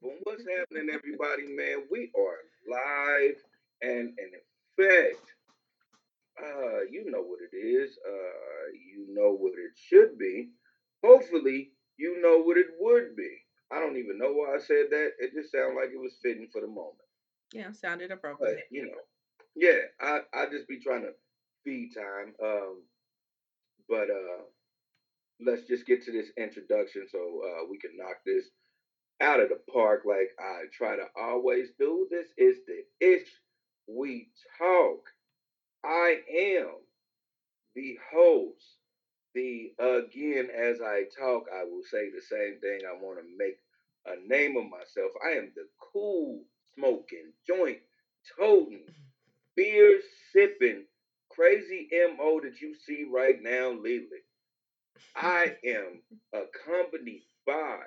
What's happening, everybody? Man, we are live and in effect. Uh, you know what it is. Uh, you know what it should be. Hopefully, you know what it would be. I don't even know why I said that. It just sounded like it was fitting for the moment. Yeah, sounded appropriate. But, you know, yeah, I I just be trying to feed time. Um, but uh, let's just get to this introduction so uh, we can knock this out of the park like I try to always do. This is the Ish We Talk. I am the host. The again, as I talk, I will say the same thing. I want to make a name of myself. I am the cool smoking, joint toting, beer sipping, crazy MO that you see right now lately. I am accompanied by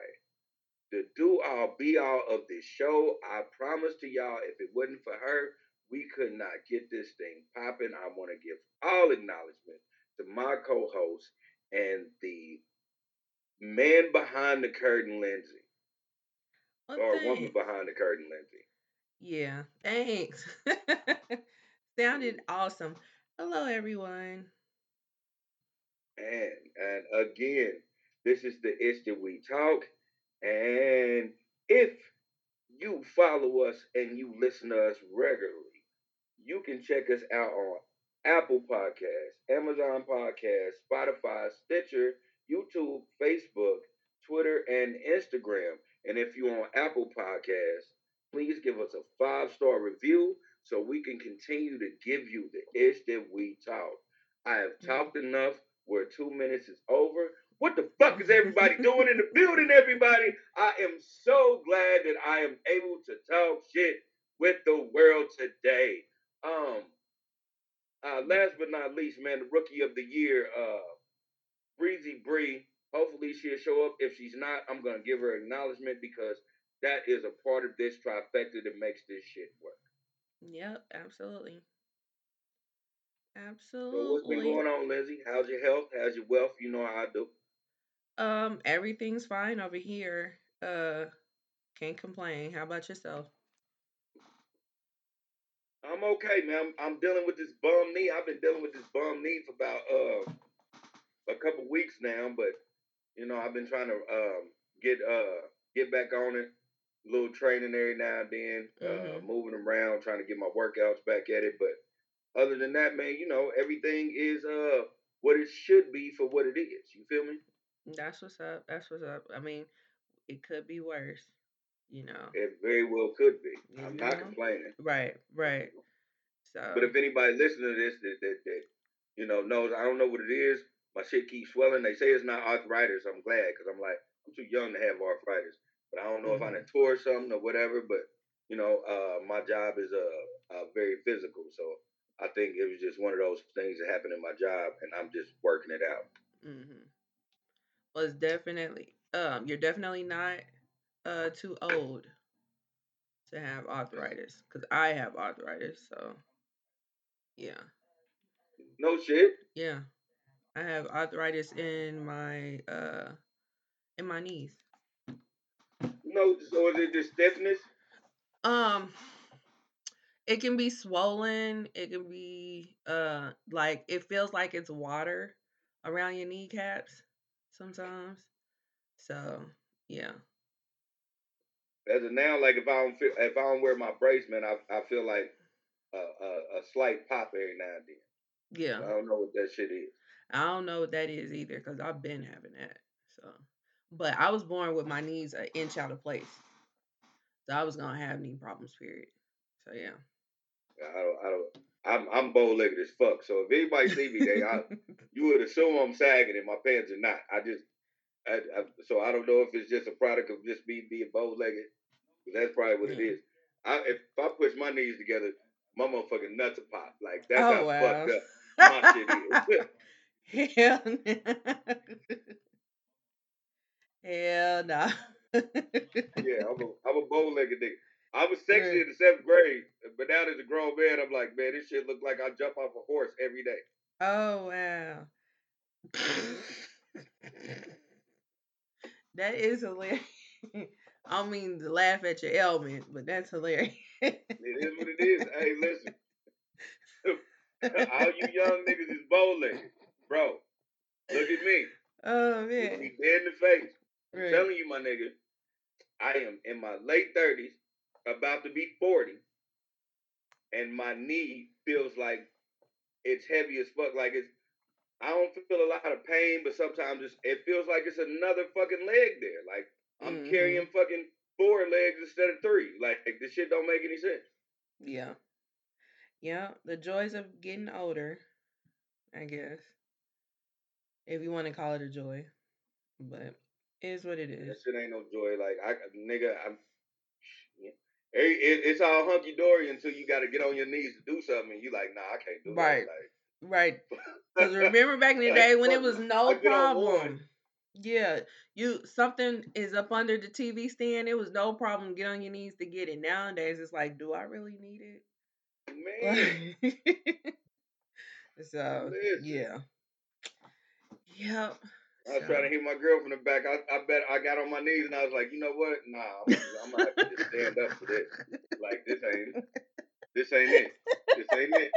the do all be all of this show. I promise to y'all, if it wasn't for her, we could not get this thing popping. I want to give all acknowledgement to my co-host and the man behind the curtain, Lindsay, Well, or woman behind the curtain, Lindsay. Yeah, thanks. Sounded awesome. Hello, everyone. And and again, this is the Ish that we talk. And if you follow us and you listen to us regularly, you can check us out on Apple Podcasts, Amazon Podcasts, Spotify, Stitcher, YouTube, Facebook, Twitter, and Instagram. And if you're on Apple Podcasts, please give us a five star review so we can continue to give you the ish that we talk. I have mm-hmm. talked enough where two minutes is over. What the fuck is everybody doing in the building, everybody? I am so glad that I am able to talk shit with the world today. Um, uh, last but not least, man, the rookie of the year, uh, Breezy Bree. Hopefully she'll show up. If she's not, I'm gonna give her acknowledgement because that is a part of this trifecta that makes this shit work. Yep, absolutely. So what's been going on, Lindsay? How's your health? How's your wealth? You know how I do. Um, everything's fine over here. Uh, can't complain. How about yourself? I'm okay, man. I'm, I'm dealing with this bum knee. I've been dealing with this bum knee for about uh a couple weeks now, but you know I've been trying to um get uh get back on it. A little training every now and then, uh, Mhm. moving around, trying to get my workouts back at it. But other than that, man, you know everything is uh what it should be for what it is. You feel me? That's what's up. That's what's up. I mean, it could be worse, you know. It very well could be. You I'm not complaining. Right, right. But if anybody listening to this that, that, that you know knows, I don't know what it is. My shit keeps swelling. They say it's not arthritis. I'm glad because I'm like I'm too young to have arthritis. But I don't know if I done tore something or whatever. But you know, uh, my job is uh, uh very physical, so I think it was just one of those things that happened in my job, and I'm just working it out. mhm. It's definitely um, you're definitely not uh too old to have arthritis because I have arthritis. So, yeah, No shit. yeah, I have arthritis in my uh in my knees. No, so is it just stiffness? Um, it can be swollen. It can be uh like it feels like it's water around your kneecaps sometimes. So yeah, As of now, like if I don't feel, if I don't wear my brace, man, I I feel like a, a, a slight pop every now and then. yeah. I don't know what that shit is. I don't know what that is either because I've been having that. So, but I was born with my knees an inch out of place, so I was gonna have knee problems. Period. So yeah. I don't, I don't. I'm I'm bow legged as fuck. So if anybody see me, they I, you would assume I'm sagging and my pants are not. I just, I, I, so I don't know if it's just a product of just me being bow legged. That's probably what it Yeah. is. I if I push my knees together, my motherfucking nuts will pop. Like that's oh how wow. fucked up my shit is. Hell no. Hell no. yeah, I'm a I'm a bow legged nigga. I was sexy Right. in the seventh grade, but now as a grown man, I'm like, man, this shit look like I jump off a horse every day. Oh wow. that is hilarious. I don't mean to laugh at your ailment, but that's hilarious. it is what it is. Hey, listen. All you young niggas is bow legged. Bro, look at me. Oh man. me dead in the face. I'm telling you, my nigga, I am in my late 30s, about to be 40, and my knee feels like it's heavy as fuck. Like it's, I don't feel a lot of pain, but sometimes it's, it feels like it's another fucking leg there. Like I'm Mhm. carrying fucking four legs instead of three. Like this shit don't make any sense. Yeah. Yeah. The joys of getting older, I guess. If you want to call it a joy. But it is what it That is. shit ain't no joy. Like I, nigga, I'm. It, it, it's all hunky dory until you got to get on your knees to do something, and you like, nah, I can't do Right. that. Like, Right. Because remember back in the day when it was no I get on one. problem. Yeah, you something is up under the TV stand. It was no problem. Get on your knees to get it. Nowadays, it's like, do I really need it? man, so yeah, yep. I was trying to hit my girl from the back. I, I bet I got on my knees and I was like, you know what? Nah, I'm, I'm gonna have to just stand up for this. Like this ain't, this ain't it. This ain't it.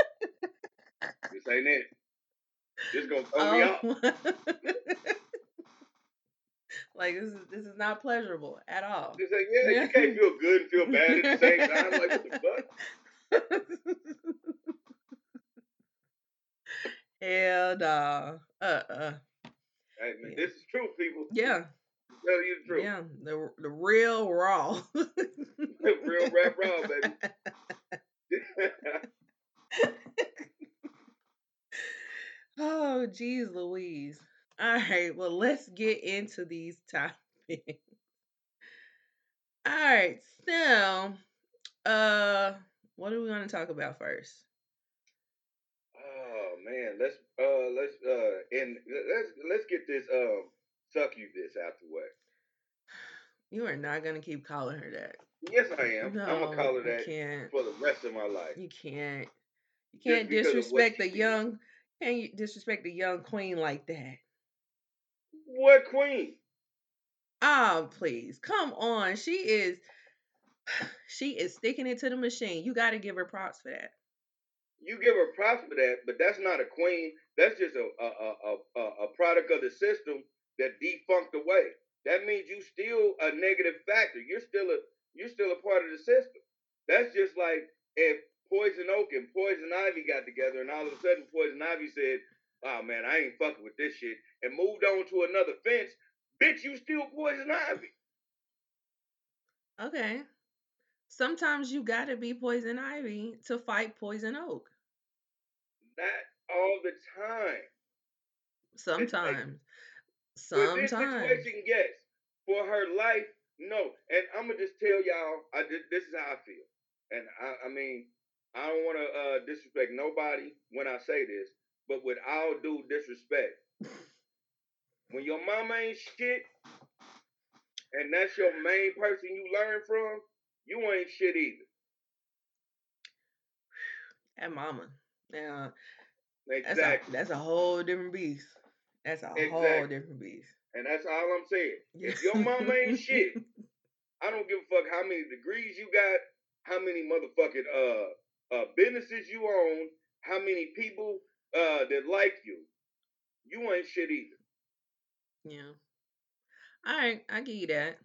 This ain't it. This gonna throw me off. oh. like this is this is not pleasurable at all. This ain't, yeah, you can't feel good and feel bad at the same time. Like what the fuck? Hell no. Uh uh. Hey man, Yeah. this is true, people. Yeah. Tell you the truth. Yeah. The the real raw. The real rap raw, baby. oh, geez, Louise. All right. Well, let's get into these topics. All right. So, uh, what do we want to talk about first? Man, let's uh let's uh and let's let's get this um suck you this out the way. You are not gonna keep calling her that. Yes, I am. No, I'm gonna call her that can't. for the rest of my life. You can't. You can't because of what disrespect the young. Can't you disrespect the young queen like that? What queen? Oh, please, come on. She is. She is sticking it to the machine. You got to give her props for that. You give her props for that, but that's not a queen. That's just a a, a, a, a product of the system that defunct away. That means you still a negative factor. You're still a you're still a part of the system. That's just like if Poison Oak and Poison Ivy got together, and all of a sudden Poison Ivy said, "Oh man, I ain't fucking with this shit," and moved on to another fence. Bitch, you still Poison Ivy. Okay. Sometimes you got to be poison ivy to fight poison oak. Not all the time. Sometimes. Sometimes. situation, yes. For her life, no. And I'm gonna just tell y'all, I did, this is how I feel. And I, I mean, I don't want to uh, disrespect nobody when I say this, but with all due disrespect, when your mama ain't shit, and that's your main person you learn from, you ain't shit either. That mama. Now, that's a, Exactly. that's a whole different beast. That's a whole different beast. And that's all I'm saying. If your mama ain't shit, I don't give a fuck how many degrees you got, how many motherfucking uh uh businesses you own, how many people uh that like you. You ain't shit either. Yeah. All right, I give you that.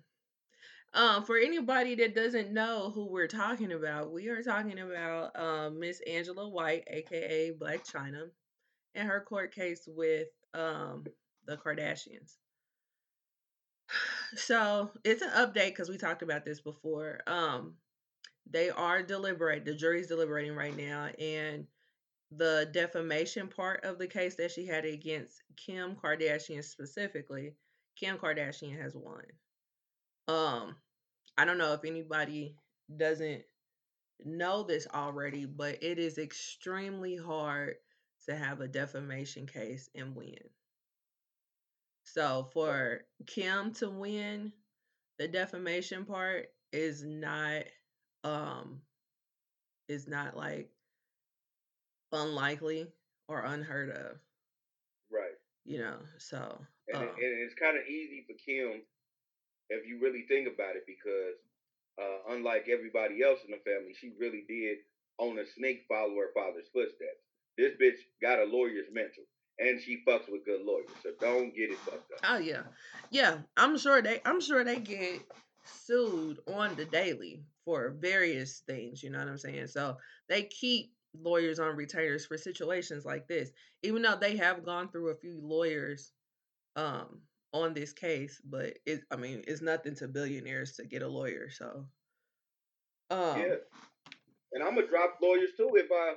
Um, for anybody that doesn't know who we're talking about, we are talking about um Miss Angela White, aka Blac Chyna, and her court case with um the Kardashians. So it's an update because we talked about this before. Um, they are deliberate. The jury's deliberating right now, and the defamation part of the case that she had against Kim Kardashian specifically, Kim Kardashian has won. Um, I don't know if anybody doesn't know this already, but it is extremely hard to have a defamation case and win. So for Kim to win the defamation part is not um is not like unlikely or unheard of, Right. you know. So And, it, um, and it's kind of easy for Kim if you really think about it, because uh, unlike everybody else in the family, she really did own a snake follow her father's footsteps. This bitch got a lawyer's mental, and she fucks with good lawyers. So don't get it fucked up. Oh yeah, yeah. I'm sure they. I'm sure they get sued on the daily for various things. You know what I'm saying? So they keep lawyers on retainers for situations like this, even though they have gone through a few lawyers um on this case. But it, I mean, it's nothing to billionaires to get a lawyer. So um, Yeah, and I'm gonna drop lawyers too if I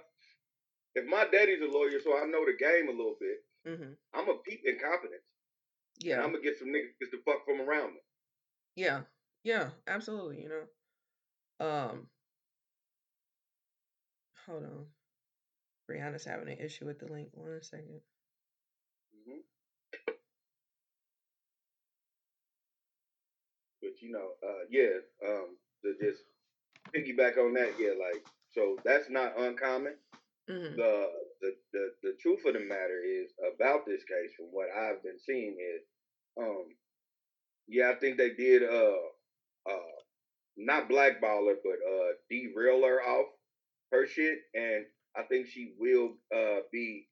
if my daddy's a lawyer, so I know the game a little bit. mhm, I'm gonna peep incompetence, and yeah, I'm gonna get some niggas to fuck from around me. yeah, yeah, absolutely. You know, um, hold on. Brianna's having an issue with the link. One second. hmm But you know, uh, yeah, um, to just piggyback on that, yeah, like so that's not uncommon. hmm The the the, the truth of the matter is about this case, from what I've been seeing, is um, yeah, I think they did uh uh not blackball her, but uh derail her off her shit, and I think she will uh be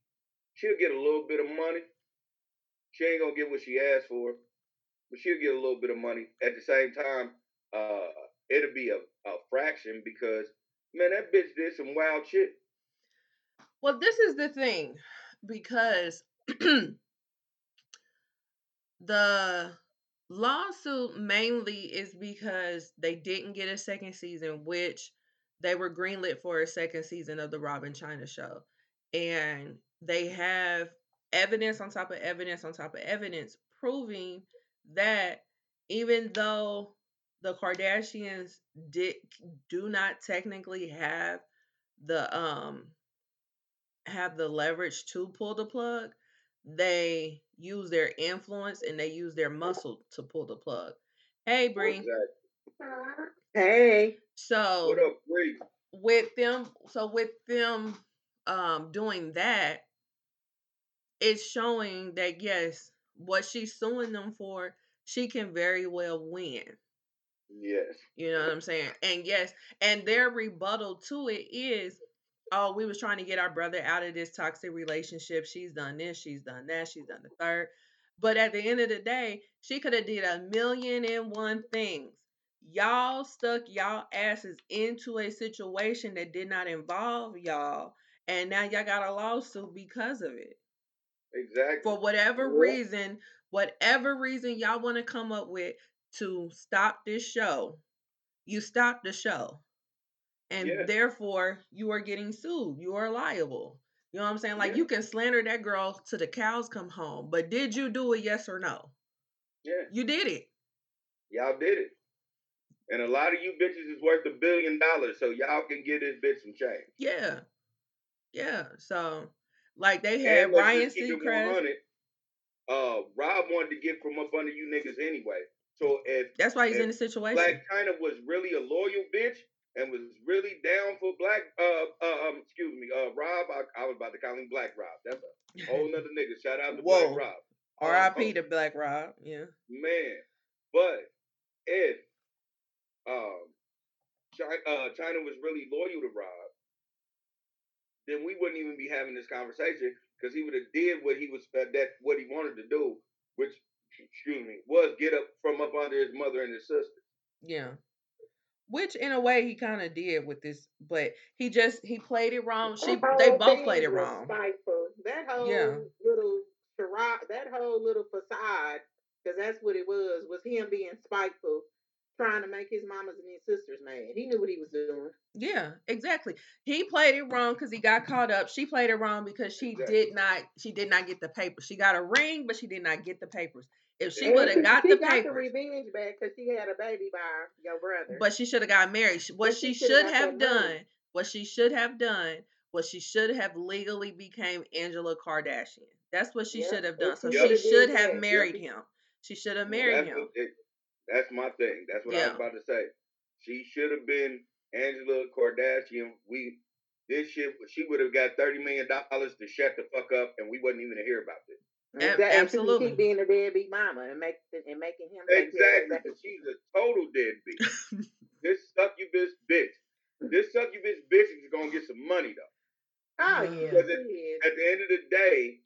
she'll get a little bit of money. She ain't gonna get what she asked for, but she'll get a little bit of money. At the same time, uh, it'll be a, a fraction because man, that bitch did some wild shit. Well, this is the thing because the lawsuit mainly is because they didn't get a second season, which they were greenlit for a second season of the Rob & Chyna show. And they have evidence on top of evidence on top of evidence proving that even though the Kardashians did do not technically have the um have the leverage to pull the plug, they use their influence and they use their muscle to pull the plug. Hey, Bree. Hey. What So up, Bree? with them, so with them um doing that, it's showing that yes, what she's suing them for, she can very well win. Yes. You know what I'm saying? And yes, and their rebuttal to it is, oh, we was trying to get our brother out of this toxic relationship. She's done this, she's done that, she's done the third. But at the end of the day, she could have did a million and one things. Y'all stuck y'all asses into a situation that did not involve y'all, and now y'all got a lawsuit because of it Exactly. for whatever Yeah. reason, whatever reason y'all want to come up with to stop this show, you stop the show. And Yeah. therefore, you are getting sued. You are liable. You know what I'm saying? Like Yeah. you can slander that girl till the cows come home, but did you do it? Yes or no? Yeah. You did it. Y'all did it. And a lot of you bitches is worth a billion dollars, so y'all can get this bitch some change. Yeah. Yeah. So, like they had let's Ryan Seacrest. Uh, Rob wanted to get from up under you niggas anyway. So if That's why he's in the situation. Blac Chyna was really a loyal bitch and was really down for Black, uh, uh um, excuse me, uh, Rob, I, I was about to call him Black Rob. That's a whole nother nigga. Shout out to Whoa. Black Rob. R.I.P. Um, to Black Rob. Yeah. Man, but if um Chyna, uh, Chyna was really loyal to Rob, then we wouldn't even be having this conversation because he would have did what he was uh, that what he wanted to do, which excuse me was get up from up under his mother and his sister. Yeah. Which in a way he kind of did with this, but he just he played it wrong. She they both played it wrong. Spiteful. That whole Yeah. little that whole little facade, because that's what it was, was him being spiteful, trying to make his mamas and his sisters mad. He knew what he was doing. Yeah, exactly. He played it wrong because he got caught up. She played it wrong because she Exactly. did not she did not get the papers. She got a ring, but she did not get the papers. If she would have got she the got the revenge back because she had a baby by your brother. but she should have got married. What she she should have money. done, what she should have done, what she should have legally became Angela Kardashian. That's what she Yep, should have done. So she Yep. she should have married him. She should have married him. it, that's my thing. That's what I was about to say. She should have been Angela Kardashian. We this shit she would have got thirty million dollars to shut the fuck up, and we wouldn't even hear about this. A- That- and she absolutely. keep being a deadbeat mama and make and making him take care Exactly. that. She's a total deadbeat. this succubus bitch. This succubus bitch is gonna get some money though. Oh Yeah. yeah, Because she. At the end of the day,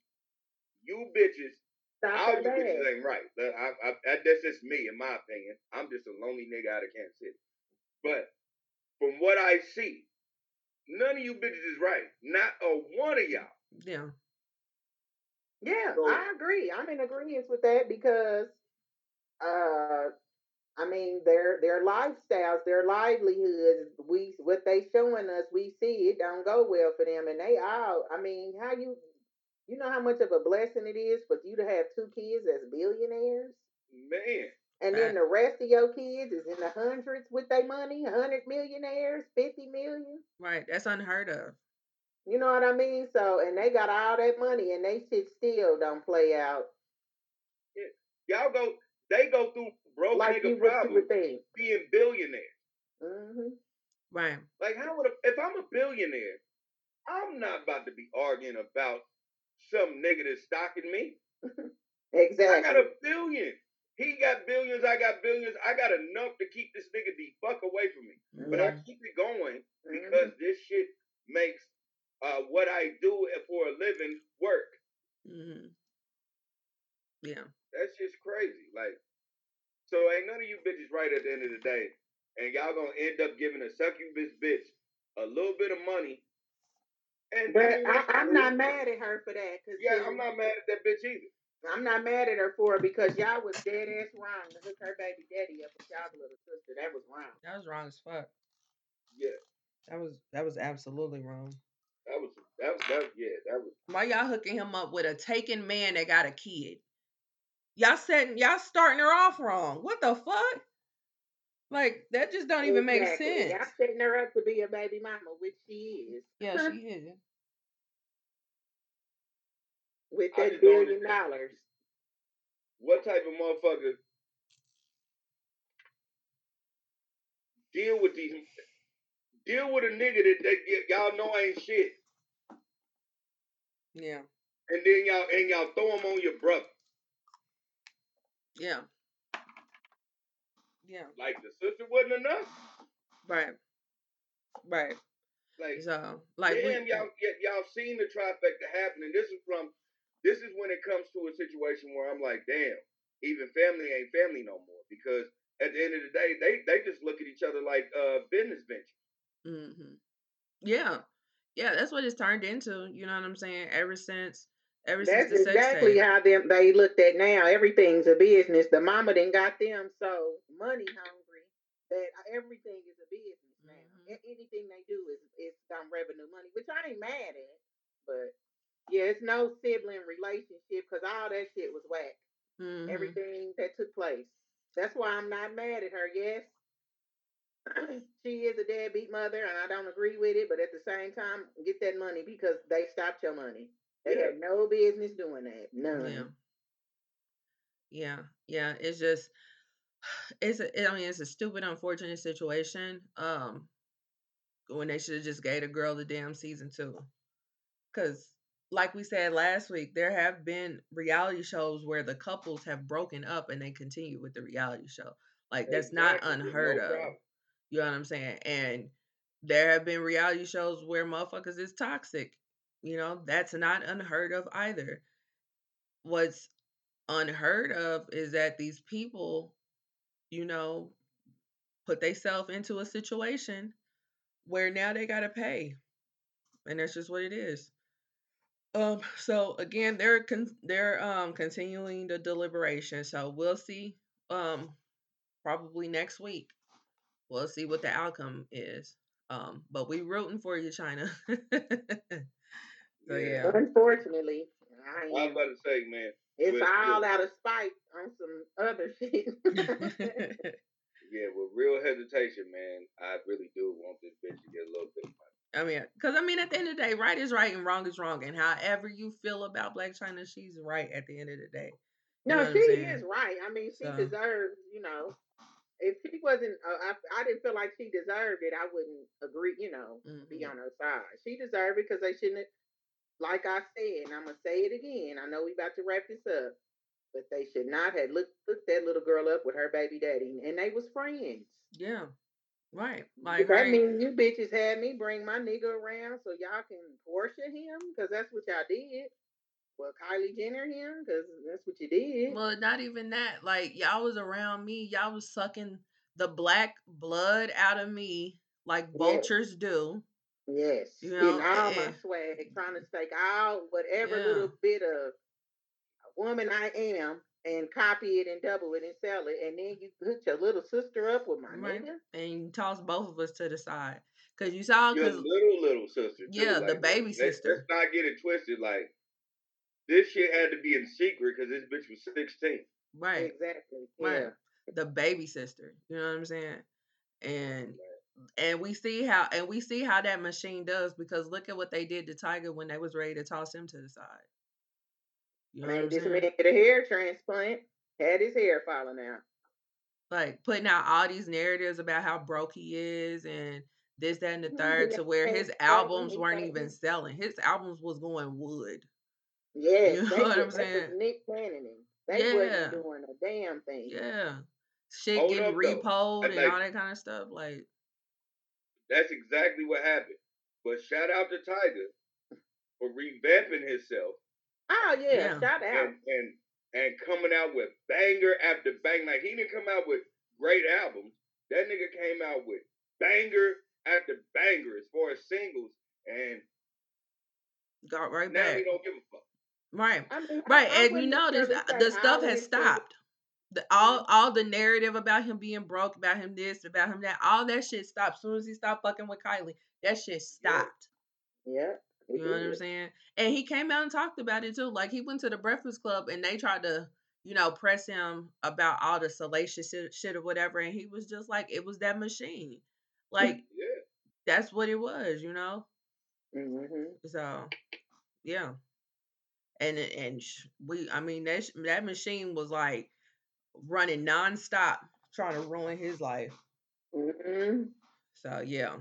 you bitches, Stop all her you bitches bad. ain't right. I, I, I- that's just me, in my opinion. I'm just a lonely nigga out of Kansas City. But from what I see, none of you bitches is right. Not a one of y'all. Yeah. Yeah, So- I agree. I'm in agreement with that because, uh, I mean, their their lifestyles, their livelihoods, we what they showing us, we see it don't go well for them, and they all. I mean, how you, you know how much of a blessing it is for you to have two kids as billionaires, Man. and then the rest of your kids is in the hundreds with their money, hundred millionaires, fifty million. Right. That's unheard of. You know what I mean? So, and they got all that money, and they shit still don't play out Y'all go, they go through broke like nigga you problems being billionaires. hmm Right. Like, how would a, if I'm a billionaire, I'm not about to be arguing about some nigga that's stocking me. Exactly. I got a billion. He got billions. I got billions. I got enough to keep this nigga the fuck away from me. But I Mhm. keep it going because this shit makes uh, what I do for a living work. Mhm. Yeah. That's just crazy. Like, so ain't none of you bitches right at the end of the day, and y'all gonna end up giving a succubus bitch a little bit of money. And But and I, I'm not mad at her for that. Cause Yeah, see, I'm not mad at that bitch either. I'm not mad at her for it because y'all was dead ass wrong to hook her baby daddy up with y'all's little sister. That was wrong. That was wrong as fuck. Yeah, That was that was absolutely wrong. that was that was that. Yeah, that was. Why y'all hooking him up with a taken man that got a kid? Y'all setting y'all starting her off wrong. What the fuck? Like that just don't even make sense. Y'all setting her up to be a baby mama, which she is. Yeah, she is. With that billion dollars. What type of motherfucker deal with these? Deal with a nigga that, that y- y'all know ain't shit, Yeah. and then y'all and y'all throw him on your brother. Yeah. Yeah. Like the sister wasn't enough. Right. Right. Like So like damn, we, y'all y- y'all seen the trifecta happen, and this is from this is when it comes to a situation where I'm like, damn, even family ain't family no more because at the end of the day, they they just look at each other like uh business ventures. hmm Yeah. Yeah, that's what it's turned into. You know what I'm saying? Ever since ever That's since the sex exactly tape. how them they looked at now. Everything's a business. The mama didn't got them so money hungry that everything is a business now. Mhm. Anything they do is is some revenue money, which I ain't mad at. But yeah, it's no sibling relationship because all that shit was whack. Mhm. Everything that took place. That's why I'm not mad at her. Yes, she is a deadbeat mother, and I don't agree with it. But at the same time, get that money because they stopped your money. They Yeah. had no business doing that. None. Yeah. Yeah. Yeah. It's just it's a I mean it's a stupid, unfortunate situation. Um when they should have just gave the girl the damn season two. Cause like we said last week, there have been reality shows where the couples have broken up and they continue with the reality show. Like that's not Exactly, with unheard no of. problem. You know what I'm saying? And there have been reality shows where motherfuckers is toxic. You know, that's not unheard of either. What's unheard of is that these people, you know, put themselves into a situation where now they gotta pay. And that's just what it is. Um, so again, they're con- they're um continuing the deliberation. So we'll see um probably next week. We'll see what the outcome is. Um, but we rooting for you, Chyna. so yeah. Unfortunately, I I was about to say, man, it's with- all with- out of spite on some other shit. yeah, with real hesitation, man, I really do want this bitch to get a little bit of money. I mean, because I mean, at the end of the day, right is right and wrong is wrong. And however you feel about Blac Chyna, she's right at the end of the day. You no, she is right. I mean, she So- deserves, you know. If she wasn't, uh, I, I didn't feel like she deserved it. I wouldn't agree, you know, be Mhm. on her side. She deserved it because they shouldn't. Have, like I said, and I'm gonna say it again. I know we about to wrap this up, but they should not have looked looked that little girl up with her baby daddy, and they was friends. Yeah. Right. Like that right. means you bitches had me bring my nigga around so y'all can portion him, because that's what y'all did. Well, Kylie Jenner him, because that's what you did. Well, not even that. Like y'all was around me. Y'all was sucking the black blood out of me like Yes. vultures do. Yes, You and know, all eh, my swag, trying to stake out whatever Yeah. little bit of woman I am and copy it and double it and sell it, and then you hook your little sister up with my Right. nigga. And you toss both of us to the side. Cause you saw Your cause little little sister. Too. Yeah, the like, baby let's, sister. Let's not get it twisted. Like this shit had to be in secret because this bitch was sixteen. right. Exactly. Right. Yeah. The baby sister. You know what I'm saying? And and we see how and we see how that machine does because look at what they did to Tyga when they was ready to toss him to the side. You I know what I'm this man get a hair transplant, had his hair falling out. like putting out all these narratives about how broke he is and this, that, and the Mhm, third yeah, to where his albums weren't even selling. His albums was going wood. Yeah, You know they what I'm was, that was saying? Nick Cannon. They Yeah. wasn't doing a damn thing. Yeah. Shit Hold getting up, repoed and like- all that kind of stuff. Like, That's exactly what happened. But shout out to Tyga for revamping himself Oh yeah, Yeah. shout out. and and and coming out with banger after bang. Like he didn't come out with great albums. That nigga came out with banger after banger as far as singles, and got right now back. he don't give a fuck. Right. I mean, Right. I and you know this uh, the stuff has stopped. The all mm-hmm. all the narrative about him being broke, about him this, about him that, all that shit stopped. As soon as he stopped fucking with Kylie, that shit stopped. Yeah. You know what I'm saying? And he came out and talked about it too. Like he went to the Breakfast Club and they tried to, you know, press him about all the salacious shit, shit or whatever, and he was just like, it was that machine. Like Yeah, that's what it was, you know. Mhm. So, yeah. And and we, I mean, that that machine was like running nonstop, trying to ruin his life. Mhm. So yeah,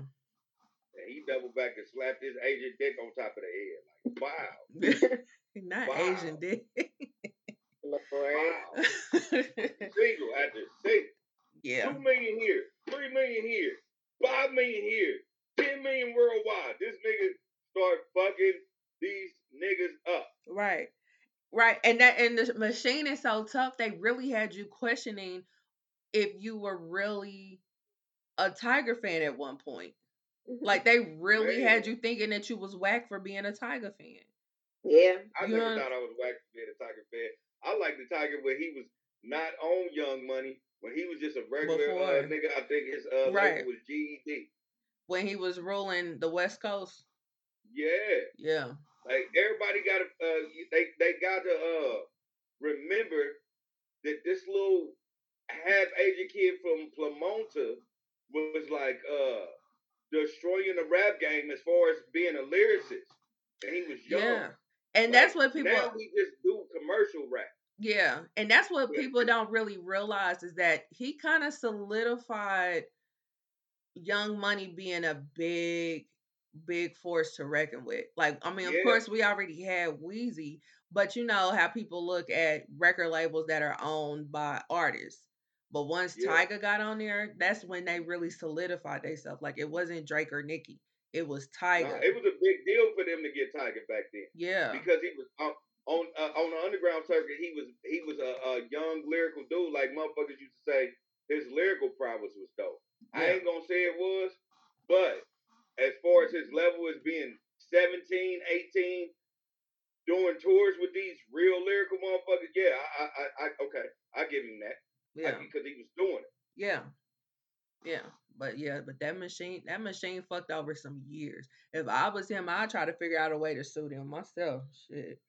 he doubled back and slapped his Asian dick on top of the head. Like wow, not Wow. Asian dick. Wow. Single after single. yeah, Two million here, three million here, five million here, ten million worldwide. This nigga start fucking these niggas up. right, right. And that and the machine is so tough. They really had you questioning if you were really a Tyga fan at one point. Like they really had you thinking that you was whack for being a Tyga fan. yeah. I You never know- thought I was whack for being a Tyga fan. I like the Tyga when he was not on Young Money, when he was just a regular uh, nigga. I think his uh, Right. label was GED. when he was ruling the West Coast. Yeah, Yeah, like everybody got to uh, they they got to uh remember that this little half Asian kid from Plamonta was like uh destroying the rap game as far as being a lyricist, and he was young. yeah, and Like, that's what people. now we just do commercial rap. Yeah, and that's what Yeah. people don't really realize is that he kind of solidified Young Money being a big, big force to reckon with. Like, I mean, of Yeah. course, we already had Weezy, but you know how people look at record labels that are owned by artists. But once Yeah. Tyga got on there, that's when they really solidified themselves. Like, it wasn't Drake or Nicki, it was Nah, Tyga. it was a big deal for them to get Tyga back then yeah, because he was on on, uh, on the underground circuit. He was he was a, a young lyrical dude. Like motherfuckers used to say, his lyrical prowess was dope. I ain't gonna say it was, but as far as his level as being 17, 18, doing tours with these real lyrical motherfuckers, yeah, I, I, I, I okay, I give him that yeah. because he was doing it. Yeah. Yeah. But yeah, but that machine that machine fucked over some years. If I was him, I'd try to figure out a way to sue them myself. Shit.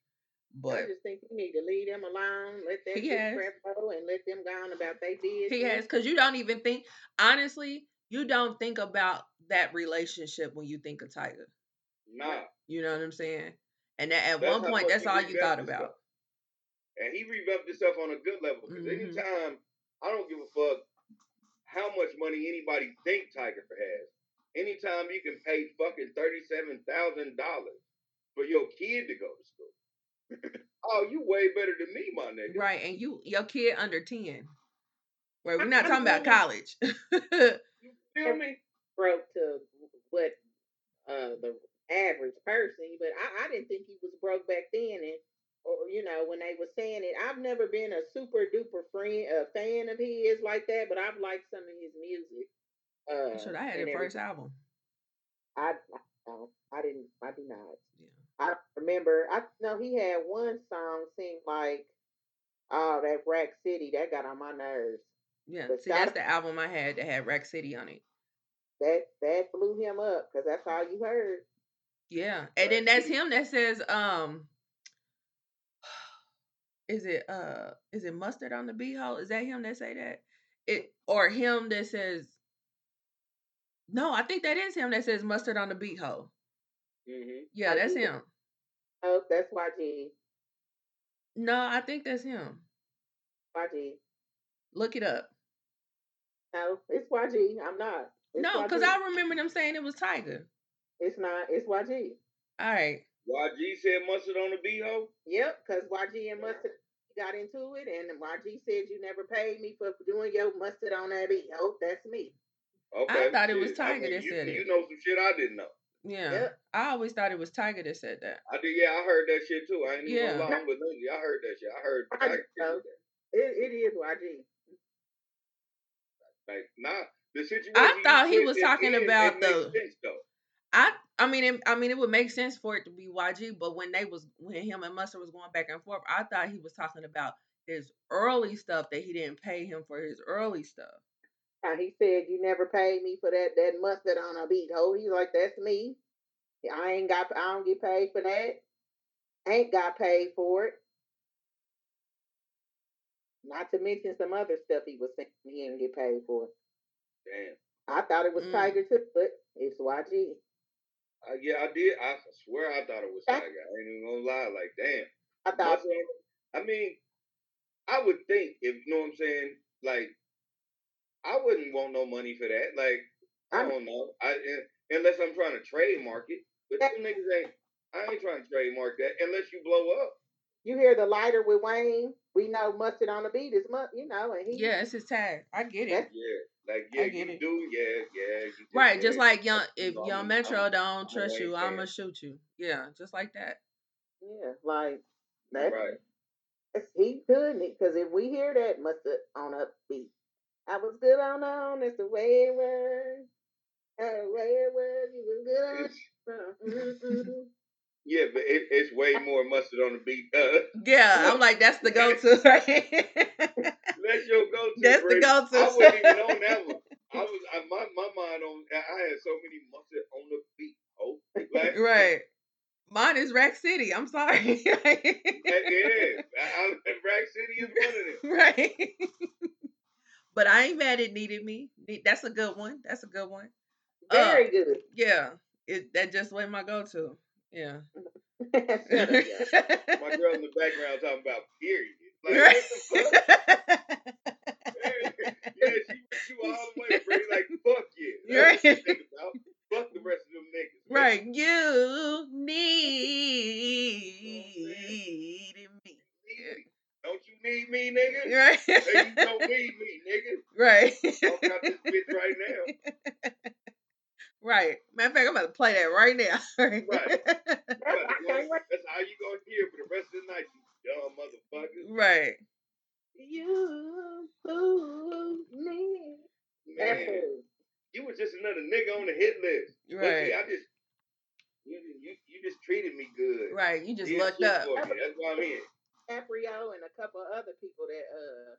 But I just think you need to leave them alone, let that He shit crap go, and let them go on about their business. he has because you don't even think honestly, you don't think about that relationship when you think of Tyga. Nah, You know what I'm saying? And that, at That's one point that's all you thought revamped about. and he revamped himself on a good level. Because Mhm. anytime, I don't give a fuck how much money anybody think Tyga has. Anytime you can pay fucking thirty-seven thousand dollars for your kid to go to school. oh, you way better than me, my nigga. Right, and you your kid under ten. Right, we're not I talking about mean- college. You feel me? broke to what uh the average person, but I, I didn't think he was broke back then and or you know, when they were saying it, I've never been a super duper friend a fan of his like that, but I've liked some of his music. Uh Should I had the first album? I I, no, I didn't I do not. Yeah. I remember I know he had one song seemed like oh that Rack City, that got on my nerves. Yeah. But See, that's the album I had that had Rack City on it. That that blew him up because that's all you heard. Yeah. And then that's City. him that says, um is it uh is it mustard on the beehole? Is that him that say that? It or him that says No, I think that is him that says mustard on the beehole. Mm-hmm. Yeah, that's him. Oh, that's YG. No, I think that's him. YG. Look it up. No, it's YG. I'm not. It's No, because I remember them saying it was Tyga. It's not. It's YG. All right. YG said mustard on the beehole. Yep, because YG and Mustard got into it, and YG said you never paid me for doing your mustard on that beat. Oh, that's me. Okay. I thought it was shit. I Tyga that you, said it. You know some shit I didn't know. Yeah. Yep. I always thought it was Tyga that said that. I did. Yeah, I heard that shit too. I ain't even Yeah. gonna lie. I'm with Lindsay. I heard that shit. I heard. I Tyga just that. It, it is YG. Like, nah. The situation. I thought he was talking about the- sense, though. I I mean it, I mean it would make sense for it to be YG, but when they was when him and Mustard was going back and forth, I thought he was talking about his early stuff that he didn't pay him for his early stuff. Uh, he said you never paid me for that that mustard on a beat. Oh, he's like that's me. I ain't got. I don't get paid for that. Ain't got paid for it. Not to mention some other stuff he was saying he didn't get paid for. Damn. I thought it was Mm. Tyga too, but it's YG. Uh, yeah, I did. I swear I thought it was That- Tyga. I ain't even gonna lie. Like, damn. I thought Mustard on- I mean, I would think if you know what I'm saying. Like, I wouldn't want no money for that. Like, I I'm- don't know. I unless I'm trying to trademark it. But That- them niggas ain't. I ain't trying to trademark that unless you blow up. you hear the lighter with Wayne. We know mustard on the beat is mu- you know, and he Yeah, it's his tag. I get it. Yeah, like yeah, you it. do. Yeah, yeah. You just, Right, yeah, just like young if know, young Metro I'm- don't I'm trust you, Wayne I'ma fan. shoot you. Yeah, just like that. yeah, like that's, Right. that's he couldn't because if we hear that mustard on a beat, I was good on on. That's the way it was. That's the way it was. You was good on. Yeah, but it, it's way more mustard on the beat. Uh, Yeah, I'm like that's the go to right. that's your go-to. That's the go-to. I wasn't even on that one. I was I, my my mind on. I had so many mustard on the beat. Oh, like, right. Mine is Rack City. I'm sorry. Yeah, yeah. I, I, Rack City is one of them. right. but I ain't mad it needed me. That's a good one. That's a good one. Very good. Yeah. It that just went my go to. Yeah. My girl in the background talking about period. Like what the fuck? yeah, she went you all the way. Like fuck yeah. That's what she think about. Fuck the rest of them niggas. man. right. You needed me. Don't you need me, nigga? Right. Hey, you don't need me, nigga. right. Walk out this bitch right now. Right. Matter of fact, I'm about to play that right now. Right. I can't wait. That's how you gonna hear for the rest of the night, you dumb motherfucker. right. You fool me. Man, you was just another nigga on the hit list. Right. see, I just you, you you just treated me good. Right. You just Did lucked shit up. That's what I mean. Aprio and a couple of other people that uh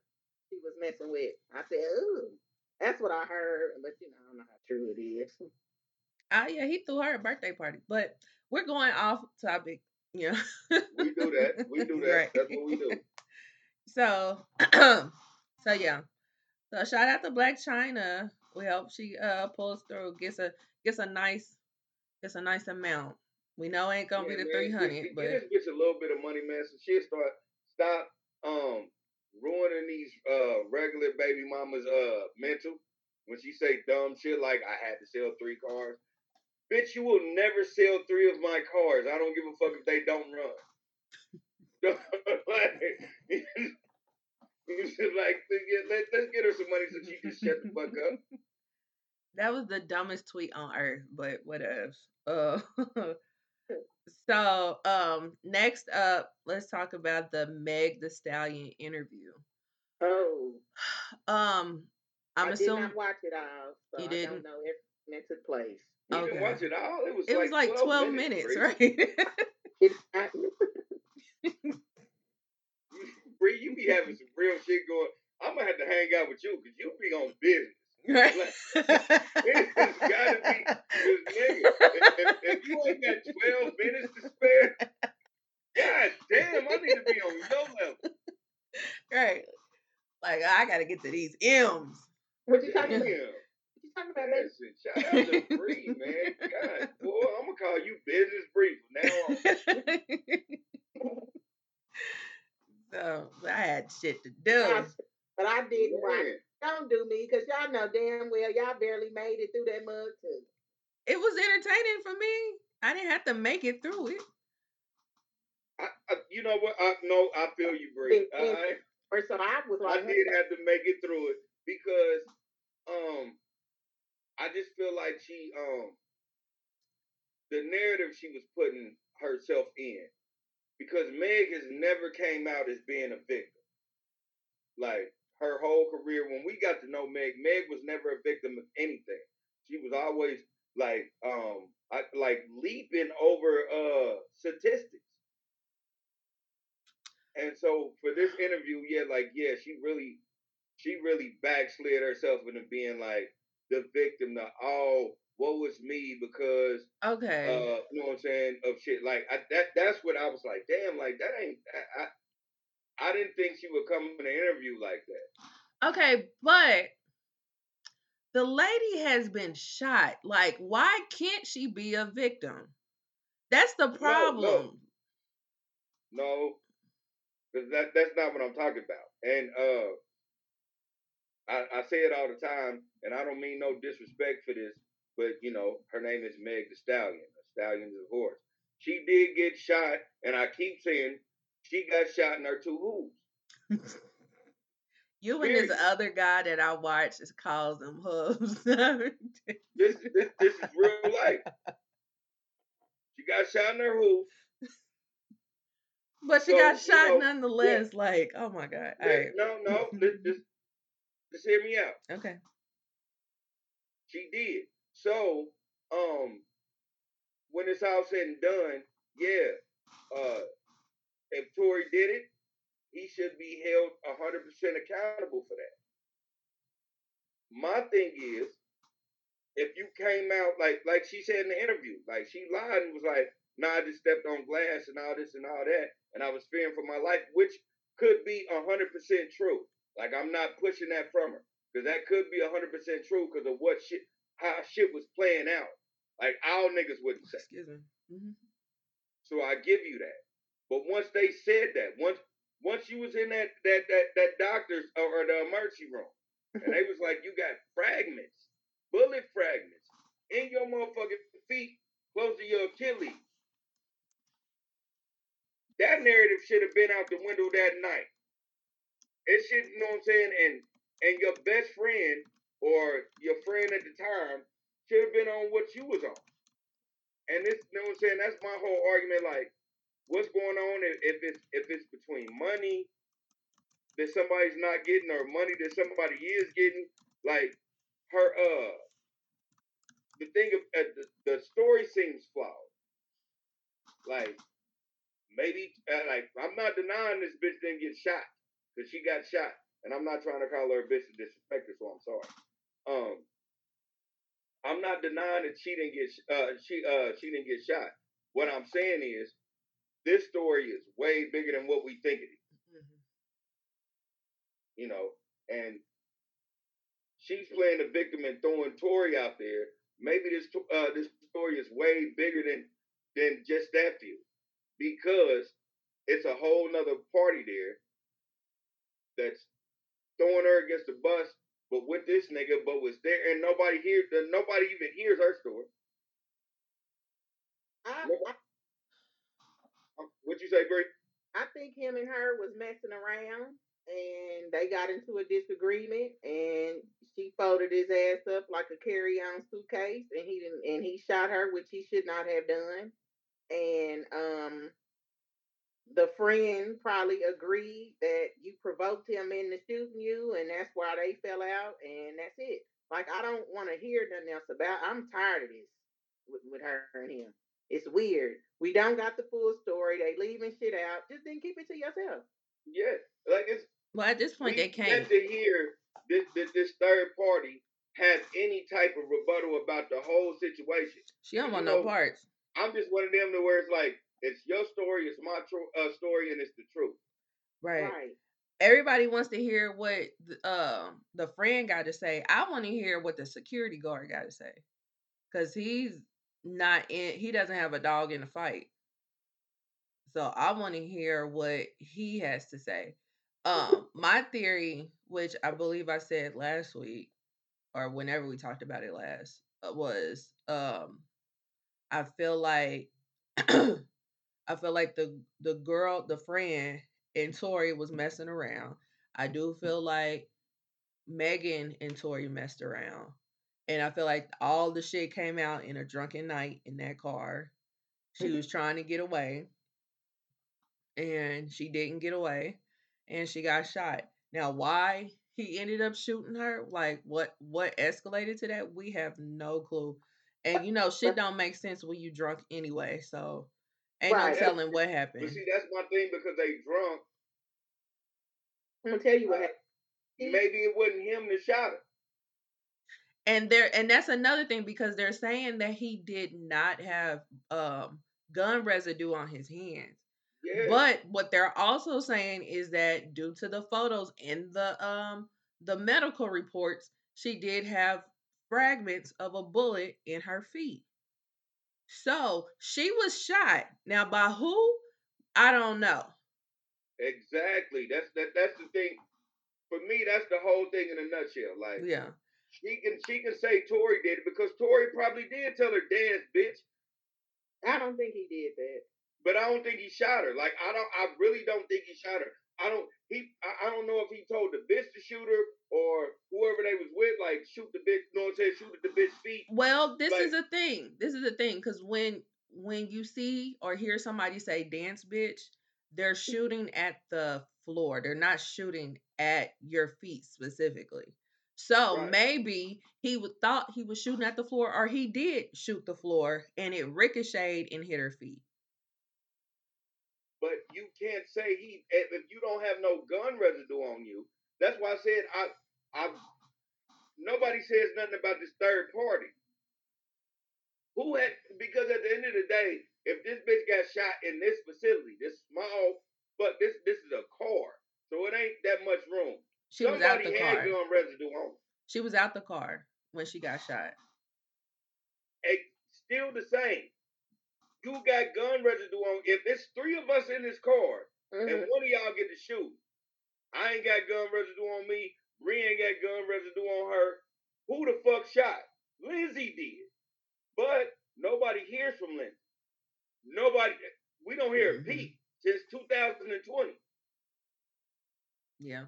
he was messing with. I said, ooh, that's what I heard, but you know, I don't know how true it is. Oh yeah, he threw her a birthday party. But we're going off topic, you know. We do that. We do that. Right. That's what we do. So so yeah. So shout out to Blac Chyna. We hope she uh pulls through, gets a gets a nice gets a nice amount. We know it ain't gonna Yeah, be the three hundred, but get this bitch a little bit of money, man. So she start stop um ruining these uh regular baby mamas uh mental when she say dumb shit like I had to sell three cars. Bitch, you will never sell three of my cars. I don't give a fuck if they don't run. like, you should like let, let's get her some money so she can shut the fuck up. That was the dumbest tweet on earth, but whatever. Uh, so um next up, let's talk about the Meg the Stallion interview. Oh, Um I'm I did assuming not watch it all, so You I didn't? don't know if it took place. You Okay. didn't watch it all. It was it like was like 12 minutes, right? Bree, you be having some real shit going. I'm gonna have to hang out with you because you be on business. right? It's gotta be this nigga. If, if, if you ain't got 12 minutes to spare, god damn, I need to be on your level. right. Like I gotta get to these M's. what you talking about? What you talking about, baby? Listen, shout out to Bree, man. God, boy, I'm gonna call you Business Bree from now on. so I had shit to do. I- But I didn't watch. Man, Don't do me, cause y'all know damn well y'all barely made it through that mug too. It was entertaining for me. I didn't have to make it through it. I, I, you know what? I, no, I feel you, Bree. I, I, Or so I was I did have to make it through it because um I just feel like she um the narrative she was putting herself in because Meg has never came out as being a victim. Like her whole career, when we got to know Meg, Meg was never a victim of anything. She was always like um I, like leaping over uh statistics. And so for this interview, yeah, like yeah, she really, she really backslid herself into being like the victim. The oh, what was me because Okay. uh, you know what I'm saying of shit. Like I, that, that's what I was like. Damn, like that ain't. I, I, I didn't think she would come in an interview like that. okay, but the lady has been shot. Like, why can't she be a victim? That's the no. problem. No, because that that's not what I'm talking about. And uh, I, I say it all the time, and I don't mean no disrespect for this, but you know, her name is Meg the Stallion. A stallion is a horse. She did get shot, and I keep saying she got shot in her two hooves. You and this other guy that I watch is calls them hubs. This this this is real life. She got shot in her hoof. but she So, got you shot know, nonetheless. Like, oh my god. All right. No, no, just hear me out. Okay. She did. So, um, when it's all said and done, yeah, uh, if Tory did it, he should be held hundred percent accountable for that. My thing is, if you came out like like she said in the interview, like she lied and was like, "Nah, I just stepped on glass and all this and all that, and I was fearing for my life," which could be hundred percent true. Like I'm not pushing that from her because that could be hundred percent true because of what shit, how shit was playing out. Like all niggas wouldn't say. Excuse me. hmm So I give you that. But once they said that, once once you was in that that that that doctor's or, or the emergency room, and they was like, you got fragments, bullet fragments in your motherfucking feet, close to your Achilles. That narrative should have been out the window that night. It should, you know what I'm saying, and and your best friend or your friend at the time should have been on what you was on. And this, you know what I'm saying? That's my whole argument. Like, what's going on if, it's if it's between money that somebody's not getting or money that somebody is getting? Like, her uh, the thing of uh, the, the story seems flawed. Like, maybe uh, like I'm not denying this bitch didn't get shot because she got shot, and I'm not trying to call her a bitch to disrespect her, so I'm sorry. Um, I'm not denying that she didn't get uh she uh she didn't get shot. What I'm saying is this story is way bigger than what we think it is, hmm you know, and she's playing the victim and throwing Tory out there. Maybe this uh this story is way bigger than than just that feud because it's a whole nother party there that's throwing her against the bus, but with this nigga, but was there and nobody hears nobody even hears her story. I, I, Um, What you say, Bree? I think him and her was messing around, and they got into a disagreement, and she folded his ass up like a carry-on suitcase, and he didn't, and he shot her, which he should not have done, and um. The friend probably agreed that you provoked him into shooting you, and that's why they fell out, and that's it. Like I don't want to hear nothing else about. I'm tired of this with, with her and him. It's weird. We don't got the full story. They leaving shit out. Just then keep it to yourself. Yeah, like it's Well, at this point, we they can't. yet to hear this, this this third party have any type of rebuttal about the whole situation. She don't you want no know- parts. I'm just one of them to where it's like it's your story, it's my tru- uh, story, and it's the truth. Right. Right. Everybody wants to hear what the, uh, the friend got to say. I want to hear what the security guard got to say, because he's not in. He doesn't have a dog in the fight. So I want to hear what he has to say. Um, my theory, which I believe I said last week, or whenever we talked about it last, uh, was um, I feel like I feel like the the girl, the friend, and Tory was messing around. I do mm. feel like Megan and Tory messed around. And I feel like all the shit came out in a drunken night in that car. She mm-hmm. was trying to get away. And she didn't get away. And she got shot. Now why he ended up shooting her, like what what escalated to that, we have no clue. And you know, shit don't make sense when you drunk anyway. So ain't Right. no telling what But happened. see, that's my thing because they drunk. I'm gonna tell you what happened. Maybe it wasn't him that shot her. and there and that's another thing because they're saying that he did not have um gun residue on his hands Yeah. but what they're also saying is that due to the photos and the um the medical reports she did have fragments of a bullet in her feet so she was shot now by who i don't know Exactly. That's that. That's the thing. For me, that's the whole thing in a nutshell. Like yeah she can she can say Tory did it because Tory probably did tell her dance, bitch. I don't think he did that. But I don't think he shot her. Like I don't. I really don't think he shot her. I don't. He. I, I don't know if he told the bitch to shoot her or whoever they was with. Like shoot the bitch. No one said shoot at the bitch feet. Well, this is a thing. This is a thing because when when you see or hear somebody say "dance, bitch," they're shooting at the floor. They're not shooting at your feet specifically. So Right. maybe he would thought he was shooting at the floor, or he did shoot the floor, and it ricocheted and hit her feet. But you can't say he if you don't have no gun residue on you. That's why I said I. I. Nobody says nothing about this third party. Who had because at the end of the day, if this bitch got shot in this facility, this small, but this this is a car, so it ain't that much room. She was out the car. gun residue on. She was out the car when she got shot. It's still the same. You got gun residue on. If it's three of us in this car and Mhm. one of y'all get to shoot, I ain't got gun residue on me. Bree ain't got gun residue on her. Who the fuck shot? Lindsay did. But nobody hears from Lindsay. Nobody. We don't hear a Mhm. peep since 2020. Yeah.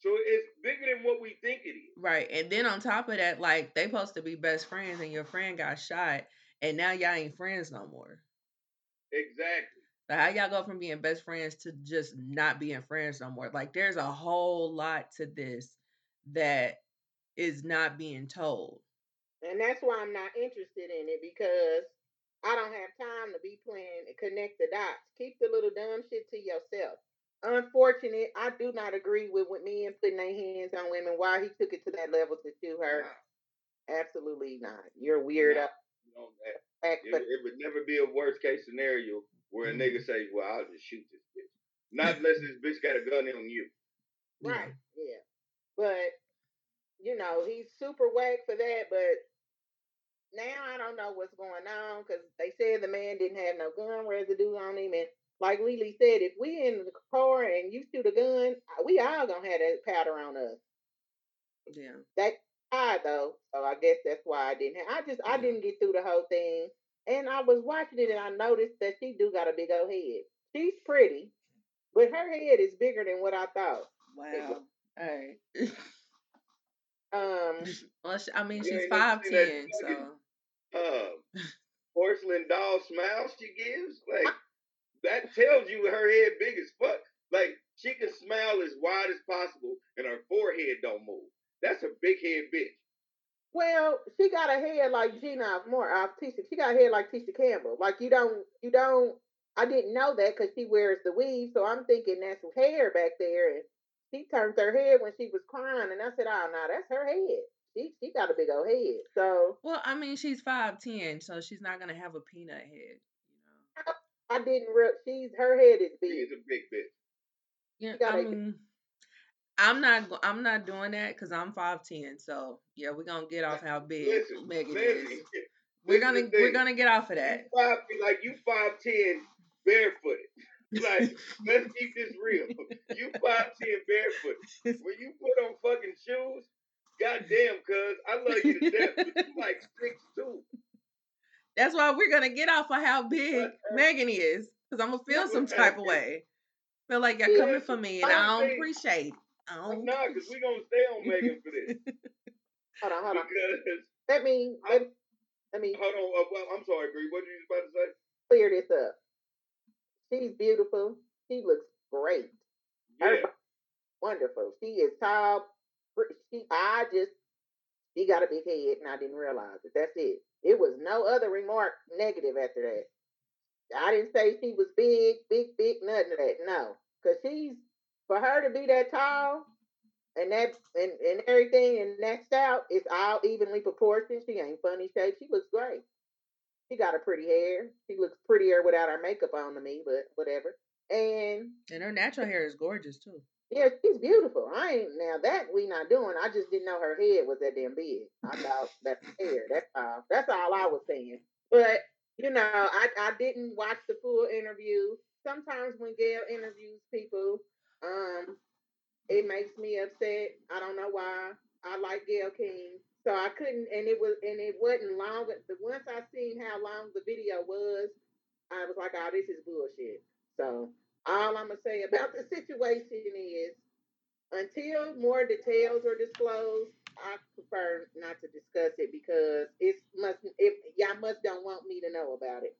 So it's bigger than what we think it is. Right. And then on top of that, like they supposed to be best friends and your friend got shot and now y'all ain't friends no more. Exactly. But how y'all go from being best friends to just not being friends no more? Like there's a whole lot to this that is not being told. And that's why I'm not interested in it because I don't have time to be playing and connect the dots. Keep the little dumb shit to yourself. Unfortunate, I do not agree with with men putting their hands on women. Why he took it to that level to shoot her? Nah, Absolutely not. You're weird. nah, up. You that- It, it would never be a worst case scenario where a Mhm. nigga say, "Well, I'll just shoot this bitch," not unless this bitch got a gun on you. Right. Yeah. But you know, he's super whack for that. But now I don't know what's going on because they said the man didn't have no gun residue on him. And like Lily said, if we in the car and you shoot a gun, we all gonna have that powder on us. Yeah. That high though, so I guess that's why I didn't. Have, I just I didn't get through the whole thing. and I was watching it and I noticed that she do got a big old head. She's pretty, but her head is bigger than what I thought. Wow. All right. Um, well, she, I mean, she's ain't never five seen that ten, so Um, porcelain doll smile she gives, like that tells you her head big as fuck. Like she can smile as wide as possible, and her forehead don't move. That's a big head bitch. well, she got a head like Gina more uh, Tisha. She got a head like Tisha Campbell. Like you don't, you don't. I didn't know that because she wears the weave, so I'm thinking that's her hair back there. And she turned her head when she was crying, and I said, "Oh no, that's her head. She she got a big old head." So well, I mean, she's five ten, so she's not gonna have a peanut head. You know. I didn't. Re- she's her head is big. She's a big bitch. Yeah, I mean, I'm not. I'm not doing that because I'm five ten. So yeah, we're gonna get off how big Listen, Megan listen, is. We're gonna we're gonna get off of that. You five, like you five ten barefooted. Like let's keep this real. You five ten barefoot. When you put on fucking shoes, goddamn, cuz I love you to death, but you like six two. That's why we're gonna get off of how big Whatever. Megan is, because I'm gonna feel some type of way. Feel like you're Yeah, coming for me, and I don't appreciate. It. I Like, don't. nah, cause we're gonna stay on Megan for this. Hold on, hold on. Because Let me let, let me hold on, uh, well, I'm sorry, Bree. What were you about to say? clear this up. She's beautiful. She looks great. Yeah, wonderful. She is tall. She, I just, she got a big head, and I didn't realize it. That's it. It was no other remark negative after that. I didn't say she was big, big, big, nothing of that. No, because she's for her to be that tall and that and, and everything and that out it's all evenly proportioned. She ain't funny shaped. She looks great. She got a pretty hair. She looks prettier without her makeup on to me, but whatever. And And her natural hair is gorgeous too. yeah, she's beautiful. I ain't now that we not doing. I just didn't know her head was that damn big. I thought that's hair. That's all. That's all I was saying. But you know, I I didn't watch the full interview. Sometimes when Gayle interviews people, um, it makes me upset. I don't know why. I like Gayle King, so I couldn't. And it was and it wasn't long. But once I seen how long the video was, I was like, oh, this is bullshit. So all I'm gonna say about the situation is, until more details are disclosed, I prefer not to discuss it because it must. If y'all must don't want me to know about it.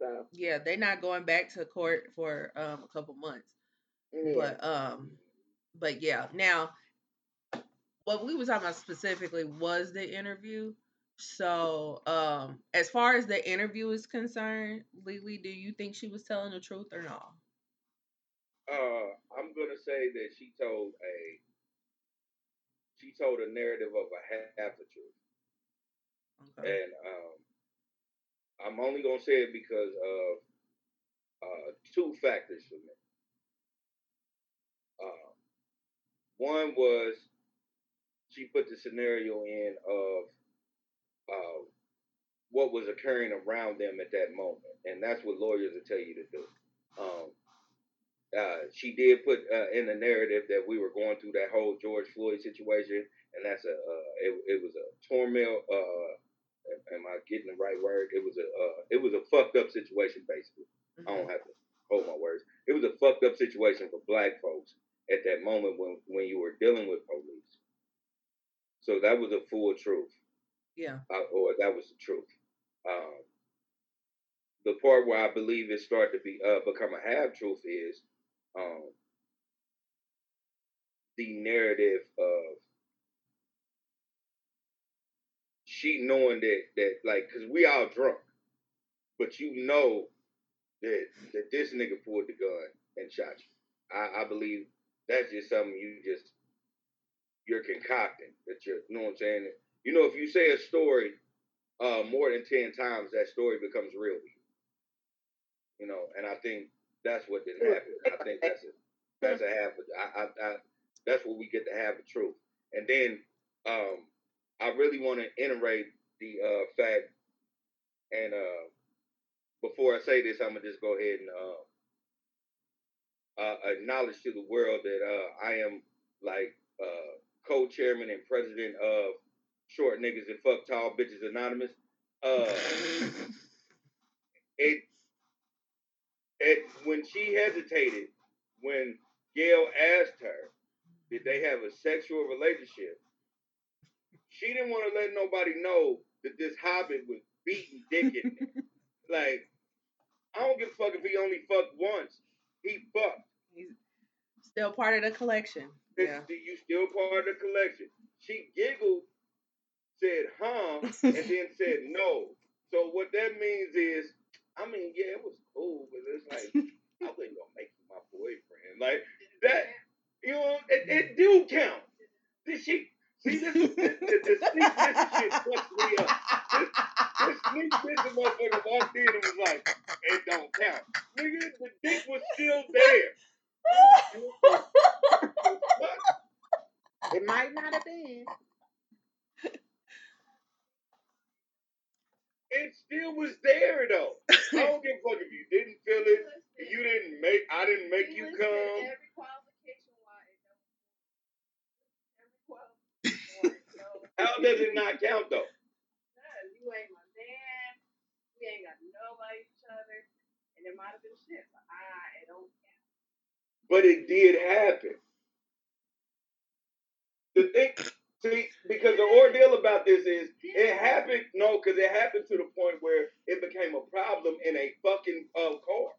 So Yeah, they're not going back to court for um a couple months. Yeah. But um, but yeah. Now, what we were talking about specifically was the interview. So, um, as far as the interview is concerned, Lily, do you think she was telling the truth or not? uh, I'm gonna say that she told a she told a narrative of a half, half the truth, Okay. and um, I'm only gonna say it because of uh, two factors for me. Uh, one was she put the scenario in of uh, what was occurring around them at that moment, and that's what lawyers will tell you to do. Um, uh, she did put uh, in the narrative that we were going through that whole George Floyd situation, and that's a uh, it, it was a turmoil. Uh, am I getting the right word? It was a uh, it was a fucked up situation basically. I don't have to hold my words. It was a fucked up situation for black folks at that moment when when you were dealing with police. So that was a full truth, Yeah. uh, or that was the truth. Um, the part where I believe it started to be uh, become a half truth is um, the narrative of she knowing that that like because we all drunk, but you know that that this nigga pulled the gun and shot you. I, I believe that's just something you just you're concocting that you're you know what I'm saying. You know if you say a story uh, more than ten times, that story becomes real you. You know, and I think that's what didn't happen. I think that's a that's a half. Of, I, I, I that's what we get to have the truth. And then um, I really want to iterate the uh, fact. And uh, before I say this, I'm gonna just go ahead and uh, uh, acknowledge to the world that uh, I am like uh, co-chairman and president of Short Niggas and Fuck Tall Bitches Anonymous. Uh, it it when she hesitated when Gayle asked her, did they have a sexual relationship? She didn't want to let nobody know that this hobbit was beating dick in like, I don't give a fuck if he only fucked once. He fucked. He's still part of the collection. This- Yeah. You still part of the collection. She giggled, said huh, and then said no. So what that means is, I mean, yeah, it was cool, but it's like I wasn't gonna make you my boyfriend. Like that, you know, it, it do count. Did she see this? this, this, this sneak this shit fucks me up. This sneak this motherfucker walked in and was like, it don't count. Nigga, the dick was still there. It might not have been. It still was there though. I don't give a fuck if you didn't feel it. You didn't make, I didn't make you come. Every qualification why it don't. Every qualification. So, How does it not count though? you ain't my man. We ain't got nobody each other. And it might have been shit, but I it don't count. But it did happen. The thing, see, because the ordeal about this is it happened. No, because it happened to the point where it became a problem in a fucking uh, car.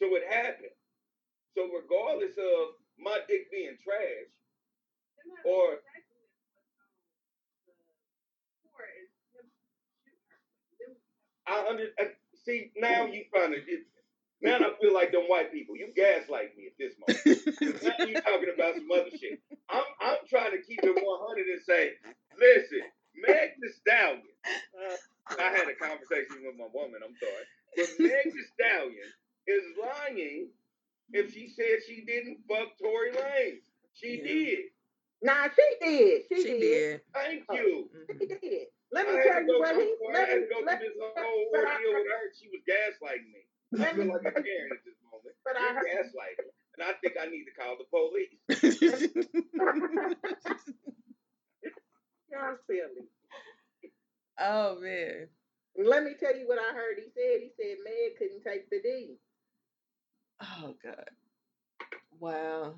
So it happened. So regardless of my dick being trash, Or- exactly what, um, the core is him shooting her. Them- I under I- see now you find it. Now I feel like them white people. You gaslight me at this moment. now you talking about some other shit. I'm I'm trying to keep it 100 and say, listen, Meg the Stallion. Uh, I had a conversation with my woman. I'm sorry, but Meg the Stallion is lying if she said she didn't fuck Tory Lanez. She Yeah. did. Nah, she did. She, She did. did. Thank you. She Mhm. did. Let me had tell to you what he. Let me, go let, through this whole but I- ordeal with her. She was gaslighting me. I feel me, like a Karen at this moment. but I You're heard, gaslighting, and I think I need to call the police. Y'all silly. oh man. Let me tell you what I heard. He said. He said Meg couldn't take the D. Oh god. Wow.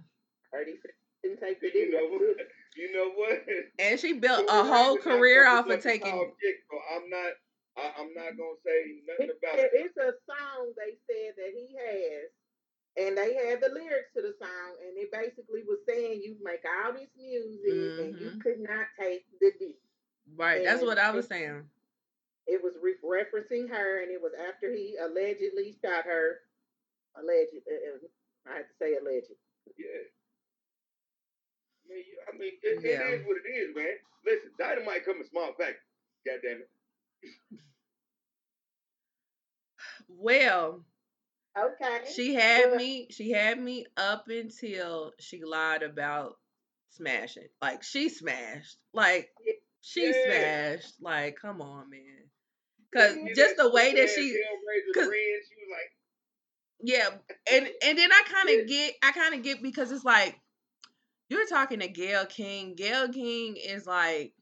Heard he said couldn't take the You know what? You know what? And she built a whole Lanez is not career off of taking. tall so I'm not. I, I'm not gonna say nothing It- about it- it. it's a song they said that he has, and they had the lyrics to the song, and it basically was saying you make all this music and you Mhm. could not take the D. Right. That's what I was saying. It was re- referencing her, and it was after he allegedly shot her. Alleged. Uh, I have to say alleged. Yeah. I mean, I mean, it, Yeah. it is what it is, man. Listen, dynamite come in small package. God damn it. Well, Okay. she had But- me. She had me up until she lied about smashing. Like she smashed. Like she Yeah. smashed. Like come on, man. Cause And just the way that she ass Hellraiser 'cause- she was like, Yeah, and and then I kind Yeah. of get, I kind of get because it's like you're talking to Gayle King. Gayle King is like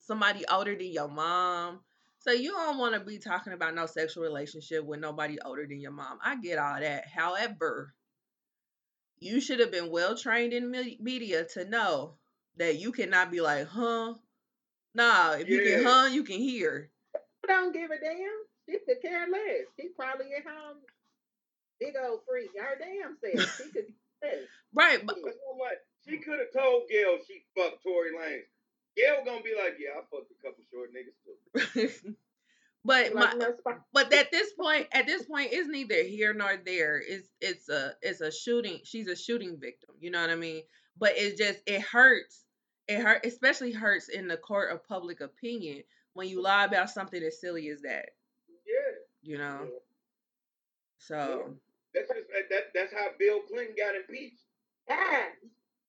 somebody older than your mom, so you don't want to be talking about no sexual relationship with nobody older than your mom. I get all that. However, you should have been well trained in media to know that you cannot be like, huh? Nah, if you can Yeah. huh, you can hear. I don't give a damn. She could care less. She probably at home, big old freak. Her damn self. She could. Right, but you know what? She could have told Gayle she fucked Tory Lanez. Gayle gonna be like, yeah, I fucked a couple short niggas too. but my like, no spot. but at this point at this point it's neither here nor there it's it's a it's a shooting she's a shooting victim you know what i mean but it just it hurts it hurt especially hurts in the court of public opinion when you lie about something as silly as that Yeah. you know Yeah. so That's just that, that that's how Bill Clinton got impeached. Ah,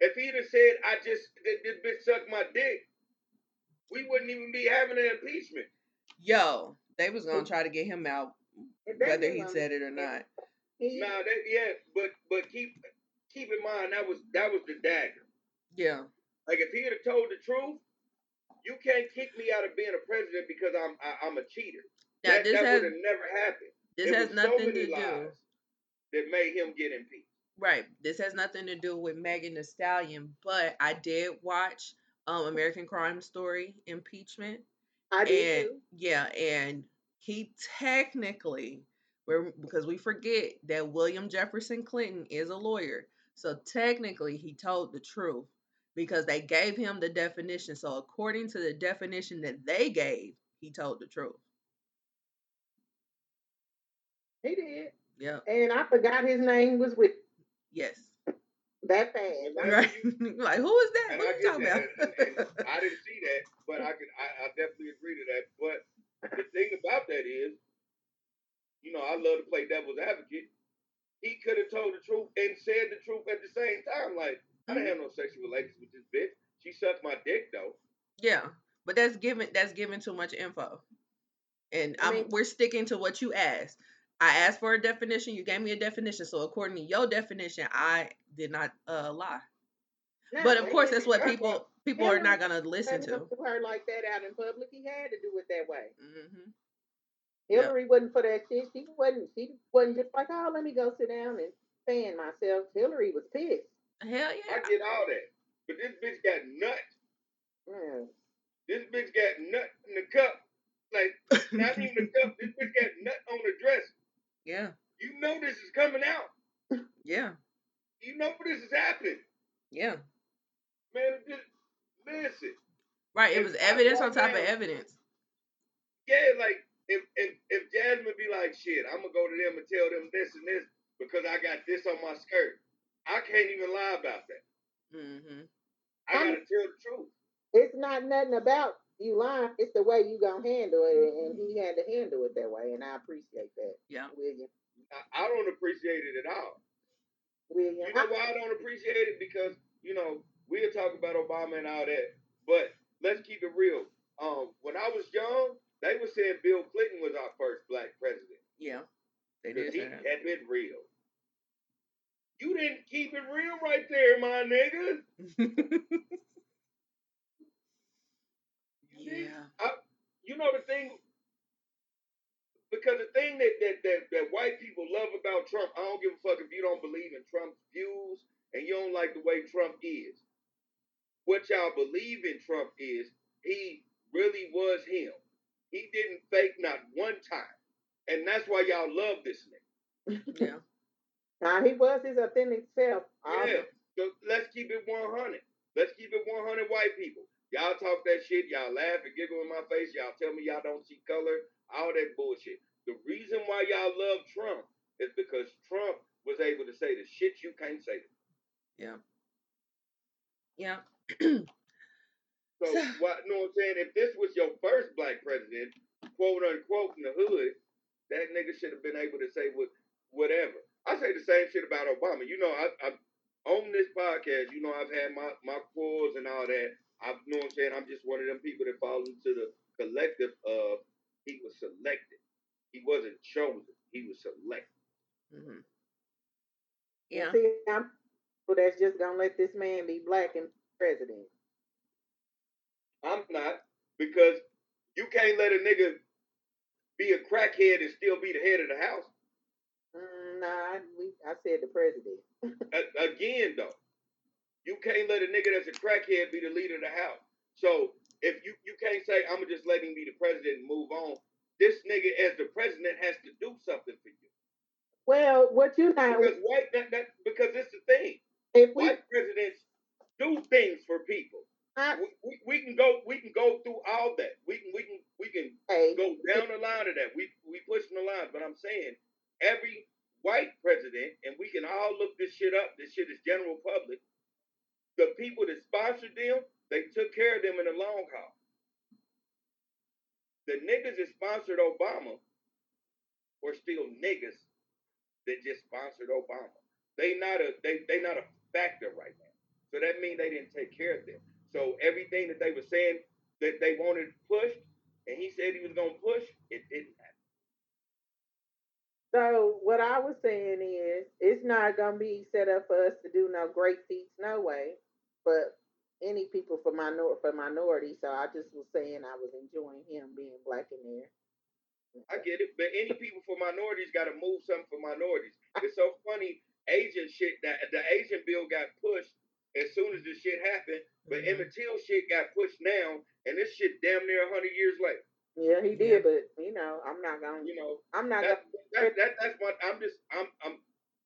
If he'd have said, I just th- this bitch sucked my dick, we wouldn't even be having an impeachment. yo they was gonna try to get him out whether he said it or not Nah, that yeah, but but keep keep in mind that was that was the dagger. yeah Like if he had told the truth, you can't kick me out of being a president because I'm I, I'm a cheater. now that that would have never happened. This it has so nothing many to do. that made him get impeached. Right. This has nothing to do with Megan the Stallion, but I did watch um American Crime Story impeachment. I did And yeah, and he technically we're because we forget that William Jefferson Clinton is a lawyer. So technically he told the truth because they gave him the definition. So according to the definition that they gave, he told the truth. He did. Yeah. And I forgot his name was with Yes. that fast. Right. like who is that? And What I are you talking that, about? and, and I didn't see that, but I could, I, I definitely agree to that. But the thing about that is, you know, I love to play devil's advocate. He could have told the truth and said the truth at the same time. Like, I didn't mm-hmm. have no sexual relations with this bitch. She sucked my dick though. Yeah, but that's given that's given too much info, and I I'm, mean- we're sticking to what you asked. I asked for a definition. You gave me a definition. So according to your definition, I did not uh, lie. No, But of course, that's what people why- people are not gonna listen to. to her like that out in public. He had to do it that way. hmm Yep. Hillary wasn't for that shit. She wasn't. She wasn't just like, oh, let me go sit down and fan myself. Hillary was pissed. Hell yeah! I yeah. get all that, but this bitch got nut. Mm. This bitch got nut in the cup. Like, not even the cup. This bitch got nut on the dress. Yeah, You know this is coming out. yeah, You know this is happening. yeah. Man, just listen. Right. It was evidence on top of evidence. Yeah, like if if if Jasmine be like, shit, I'm gonna go to them and tell them this and this because I got this on my skirt. I can't even lie about that. Mm hmm I gotta tell the truth. It's not nothing about you lying. It's the way you gonna handle it, and he had to handle it that way, and I appreciate that, Yeah. William. I, I don't appreciate it at all. William, You know why I don't appreciate it? Because you know we'll talk about Obama and all that, but let's keep it real. Um, when I was young, they were saying Bill Clinton was our first black president Yeah. They did he say that. kept it real. You didn't keep it real right there, my nigga. You didn't. yeah. you know the thing because the thing that, that that that white people love about Trump, I don't give a fuck if you don't believe in Trump's views and you don't like the way Trump is. What y'all believe in Trump is he really was him. He didn't fake not one time. And that's why y'all love this nigga. Yeah. Now he was his authentic self. Yeah. So let's keep it 100. Let's keep it 100 white people. Y'all talk that shit. Y'all laugh and giggle in my face. Y'all tell me y'all don't see color. All that bullshit. The reason why y'all love Trump is because Trump was able to say the shit you can't say. Yeah. Yeah. So, what, know what I'm saying? If this was your first black president, quote unquote, in the hood, that nigga should have been able to say what, whatever. I say the same shit about Obama. You know, I, I on this podcast, you know, I've had my my quarrels and all that. I you know what I'm saying. I'm just one of them people that fall into the collective of he was selected. He wasn't chosen. He was selected. hmm Yeah. See, I'm well, that's just gonna let this man be black and president. I'm not because you can't let a nigga be a crackhead and still be the head of the house. Mm, nah, I, we, I said the president. A- again though, you can't let a nigga that's a crackhead be the leader of the house. So if you you can't say I'm just let him be the president and move on, this nigga as the president has to do something for you. Well, what you not Because white that, that because it's the thing. if we White presidents do things for people. I, We, we, we can go we can go through all that. We can we can we can hey, go down the line of that. We we pushing the line, but I'm saying every white president, and we can all look this shit up. This shit is general public. The people that sponsored them, they took care of them in the long haul. The niggas that sponsored Obama were still niggas that just sponsored Obama. They not a they they not a factor right now. So that means they didn't take care of them. So everything that they were saying that they wanted pushed, and he said he was gonna push, it didn't happen. So what I was saying is, it's not gonna be set up for us to do no great feats, no way. But any people for minor for minority. So I just was saying I was enjoying him being black in there. I get it, but any people for minorities got to move something for minorities. It's so funny. Asian shit that the Asian bill got pushed as soon as this shit happened, but Mhm. Emmett Till shit got pushed now, and this shit damn near hundred years later. Yeah, he Yeah. did, but you know, I'm not gonna. You know, I'm not that, gonna. that, that that's what I'm just I'm I'm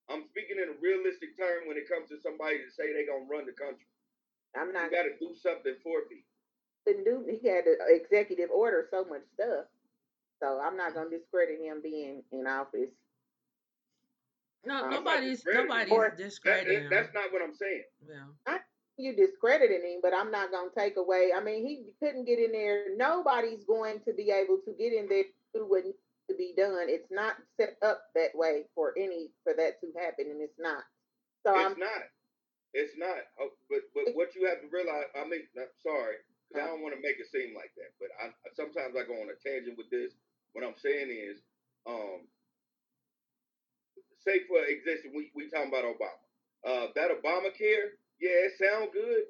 I'm speaking in a realistic term when it comes to somebody to say they gonna run the country. I'm You not got to do something for me. couldn't do. He had to executive order so much stuff, so I'm not gonna discredit him being in office. No, um, I'm not nobody's discrediting nobody's or- That, discrediting that- that's him. not what I'm saying. Yeah. You discrediting him, but I'm not gonna take away. I mean, he couldn't get in there. Nobody's going to be able to get in there to do what needs to be done. It's not set up that way for any for that to happen, and it's not. So it's I'm not. It's not. Oh, but but what you have to realize, I mean, I'm sorry, 'cause I don't want to make it seem like that. But I sometimes I go on a tangent with this. What I'm saying is, um, say for existence, we we talking about Obama. Uh, that Obamacare, yeah, it sound good.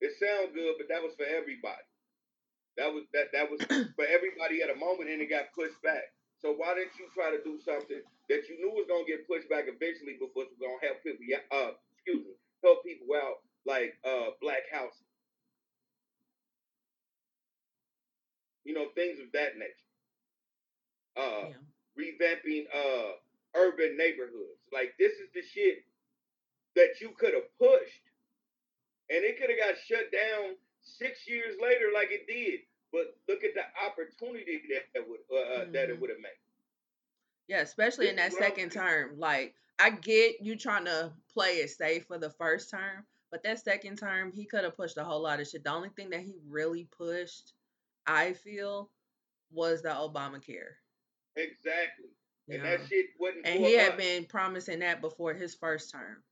It sound good, but that was for everybody. That was that that was for everybody at a moment, and it got pushed back. So why didn't you try to do something that you knew was gonna get pushed back eventually, but was gonna help people? Uh, excuse me, help people out like uh black housing. You know things of that nature. Uh, Yeah. revamping uh urban neighborhoods. Like this is the shit that you could have pushed, and it could have got shut down six years later, like it did. But look at the opportunity that it would uh, that it Mhm. would have made. Yeah, especially in This that is what I'm second term. Like, I get you trying to play it safe for the first term, but that second term, he could have pushed a whole lot of shit. The only thing that he really pushed, I feel, was the Obamacare. Exactly, You and that shit wasn't. And for he had us. been promising that before his first term.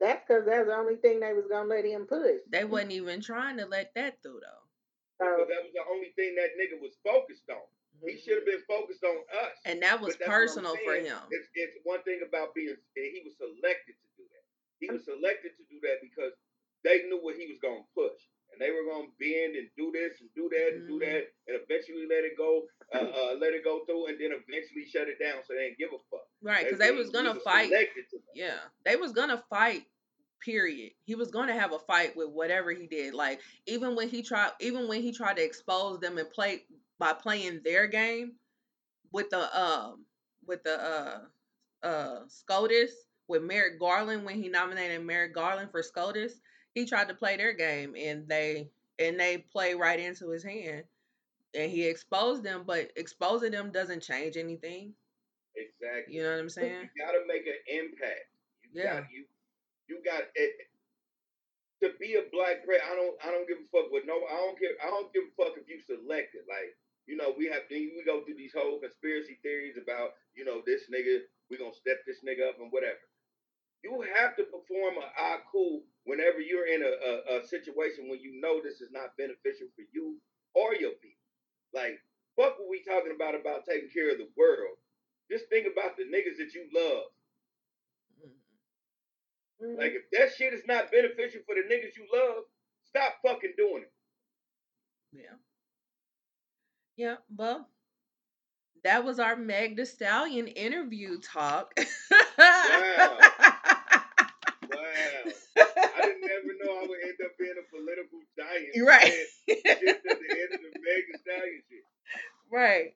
that's because that's the only thing they was gonna let him push. They wasn't even trying to let that through though. because So that was the only thing that nigga was focused on. He should have been focused on us. And that was But that's what I'm personal for him. It's, it's one thing about being, he was selected to do that. He was selected to do that because they knew what he was going to push. And they were going to bend and do this and do that and do Mhm. that and eventually let it go, uh, uh, let it go through and then eventually shut it down so they didn't give a fuck. Right, because they was gonna was fight. to. Yeah, they was gonna fight. Period. He was gonna have a fight with whatever he did. Like even when he tried, even when he tried to expose them and play by playing their game with the um with the uh uh SCOTUS with Merrick Garland when he nominated Merrick Garland for SCOTUS, he tried to play their game and they and they play right into his hand and he exposed them. But exposing them doesn't change anything. Exactly. You know what I'm saying? You gotta make an impact. You Yeah. got you you got it to be a black president. I don't I don't give a fuck with no I don't care I don't give a fuck if you selected. Like, you know, we have we go through these whole conspiracy theories about, you know, this nigga, we gonna step this nigga up and whatever. You have to perform a ah cool whenever you're in a, a, a situation when you know this is not beneficial for you or your people. Like, fuck what we talking about about taking care of the world. Just think about the niggas that you love. Mhm. mhm. Like if that shit is not beneficial for the niggas you love, stop fucking doing it. Yeah. Yeah, well, that was our Meg The Stallion interview talk. Wow. Wow. I didn't ever know I would end up being a political giant. You're right. Shit at the end of the Megan Stallion shit. right.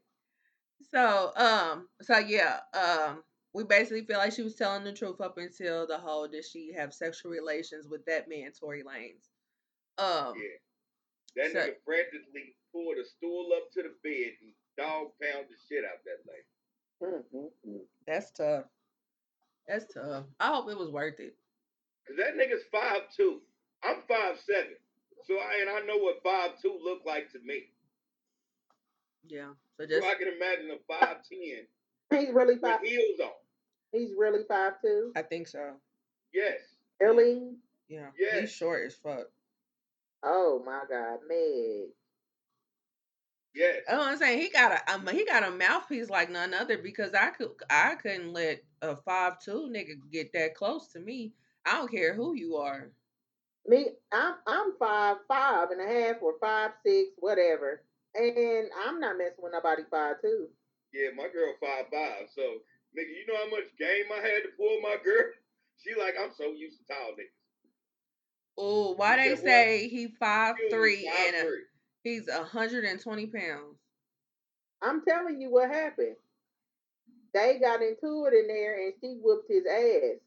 So, um, so yeah, um, we basically feel like she was telling the truth up until the whole did she have sexual relations with that man, Tory Lanez. Um, Yeah. That So- nigga frantically pulled a stool up to the bed and dog pound the shit out that lady. Mhm, mhm. that's tough. That's tough. I hope it was worth it. Cause that nigga's five two. I'm five seven. So I and I know what five two look like to me. Yeah. So So just I can imagine a five ten He's really with five. heels on. He's really five two. I think so. Yes. Really? Yeah. Yes. He's short as fuck. Oh my God, Meg. Yes. Oh, I'm saying he got a um, he got a mouthpiece like none other because I could I couldn't let a five two nigga get that close to me. I don't care who you are. Me, I'm I'm five five and a half or five six, whatever. And I'm not messing with nobody five two. Yeah, my girl five five. So nigga, you know how much game I had to pull my girl? She like, I'm so used to tall niggas. Oh, why they said what? say he five three and a, 5'3". He's a hundred and twenty pounds? I'm telling you what happened. They got into it in there and she whooped his ass.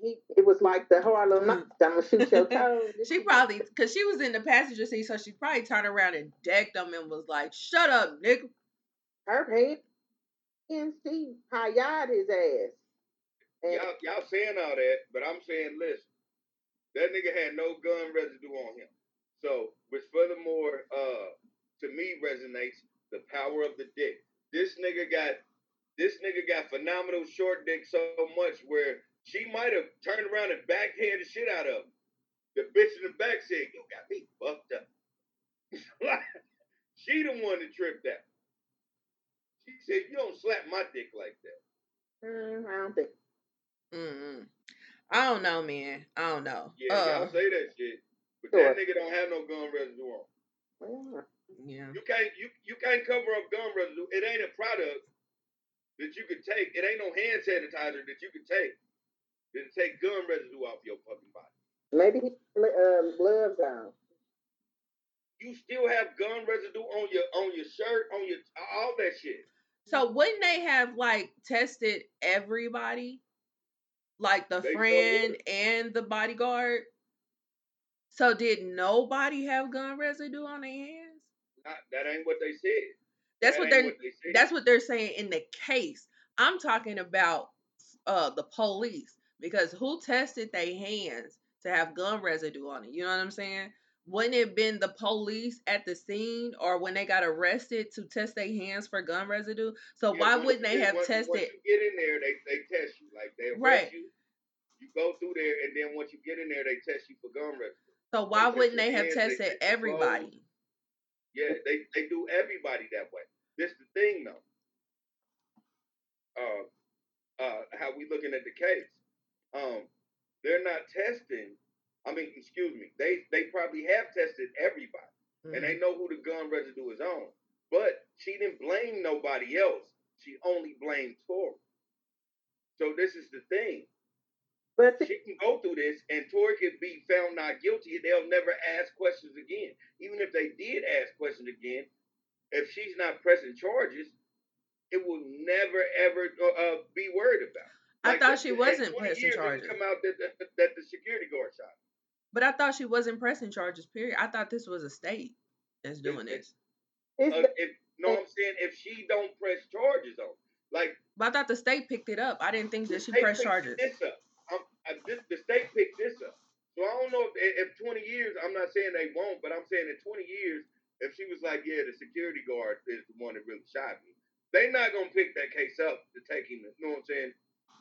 He it was like the Harlem mm. Nights. I'm gonna shoot your toes. She probably because she was in the passenger seat, so she probably turned around and decked him and was like, "Shut up, nigga." her hand and she hayat his ass. And Y'all, y'all saying all that, but I'm saying, listen, that nigga had no gun residue on him. So, which furthermore, uh, to me resonates the power of the dick. This nigga got, this nigga got phenomenal short dick so much where she might have turned around and backhanded shit out of him. The bitch in the back said, "You got me fucked up." she the one that tripped out. She said, "You don't slap my dick like that." mm, I don't think Mm-mm. I don't know, man. I don't know. Yeah, uh, y'all say that shit, but that nigga don't have no gun residue on. well, yeah. You can't you you can't cover up gun residue. It ain't a product that you could take. It ain't no hand sanitizer that you could take that take gun residue off your fucking body. maybe he um, gloves on. You still have gun residue on your on your shirt, on your all that shit. So wouldn't they have like tested everybody, like the They friend and the bodyguard? So did nobody have gun residue on their hands? Not, that ain't what they said. That's That what they're. what they. That's what they're saying in the case. I'm talking about uh the police because who tested their hands to have gun residue on it? You know what I'm saying? Wouldn't it been the police at the scene or when they got arrested to test their hands for gun residue? So Yeah, why wouldn't they get- have once, tested? Once you get in there, they, they test you. Like they arrest Right. you. You go through there, and then once you get in there, they test you for gun residue. So why test wouldn't they have hands, tested test your clothes. everybody? Yeah, they, they do everybody that way. This the thing though. Uh, uh, how we looking at the case? Um, they're not testing. I mean, excuse me. They they probably have tested everybody, and Mhm. they know who the gun residue is on. But she didn't blame nobody else. She only blamed Tory. So this is the thing. But She can go through this, and Tory could be found not guilty. They'll never ask questions again. Even if they did ask questions again, if she's not pressing charges, it will never ever uh, uh, be worried about. I thought she wasn't pressing charges. Come out that, that, that the security guard shot. But I thought she wasn't pressing charges. Period. I thought this was a state that's doing it- this. Uh, if no, I'm saying if she don't press charges on, like But I thought the state picked it up. I didn't think that she pressed charges. This up. This, the state picked this up. So I don't know if, if 20 years. I'm not saying they won't, but I'm saying in 20 years, if she was like, yeah, the security guard is the one that really shot me, they not gonna pick that case up to take him. You know what I'm saying?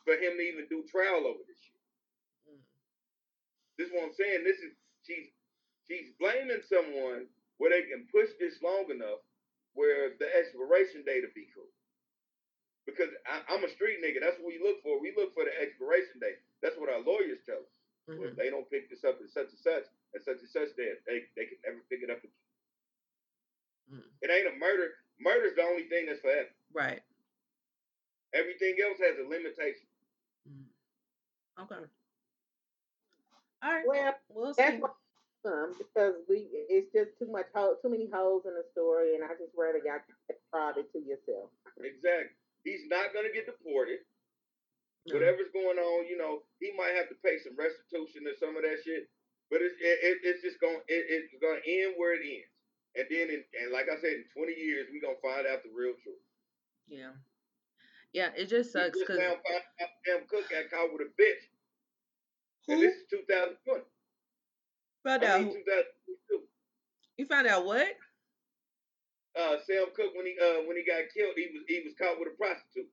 For him to even do trial over this shit. Mm. This is what I'm saying. This is she's she's blaming someone where they can push this long enough where the expiration date will be cool. Because I, I'm a street nigga. That's what we look for. We look for the expiration date. That's what our lawyers tell us. Well, if they don't pick this up at such and such and such and such day, they they can never pick it up again. Mm. It ain't a murder. Murder's the only thing that's forever. Right. Everything else has a limitation. Mm. Okay. All right. well, We'll that's see. why some because we it's just too much hole, too many holes in the story, and I just rather y'all keep private to yourself. Exactly. He's not gonna get deported. Whatever's going on, you know, he might have to pay some restitution or some of that shit. But it's it, it, it's just going it, it's gonna end where it ends. And then in, and like I said, in 20 years we gonna find out the real truth. Yeah. Yeah. It just sucks because now found out Sam Cooke got caught with a bitch. And this is 2020. found I out. mean who- 2022. You found out what? Uh, Sam Cooke when he uh when he got killed, he was he was caught with a prostitute.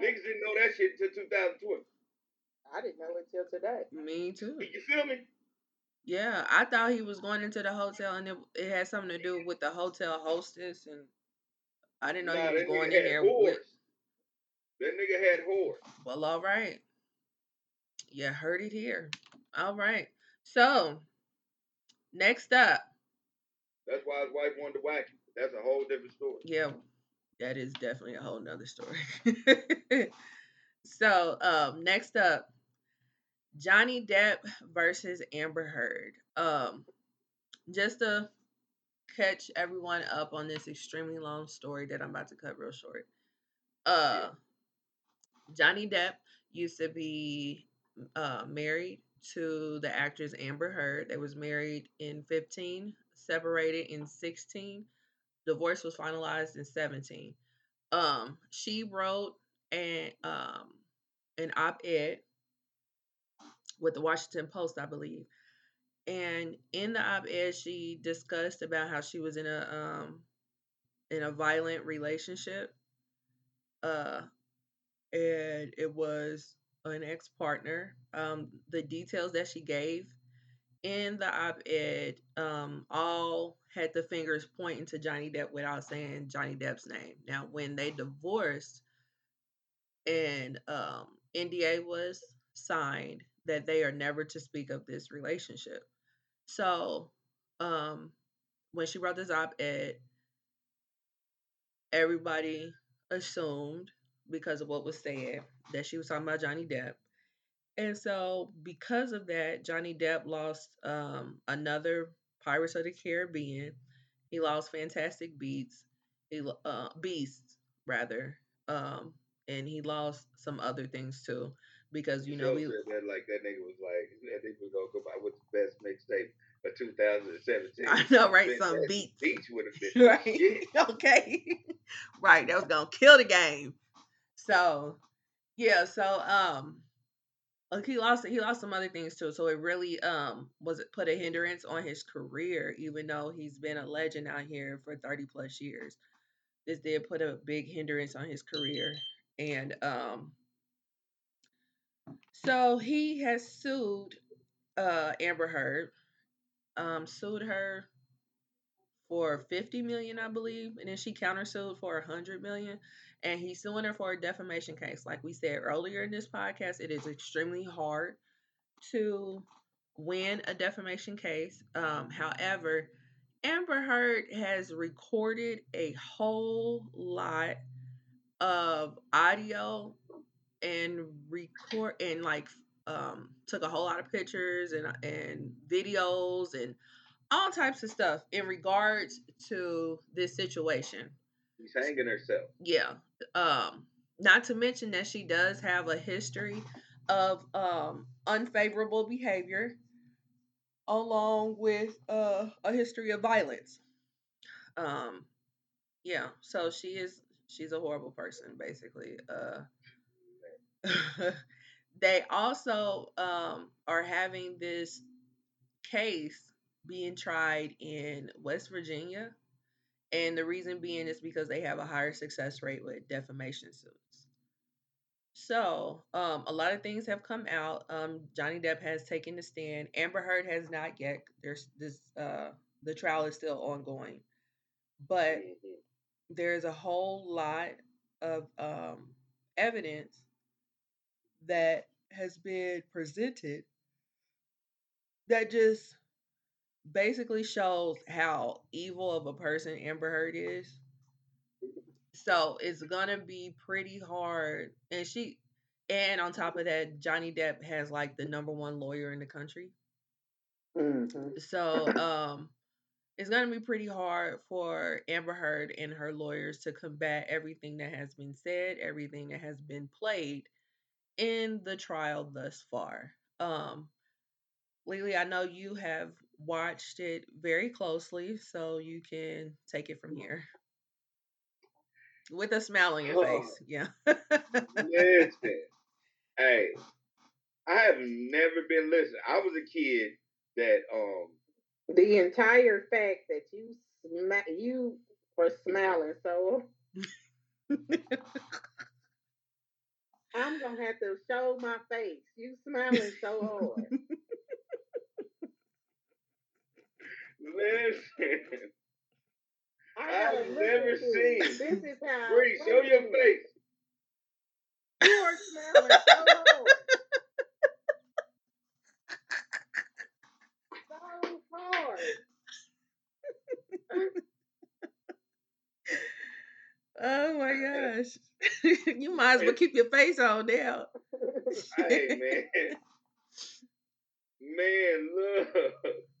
Niggas didn't know that shit until 2020. I didn't know it till today. Me too. You feel me? Yeah, I thought he was going into the hotel and it, it had something to do with the hotel hostess and I didn't know Nah, he was going in there whores. with That nigga had whores. well all right. You heard it here. All right. So next up, That's why his wife wanted to whack him. That's a whole different story. yeah, that is definitely a whole nother story. so, um, next up, Johnny Depp versus Amber Heard. Um, just to catch everyone up on this extremely long story that I'm about to cut real short. Uh, Johnny Depp used to be uh, married to the actress Amber Heard. They was married in 15, separated in 16. Divorce was finalized in 17. Um, she wrote an um an op-ed with the Washington Post, I believe. And in the op-ed, she discussed about how she was in a um in a violent relationship. Uh, and it was an ex-partner. Um, the details that she gave in the op-ed um, all had the fingers pointing to Johnny Depp without saying Johnny Depp's name. Now, when they divorced and um, NDA was signed, that they are never to speak of this relationship. So, um, when she wrote this op-ed, everybody assumed because of what was said that she was talking about Johnny Depp. And so, because of that, Johnny Depp lost um, another Pirates of the Caribbean. He lost Fantastic Beats, he uh, Beasts rather, um, and he lost some other things too. Because you know we that like that nigga was like that nigga was gonna come out with the best mixtape of 2017. I know, right? Some beats. Beats would have been right? shit. okay, right. That was gonna kill the game. So, yeah. So, um, like he lost he lost some other things too. So it really um was it put a hindrance on his career, even though he's been a legend out here for thirty plus years. This did put a big hindrance on his career, and um, so he has sued uh Amber Heard, um, sued her for 50 million, I believe, and then she countersued for 100 million. And he's suing her for a defamation case. Like we said earlier in this podcast, it is extremely hard to win a defamation case. Um, however, Amber Heard has recorded a whole lot of audio and record and like um took a whole lot of pictures and and videos and all types of stuff in regards to this situation. She's hanging herself. Yeah. Um not to mention that she does have a history of um unfavorable behavior along with uh, a history of violence. Um yeah, so she is she's a horrible person basically. Uh they also um are having this case being tried in West Virginia. And the reason being is because they have a higher success rate with defamation suits. So, um, a lot of things have come out. Um, Johnny Depp has taken the stand. Amber Heard has not yet. There's this. Uh, the trial is still ongoing, but Mhm. there's a whole lot of um, evidence that has been presented that just basically shows how evil of a person Amber Heard is. So it's gonna be pretty hard. And she and on top of that, Johnny Depp has like the number one lawyer in the country. Mm-hmm. So um it's gonna be pretty hard for Amber Heard and her lawyers to combat everything that has been said, everything that has been played in the trial thus far. Um Lily, I know you have watched it very closely, so you can take it from here. With a smile on your face. Yeah. Listen, hey, I have never been listening. I was a kid that um The entire fact that you sma- you were smiling so I'm gonna have to show my face. You smiling so hard. Listen. I have never seen. This is how. Bree, show your face. You are smiling so hard. so hard. Oh my gosh. you might as well keep your face on now. hey man. Man, look.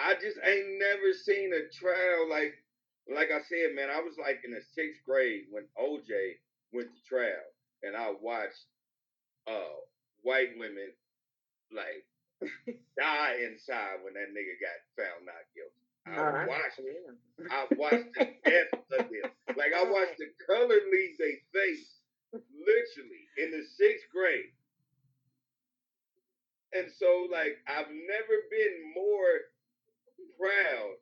I just ain't never seen a trial like, like I said, man. I was like in the sixth grade when OJ went to trial, and I watched uh white women like die inside when that nigga got found not guilty. I Alright. watched it. I watched the death of them. Like I watched the color leave their face, literally in the sixth grade. And so, like, I've never been more proud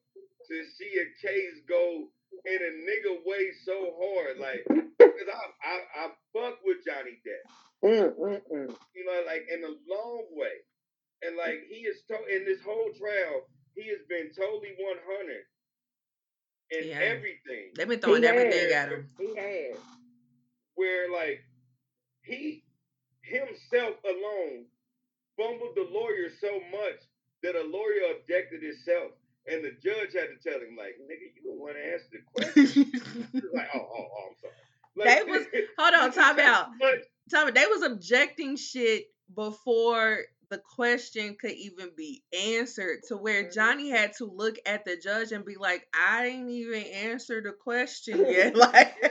to see a case go in a nigga way so hard. Like, because I, I I fuck with Johnny Depp, Mm, mm, mm. you know, like in a long way. And like he is to- in this whole trial, he has been totally 100 in Yeah. everything. They've been throwing He everything has. at him. He has. where like he himself alone fumbled the lawyer so much that a lawyer objected himself and the judge had to tell him like nigga you don't want to answer the question like oh oh, oh i'm sorry like, They was- Hold on, time out. Tommy, they was objecting shit before the question could even be answered to where Mhm. Johnny had to look at the judge and be like, I ain't even answered the question yet. Like Yeah.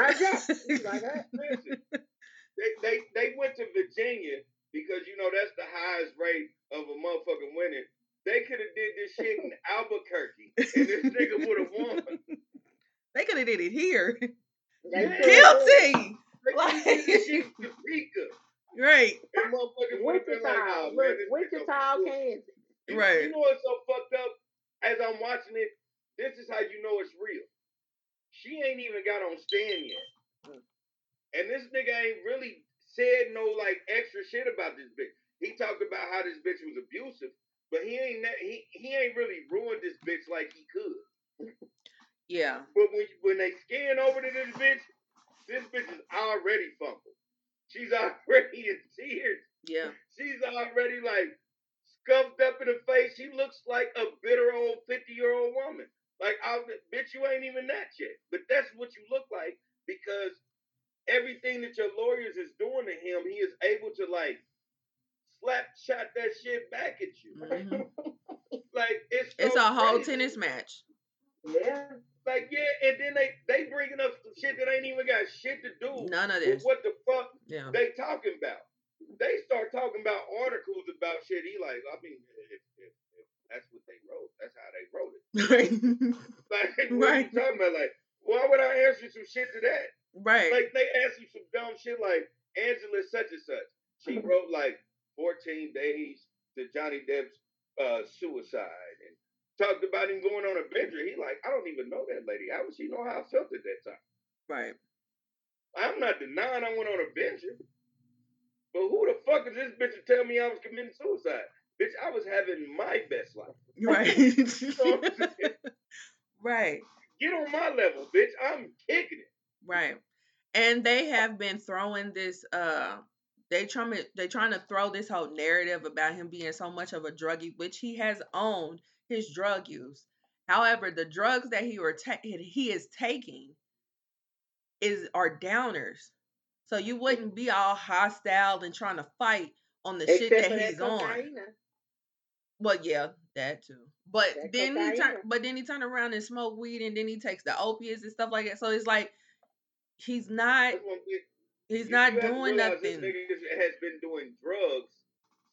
I he's like that. Listen, they, they they went to Virginia because you know that's the highest rate of a motherfucking winning. They could have did this shit in Albuquerque, and this nigga would have won. they could have did it here. Yeah. Guilty. Like, could have did this shit in Topeka, Right. and motherfuckers would have been Wichita, like, "Oh man, look, this Wichita. Kansas. Right. You know what's so fucked up? As I'm watching it, this is how you know it's real. She ain't even got on stand yet. Mm. And this nigga ain't really said no like extra shit about this bitch. He talked about how this bitch was abusive, but he ain't he he ain't really ruined this bitch like he could. Yeah. But when when they scan over to this bitch, this bitch is already fumbled. She's already in tears. Yeah. She's already like scuffed up in the face. She looks like a bitter old 50 year old woman. Like, I, bitch, you ain't even that yet. But that's what you look like because everything that your lawyers is doing to him, he is able to like slap shot that shit back at you. Mhm. Like, it's It's a whole crazy. tennis match. Yeah. Like, yeah, and then they they bringing up some shit that ain't even got shit to do None of with this. what the fuck Yeah. they talking about. They start talking about articles about shit. He like, I mean, if, if, if that's what they wrote, that's how they wrote it. right. Like, what Right. you talking about? Like, why would I answer some shit to that? Right. Like, they ask you some dumb shit like Angela such and such. She wrote like 14 days to Johnny Depp's uh, suicide and talked about him going on a bender. He like, I don't even know that lady. How would she know how I felt at that time? Right. I'm not denying I went on a bender. But who the fuck is this bitch to tell me I was committing suicide? Bitch, I was having my best life. Right. know I'm saying? right. Get on my level, bitch. I'm kicking it. Right. And they have been throwing this uh they trying to they trying to throw this whole narrative about him being so much of a druggie, which he has owned his drug use. However, the drugs that he were ta- he is taking is are downers. So you wouldn't be all hostile and trying to fight on the shit Except that that he's on. cocaine. Well, yeah, that too. But That then he turn, but then he turn around and smoke weed, and then he takes the opiates and stuff like that. So it's like he's not That's one thing. He's You- not you have to doing nothing. This nigga has been doing drugs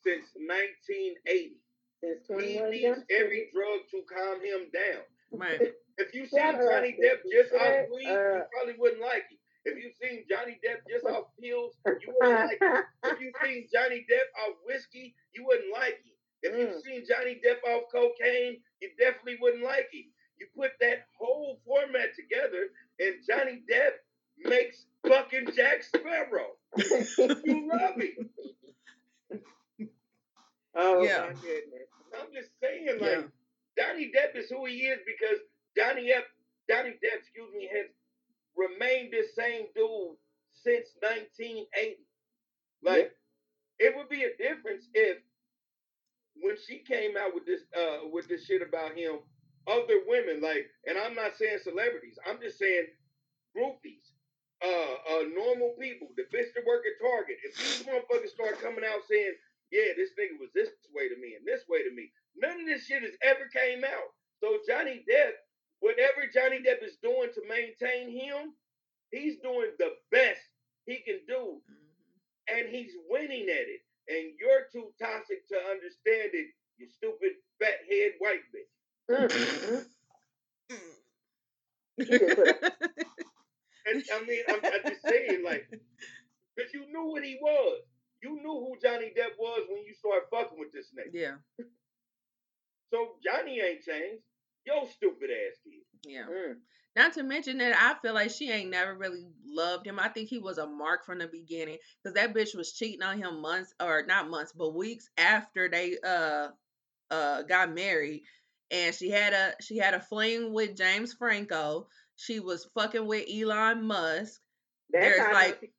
since 1980. Since He needs every drug to calm him down. Right. If you seen Johnny Depp just off weed, you probably wouldn't like him. If you seen Johnny Depp just off pills, you wouldn't like him. If you seen Johnny Depp off whiskey, you wouldn't like him. If you Mm. seen Johnny Depp off cocaine, you definitely wouldn't like him. You put that whole format together, and Johnny Depp makes fucking Jack Sparrow. You love him. oh Yeah. my goodness. I'm just saying, like Yeah. Johnny Depp is who he is because Johnny Depp, Johnny Depp, excuse me, has remained the same dude since 1980. Like it would be a difference if when she came out with this uh with this shit about him other women, like, and I'm not saying celebrities, I'm just saying groupies, uh, uh, normal people, the bitch that work at Target. If these motherfuckers start coming out saying, yeah, this nigga was this way to me and this way to me, none of this shit has ever came out. So Johnny Depp, whatever Johnny Depp is doing to maintain him, he's doing the best he can do, Mhm. and he's winning at it. And you're too toxic to understand it, you stupid fat head white bitch. Mm-mm. Mm. You just put And I mean, I'm, I'm just saying, like, because you knew what he was. You knew who Johnny Depp was when you started fucking with this nigga. yeah, So Johnny ain't changed. Yo, stupid ass kid. yeah. Mm. Not to mention that I feel like she ain't never really loved him. I think he was a mark from the beginning because that bitch was cheating on him months or not months, but weeks after they uh uh got married, and she had a she had a fling with James Franco. She was fucking with Elon Musk. There's how I know like she-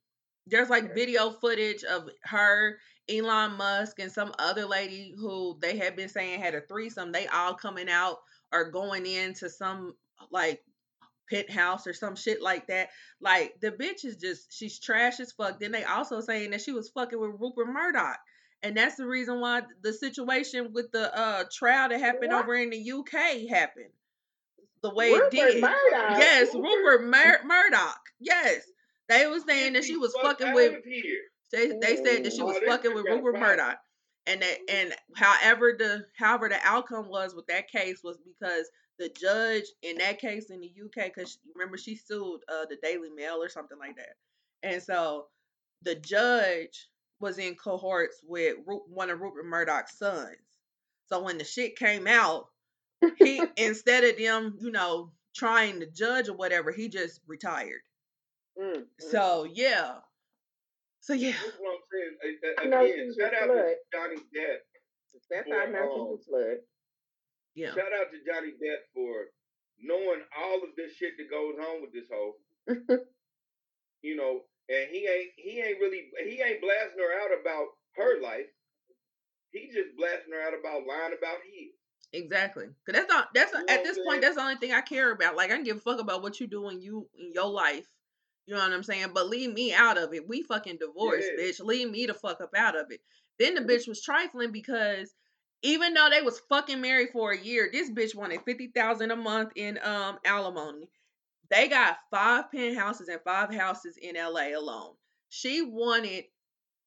there's like video footage of her, Elon Musk, and some other lady who they had been saying had a threesome. They all coming out or going into some like penthouse or some shit like that. Like the bitch is just she's trash as fuck. Then they also saying that she was fucking with Rupert Murdoch. And that's the reason why the situation with the uh trial that happened What? over in the UK happened. The way Rupert it did. Murdoch. Yes, Rupert? Mur- Murdoch. Yes. They was saying that she was fucking with they they said that she was Oh, fucking with Rupert. Murdoch. And that and however the however the outcome was with that case was because the judge in that case in the UK because remember she sued uh the Daily Mail or something like that. And so the judge was in cohorts with Ru- one of Rupert Murdoch's sons. So when the shit came out, he instead of them, you know, trying to judge or whatever, he just retired. Mm, mm. So yeah. So yeah. This is what I'm saying. A- a- I know Again, shout a out to. Johnny Depp. That's how I know for, um, she's a. Yeah. Shout out to Johnny Depp for knowing all of this shit that goes on with this whole. You know, and he ain't he ain't really he ain't blasting her out about her life. He just blasting her out about lying about his. Exactly. Cause that's not that's You at this point that's the only thing I care about. Like I can give a fuck about what you do in you in your life. You know what I'm saying? But leave me out of it. We fucking divorced, Yeah. bitch. Leave me the fuck up out of it. Then the bitch was trifling because even though they was fucking married for a year, this bitch wanted fifty thousand a month in um alimony. They got five penthouses and five houses in LA alone. She wanted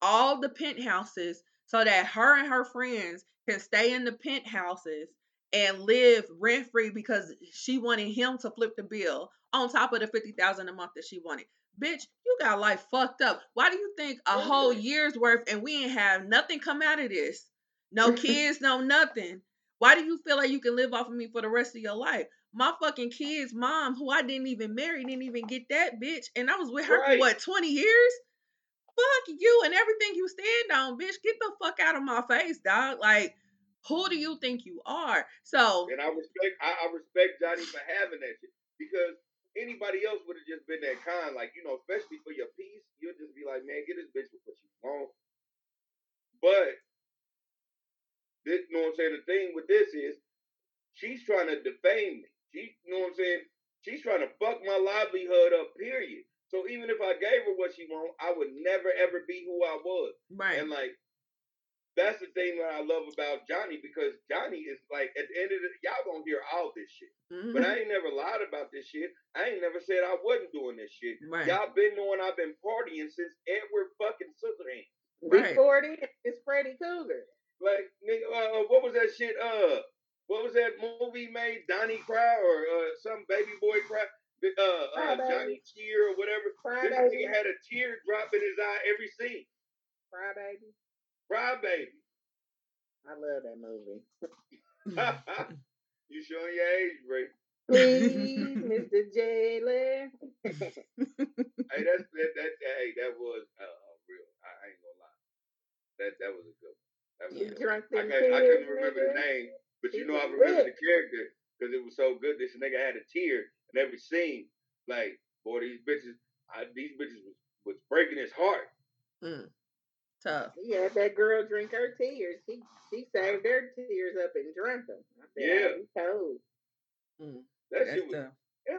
all the penthouses so that her and her friends can stay in the penthouses and live rent free because she wanted him to flip the bill on top of the fifty thousand a month that she wanted. Bitch, you got life fucked up. Why do you think a whole year's worth and we ain't have nothing come out of this? No kids, no nothing. Why do you feel like you can live off of me for the rest of your life? My fucking kid's mom, who I didn't even marry, didn't even get that bitch, and I was with her for what twenty years. Fuck you and everything you stand on, bitch. Get the fuck out of my face, dog. Like, who do you think you are? So, And I respect I, I respect Johnny for having that shit. Because anybody else would have just been that kind, like, you know, especially for your piece, you'll just be like, man, get this bitch with what you want. But this you know what I'm saying? The thing with this is she's trying to defame me. She you know what I'm saying? She's trying to fuck my livelihood up, period. So even if I gave her what she want, I would never ever be who I was. right. And like that's the thing that I love about Johnny because Johnny is like at the end of the y'all gonna hear all this shit. Mhm. But I ain't never lied about this shit. I ain't never said I wasn't doing this shit. Right. Y'all been knowing I've been partying since Edward fucking Scissorhands. Right. Before then, it's Freddy Krueger. Like nigga, uh, what was that shit? Uh, what was that movie made? Donnie Cry or uh, some baby boy cry? Uh, uh, Johnny Tear or whatever. Cry This Baby. nigga had a tear drop in his eye every scene. Cry Baby. Cry baby. I love that movie. you showing your age, Ray. Please, Mr. Jailer. Hey, that's that, that hey, that was uh, real. I, I ain't gonna lie. That that was a good. One. That was Yeah. a good. Drunk. I them couldn't, I couldn't remember the name, but you know I remember the character because it was so good. This nigga had a tear in every scene. Like, boy, these bitches, I, these bitches was, was breaking his heart. Mm. Tough. He had that girl drink her tears. She she saved her tears up and drank them. I Yeah. he cold. Mm, That that's shit was. tough. yeah,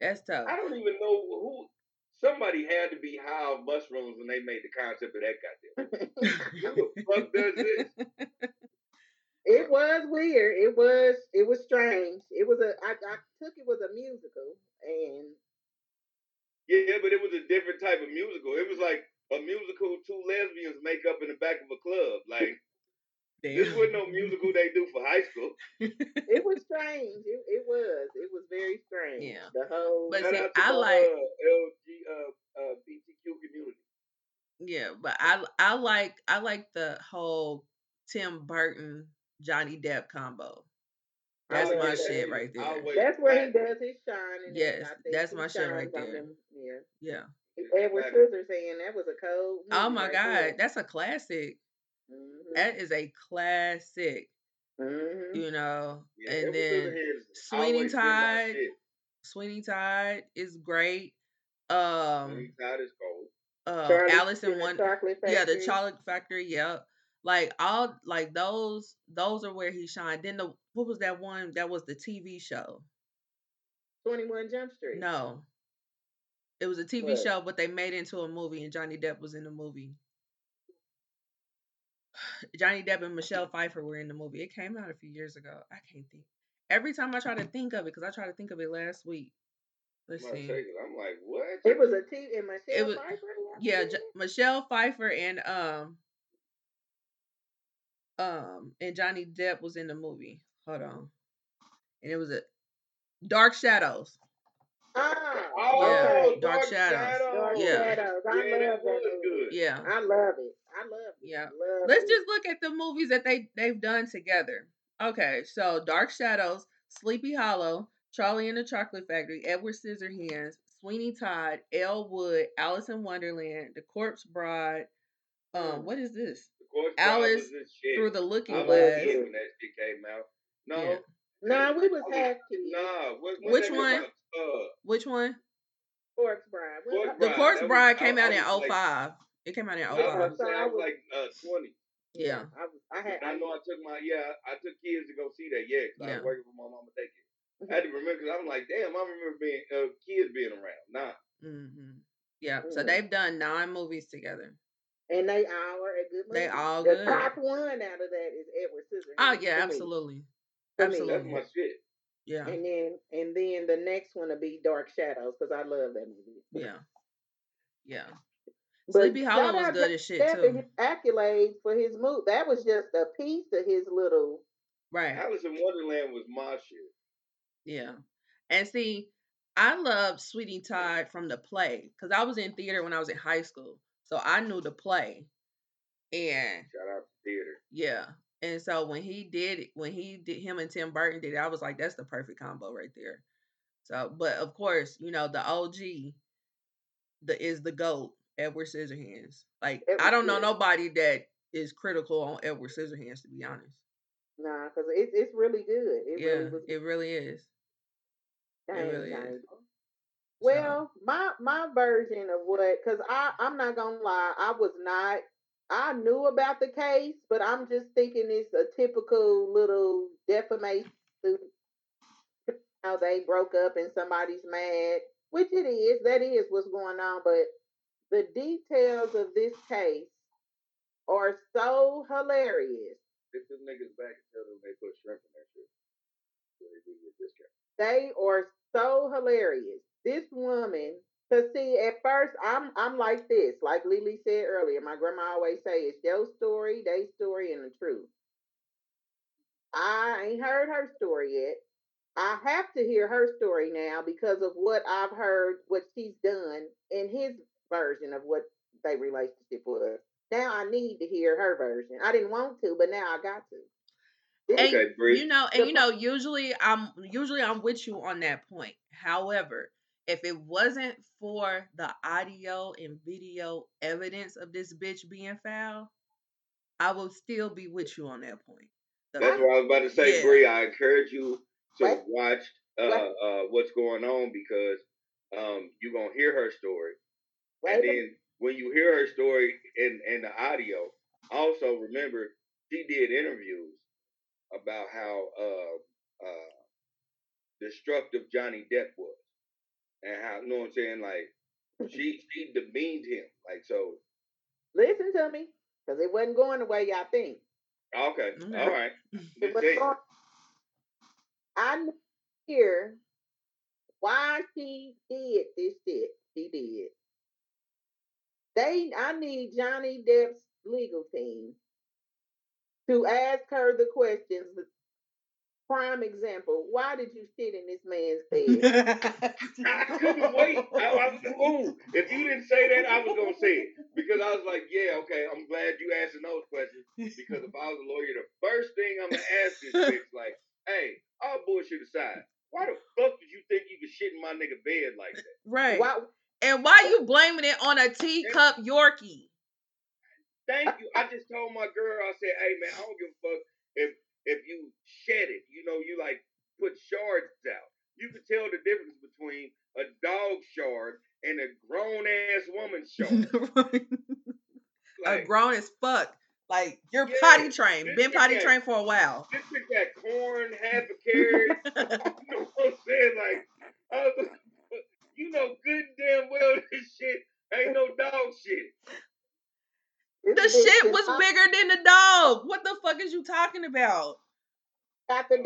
That's tough. I don't even know who. Somebody had to be high on mushrooms when they made the concept of that goddamn. Who the fuck does this? It was weird. It was it was strange. It was a I, I took it was a musical and Yeah, but it was a different type of musical. It was like a musical two lesbians make up in the back of a club. Like this wasn't no musical they do for high school. it was strange. It, it was. It was very strange. Yeah. The whole But see, I my, like- uh, LG uh, uh, BTQ community. Yeah, but I I like I like the whole Tim Burton Johnny Depp combo. That's my that. shit right there. Always that's where he does his shine. Yes, that's my shit right there. them. Yeah. Yeah. Edward Classic. Scissorhands, that was a cold. Oh my right god, there. that's a classic. Mhm. That is a classic. Mhm. You know, Yeah, and then Sweeney always been my Todd. Sweeney Todd is great. Um, Sweeney Todd is cold. uh, Alice in One. Yeah, the chocolate factory. Yep. Like all like those those are where he shined. Then the what was that one that was the TV show? 21 Jump Street. No. It was a TV What? show, but they made it into a movie and Johnny Depp was in the movie. Johnny Depp and Michelle Pfeiffer were in the movie. It came out a few years ago. I can't think. Every time I try to think of it, because I tried to think of it last week. Let's I'm, see. I'm like, what? It was a T and Michelle It was- Pfeiffer. Yeah, J- Michelle Pfeiffer and um um and Johnny Depp was in the movie. Hold on. And it was a Dark Shadows. Ah, Oh, Yeah, Dark Shadows. Dark Yeah. Shadows. I Yeah, love that that movie. Yeah. I love it. I love it. Yeah. Love Let's it. just look at the movies that they they've done together. Okay, so Dark Shadows, Sleepy Hollow, Charlie and the Chocolate Factory, Edward Scissorhands, Sweeney Todd, Ed Wood, Alice in Wonderland, The Corpse Bride. Um, Mm. what is this? Of Alice this shit. Through the Looking Glass. a when that shit came out. No, Yeah. No, we was I was- nah. What, what Which one? out? Uh, Which one? Corpse Bride. We- Corpse The Bride, Corpse that was- Bride I- came I out in was like- 05. It came out in I was about 05. I was like uh, 20. Yeah. I, was, I had. I know I took my yeah, I took kids to go see that. Yeah, 'cause I Yeah. was working for my mama daycare. I had to remember because I'm like, damn, I remember being uh, kids being around. Nah, hmm Yeah. So Mhm. they've done nine movies together. And they all are a good movie. They all the good. top one out of that is Edward Scissorhands. Oh yeah, absolutely. Me. Absolutely. that's my shit. Yeah. And then and then the next one will be Dark Shadows because I love that movie. Yeah. Yeah. But Sleepy Hollow was good as shit Depp too. his accolades for his move. That was just a piece of his little. Right. Alice in Wonderland was my shit. Yeah. And see, I loved Sweeney Todd from the play because I was in theater when I was in high school. So I knew the play. And Shout out to theater. yeah. And so when he did it, when he did him and Tim Burton did it, I was like, that's the perfect combo right there. So, but of course, you know, the OG the is the GOAT, Edward Scissorhands. Like I don't know nobody that is critical on Edward Scissorhands to be honest. Nah, because it's it's really good. It yeah, really was. it really is. Dang, really is. Well, my my version of what, because I I'm not gonna lie, I was not. I knew about the case, but I'm just thinking it's a typical little defamation. suit. How they broke up and somebody's mad, which it is. That is what's going on. But the details of this case are so hilarious. Get them niggas back and tell them they put shrimp in their shit. So they do get discount. They are so hilarious. This woman, cause see, at first I'm I'm like this, like Lily said earlier. My grandma always say it's your story, they story, and the truth. I ain't heard her story yet. I have to hear her story now because of what I've heard, what she's done in his version of what their relationship was. Now I need to hear her version. I didn't want to, but now I got to. And Okay, you know, and you know, usually I'm usually I'm with you on that point. However, if it wasn't for the audio and video evidence of this bitch being foul, I will still be with you on that point. The- That's what I was about to say, Yeah. Bree. I encourage you to What? watch uh, What? uh, what's going on because um, you're gonna hear her story, Wait and then when you hear her story in in the audio, also remember she did interviews about how uh, uh, destructive Johnny Depp was, and how you know what I'm saying? Like she she demeaned him. Like so. Listen to me, because it wasn't going the way y'all think. Okay, Okay. all right. It Just was saying. going- I knew here why she did this shit. She did. They, I need Johnny Depp's legal team to ask her the questions. Prime example: Why did you shit in this man's bed? I couldn't wait. I, I was ooh. If you didn't say that, I was gonna say it because I was like, yeah, okay. I'm glad you asking those questions because if I was a lawyer, the first thing I'm gonna ask this bitch, like, hey, all bullshit aside, why the fuck did you think you could shit in my nigga bed like that? right. Why? And why you blaming it on a teacup Yorkie? Thank you. I just told my girl, I said, hey man, I don't give a fuck if if you shed it. You know, you like put shards out. You can tell the difference between a dog shard and a grown ass woman shard. a Like, grown as fuck. Like you're Yeah, potty trained. Been potty that- trained for a while. this bitch got corn, half a carrot. you know what I'm saying? Like, I was you know good damn well this shit ain't no dog shit. The bitch shit was bigger than the dog. What the fuck is you talking about? Got the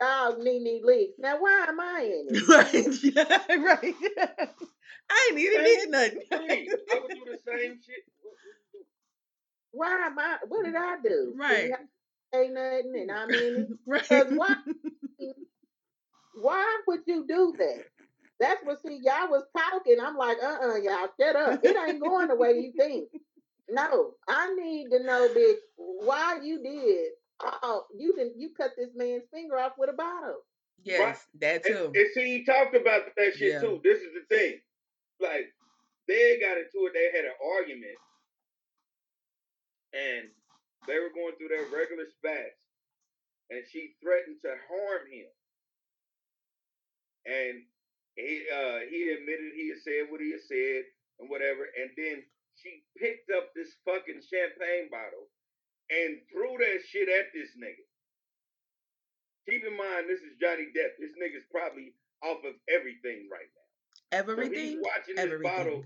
dog, knee knee leaks. Now why am I in it? right. Yeah, right. I ain't even did nothing. I would do the same shit. Why am I? What did I do? Right. I Say nothing, and I'm in it. right. Why? Why would you do that? That's what. See, y'all was talking. I'm like, uh, uh y'all, shut up. It ain't going the way you think. No, I need to know, bitch, why you did. Oh, you didn't. You cut this man's finger off with a bottle. Yes, that And, too. and see, he talked about that shit Yeah. too. This is the thing. Like, they got into it. They had an argument, and they were going through their regular spats, and she threatened to harm him. And he uh he admitted he had said what he had said and whatever, and then she picked up this fucking champagne bottle and threw that shit at this nigga. Keep in mind, this is Johnny Depp. This nigga's probably off of everything right now. So he's Everything. watching this bottle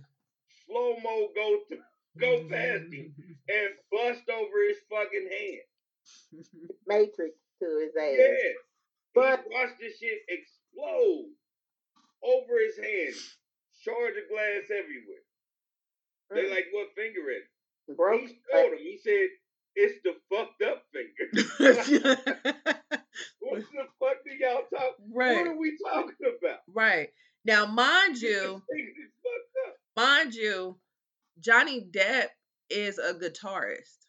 slow mo go through, go past him and bust over his fucking hand. Matrix to his ass. Yeah. But- he watched this shit explode over his hand. Shards of glass everywhere. They Mm, like, what finger is it? broke. He told him, he said, it's the fucked up finger. what the fuck do y'all talk? What are we talking about? Right. Now, mind you, finger is fucked up. mind you, Johnny Depp is a guitarist.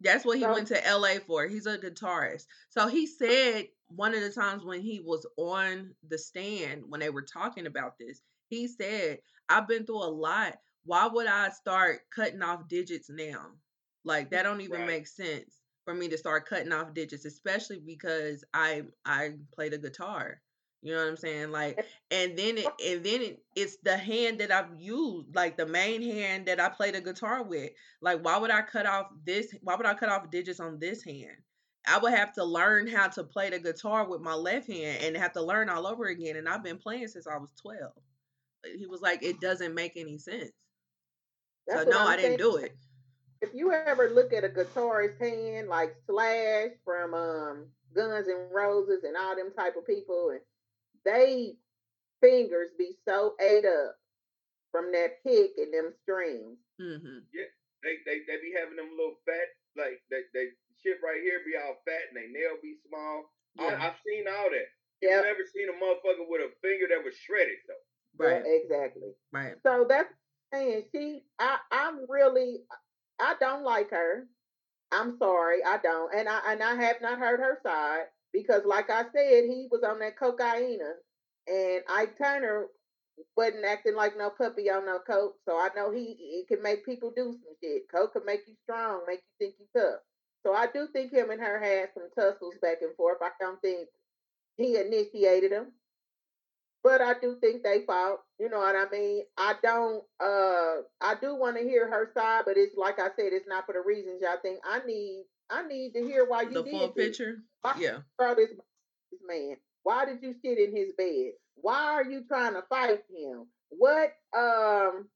That's what he So- went to LA for. He's a guitarist. So he said one of the times when he was on the stand when they were talking about this, he said, I've been through a lot. Why would I start cutting off digits now? Like that don't even Right. make sense for me to start cutting off digits, especially because I I play the guitar. You know what I'm saying? Like and then it and then it, it's the hand that I've used, like the main hand that I play the guitar with. Like, why would I cut off this? Why would I cut off digits on this hand? I would have to learn how to play the guitar with my left hand and have to learn all over again. And I've been playing since I was 12. He was like, it doesn't make any sense. That's so no, I'm I didn't saying. do it. If you ever look at a guitarist hand like Slash from um Guns and Roses and all them type of people, and they fingers be so ate up from that pick and them strings. hmm They, they they be having them little fat, like they, they shit right here be all fat and they nail be small. Yeah, I, I've seen all that. Yeah, You've never seen a motherfucker with a finger that was shredded though. right, exactly. right. So that's saying she. I I'm really. I don't like her. I'm sorry, I don't, and I and I have not heard her side because, like I said, he was on that cocaine, and Ike Turner wasn't acting like no puppy on no coke. So I know he he can make people do some shit. Coke can make you strong, make you think you tough. So I do think him and her had some tussles back and forth. I don't think he initiated them. But I do think they fought. You know what I mean? I don't uh I do want to hear her side, but it's like I said, it's not for the reasons y'all think. I need I need to hear why you The did full this. picture. Why Yeah, throw this this man? Why did you sit in his bed? Why are you trying to fight him? What um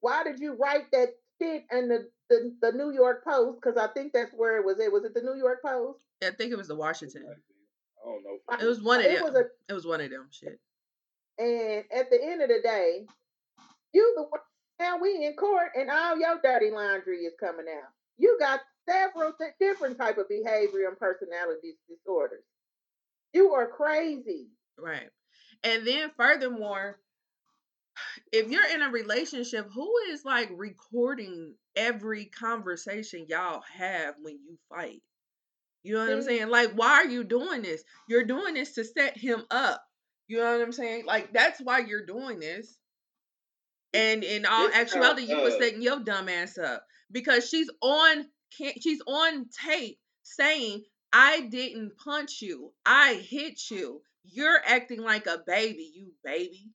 why did you write that shit in the the, the New York Post? Because I think that's where it was. It was it the New York Post? I think it was the Washington. I don't know. It was one of It them. was a It was one of them. Shit. and at the end of the day, you the one now we in court and all your dirty laundry is coming out. You got several th- different type of behavior and personality disorders. You are crazy. Right. And then furthermore, if you're in a relationship, who is like recording every conversation y'all have when you fight? You know what I'm saying? Like, why are you doing this? You're doing this to set him up. You know what I'm saying? Like, that's why you're doing this. And in all This actuality, you were uh, setting your dumb ass up because she's on she's on tape saying, "I didn't punch you. I hit you. You're acting like a baby, you baby."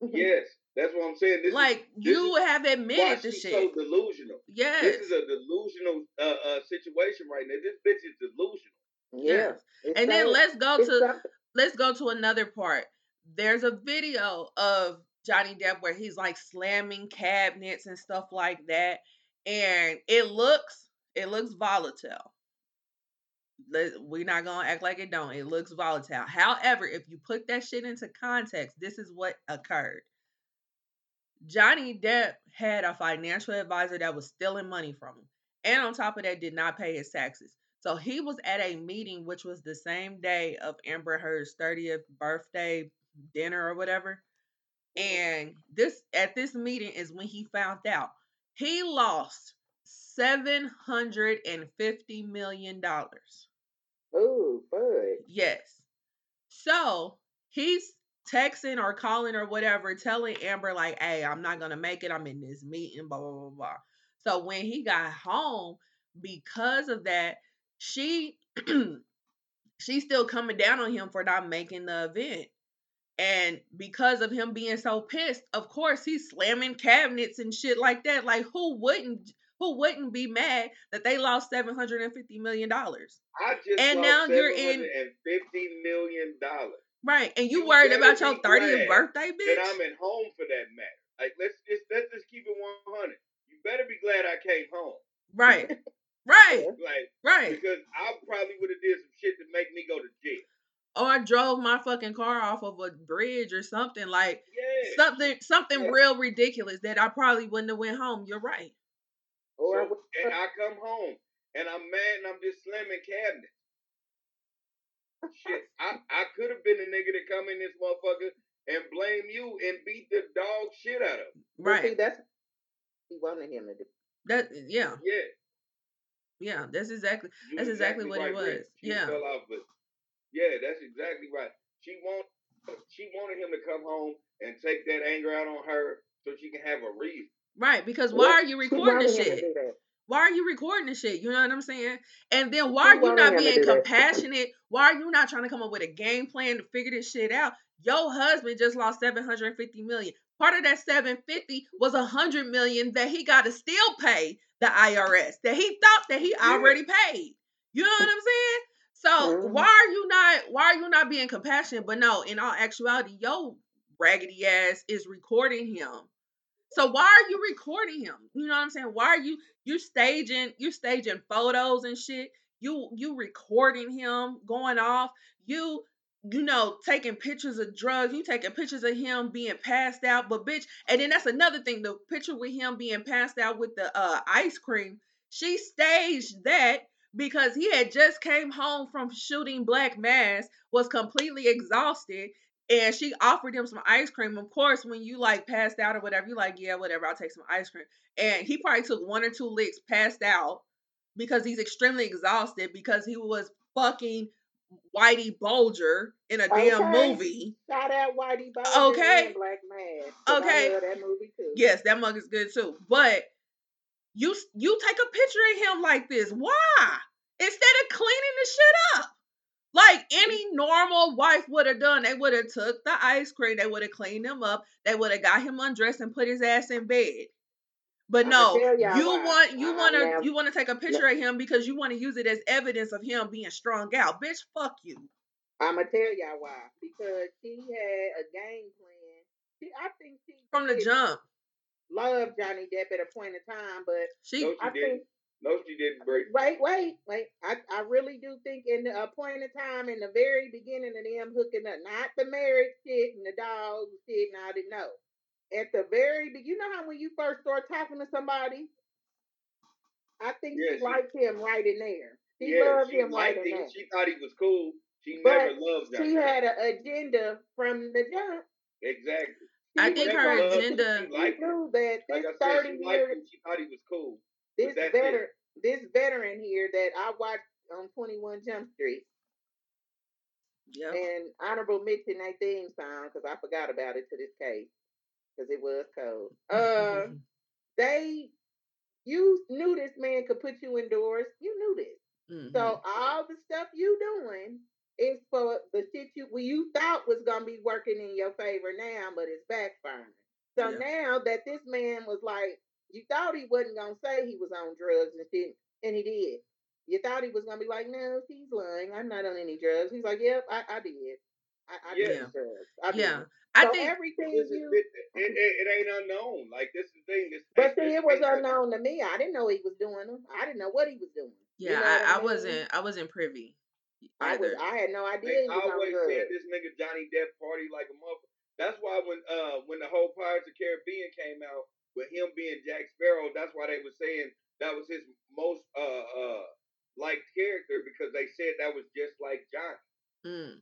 Yes, that's what I'm saying. This is like this you is have admitted the she's shit. so delusional. yes. This is a delusional uh, uh, situation right now. This bitch is delusional. Yeah. It's And then let's go to something- let's go to another part. There's a video of Johnny Depp where he's like slamming cabinets and stuff like that, and it looks it looks volatile. We're not gonna act like it don't. It looks volatile. However, if you put that shit into context, this is what occurred. Johnny Depp had a financial advisor that was stealing money from him, and on top of that, did not pay his taxes. So he was at a meeting, which was the same day of Amber Heard's 30th birthday dinner or whatever. And this at this meeting is when he found out he lost seven hundred and fifty million dollars. Oh, bud. Yes. So he's texting or calling or whatever, telling Amber, like, hey, I'm not gonna make it. I'm in this meeting, blah, blah, blah, blah. So when he got home, because of that, she she's still coming down on him for not making the event. And because of him being so pissed, of course he's slamming cabinets and shit like that. Like who wouldn't who wouldn't be mad that they lost seven hundred and fifty million dollars? I just And lost now you're in- fifty million dollars. Right. And you You worried about your be 30th birthday, And bitch? I'm at home for that matter. Like let's just let's just keep it one hundred. You better be glad I came home. Right. Right. Like Right. because I probably would have did some shit to make me go to jail. Or I drove my fucking car off of a bridge or something like Yeah. something something Yeah. real ridiculous that I probably wouldn't have went home. You're right. Or I So, would- and I come home and I'm mad and I'm just slamming cabinets. Shit, I, I could have been a nigga to come in this motherfucker and blame you and beat the dog shit out of him. Well, See, Right. that's he wanted him to do. That yeah. Yeah. Yeah. That's exactly you That's exactly what it right, Rick. was. She Yeah. fell off, but yeah, that's exactly right. She want she wanted him to come home and take that anger out on her so she can have a reason. right. Because why Well, are you recording this him to shit? Why are you recording this shit? You know what I'm saying? And then why are you not being compassionate? Why are you not trying to come up with a game plan to figure this shit out? Your husband just lost 750 million. Part of that 750 was a hundred million that he got to still pay the IRS that he thought that he already paid. You know what I'm saying? So Mhm. why are you not why are you not being compassionate? But no, in all actuality, your raggedy ass is recording him. So why are you recording him? You know what I'm saying? Why are you you staging you staging photos and shit? You you recording him going off. You you know taking pictures of drugs. You taking pictures of him being passed out. But bitch, and then that's another thing. The picture with him being passed out with the uh ice cream. She staged that because he had just came home from shooting Black Mass, was completely exhausted, and she offered him some ice cream. Of course, when you like passed out or whatever, you like, yeah, whatever, I'll take some ice cream. And he probably took one or two licks, passed out because he's extremely exhausted because he was fucking Whitey Bulger in a damn movie. Shout out Whitey Bulger Okay. Black Mass. Okay. That movie too. Yes, that mug is good too. But you you take a picture of him like this. Why? Instead of cleaning the shit up. Like any normal wife would have done, they would have took the ice cream, they would have cleaned him up, they would have got him undressed and put his ass in bed. But no, y'all why. want you I- want now- to you want to take a picture of him because you want to use it as evidence of him being strung out. Bitch, fuck you. I'ma tell y'all why. Because she had a game plan. She, I think she From the jump. love Johnny Depp at a point in time, but She No, she I didn't. think No, she didn't break. wait, wait, wait. I, I really do think in a uh, point of time in the very beginning of them hooking up, not the marriage shit and the dog shit and I didn't know. At the very be you know how when you first start talking to somebody, I think Yeah, she she- liked him right in there. She yeah, loved she him right liked in him. there. She thought he was cool. She But never loved that. She Johnny. had an agenda from the jump. Exactly. I think her like- loved him. agenda- She She knew that Like this I said, thirty she year liked him. She thought he was cool. This it. veteran this veteran here that I watched on Twenty One Jump Street Yep. and honorable mention that theme song because I forgot about it to this case because it was cold. Uh, they you knew this man could put you indoors. You knew this. Mhm. So all the stuff you doing is for the shit you well, you thought was gonna be working in your favor now, but it's backfiring. So Yeah. now that this man was like, you thought he wasn't gonna say he was on drugs and shit, and he did. You thought he was gonna be like, no, she's lying. I'm not on any drugs. He's like, yep, I, I did. I, I Yeah. did drugs. I yeah. did. I so think everything This is, you. it, it, it, it ain't unknown. Like this is the thing. This, But this see, it was ain't unknown to me. I didn't know he was doing them. I didn't know what he was doing. You yeah, know I, I mean? wasn't I wasn't privy I was. either. I had no idea They he was always drugs. said this nigga Johnny Depp party like a motherfucker. That's why when uh when the whole Pirates of Caribbean came out with him being Jack Sparrow, that's why they were saying that was his most uh uh liked character because they said that was just like Johnny. Mm.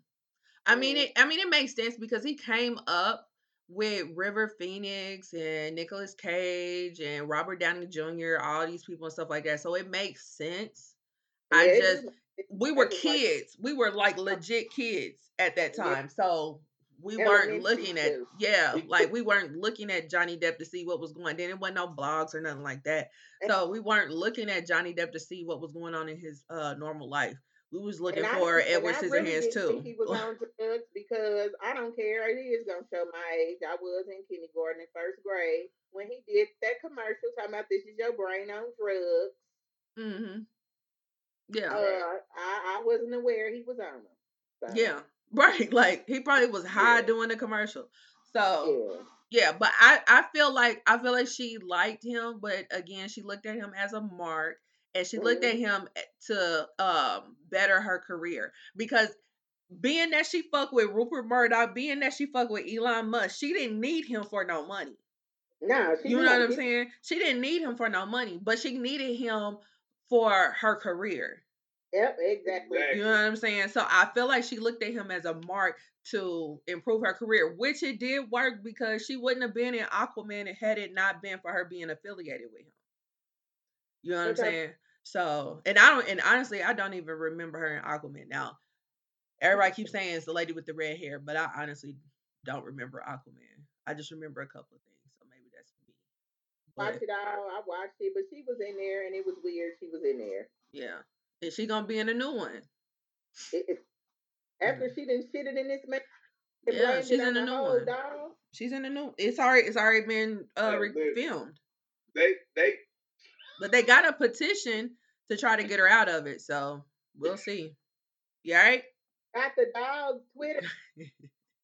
I mean it I mean it makes sense because he came up with River Phoenix and Nicolas Cage and Robert Downey Jr., all these people and stuff like that. So it makes sense. I Yeah, just we were like kids. we were like legit kids at that Yeah. time. So we weren't looking at too. yeah, like we weren't looking at Johnny Depp to see what was going. On. Then it wasn't no blogs or nothing like that. And- So we weren't looking at Johnny Depp to see what was going on in his uh normal life. We was looking I for didn't- Edward I really Scissorhands too. think he was on drugs because I don't care. It is gonna show my age. I was in kindergarten and first grade when he did that commercial talking about this is your brain on drugs. Mm-hmm. Yeah. Uh, I, I wasn't aware he was on them. So, yeah. Right. Like he probably was high Yeah. doing the commercial. So yeah. yeah, but I I feel like I feel like she liked him, but again, she looked at him as a mark, and she looked at Mhm. him to um better her career because being that she fucked with Rupert Murdoch, being that she fucked with Elon Musk, she didn't need him for no money. No, she You know what I'm saying? She didn't need him for no money, but she needed him for her career. Yep, exactly. Exactly. You know what I'm saying? So I feel like she looked at him as a mark to improve her career, which it did work because she wouldn't have been in Aquaman had it not been for her being affiliated with him. You know what I'm saying? So, and I don't, and honestly, I don't even remember her in Aquaman now. Everybody keeps saying it's the lady with the red hair, but I honestly don't remember Aquaman. I just remember a couple of things, so maybe that's me. Watch But it all. I watched it, but she was in there, and it was weird. She was in there. yeah, is she gonna be in a new one? It, it, after she didn't shit it in this man, Yeah, she's in a new one. dog. She's in a new. It's already it's already been uh re- but- filmed, They they but they got a petition to try to get her out of it. So we'll see. You all right? Got the dog Twitter.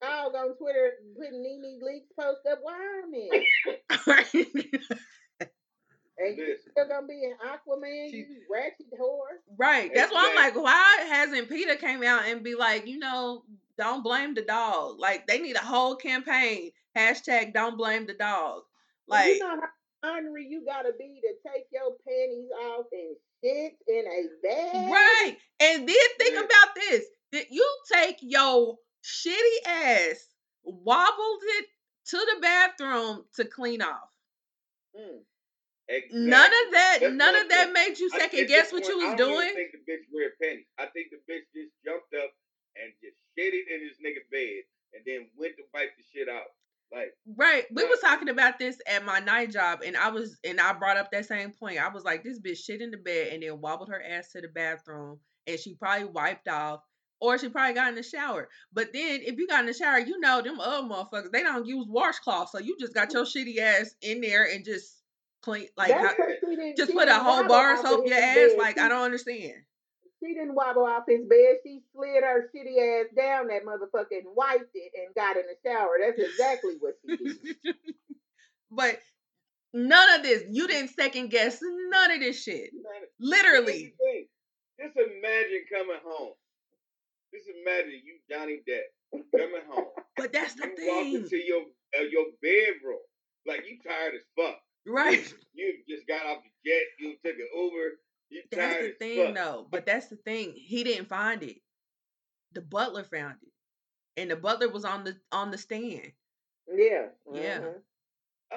dog on Twitter putting NeNe Leakes post up. Why man? And you listen. still gonna be an Aquaman, She- you ratchet whore. right. That's why I'm like, Exactly. why hasn't Peter came out and be like, you know, don't blame the dog. Like they need a whole campaign. Hashtag don't blame the dog. Like you know how ornery you gotta be to take your panties off and shit in a bag. Right. And then think Yeah. about this. That you take your shitty ass, wobbled it to the bathroom to clean off. Mm. Exactly. None of that, That's none of that made you second at guess what you point, was I doing. think the bitch wear panties. I think the bitch just jumped up and just shit it in his nigga bed and then went to wipe the shit out. Like Right. We was talking about this at my night job and I was and I brought up that same point. I was like, this bitch shit in the bed and then wobbled her ass to the bathroom and she probably wiped off. Or she probably got in the shower. But then if you got in the shower, you know them other motherfuckers, they don't use washcloth. So you just got your shitty ass in there and just clean like That's how, 'cause she didn't- just she put a didn't whole bar of off soap of your ass. bed. Like She- I don't understand. She She didn't wobble off his bed. She slid her shitty ass down that motherfucker and wiped it and got in the shower. That's exactly what she did. but none of this. You didn't second guess none of this shit. Man, Literally. here's the thing. Just imagine coming home. Just imagine you, Johnny Depp, coming home. But that's the You walk thing. into your uh, your bedroom like you tired as fuck. Right. You just got off the jet. You took an Uber. You That's tired the as thing fuck. though. But that's the thing. He didn't find it. The butler found it. And the butler was on the on the stand. Yeah. Yeah. mhm.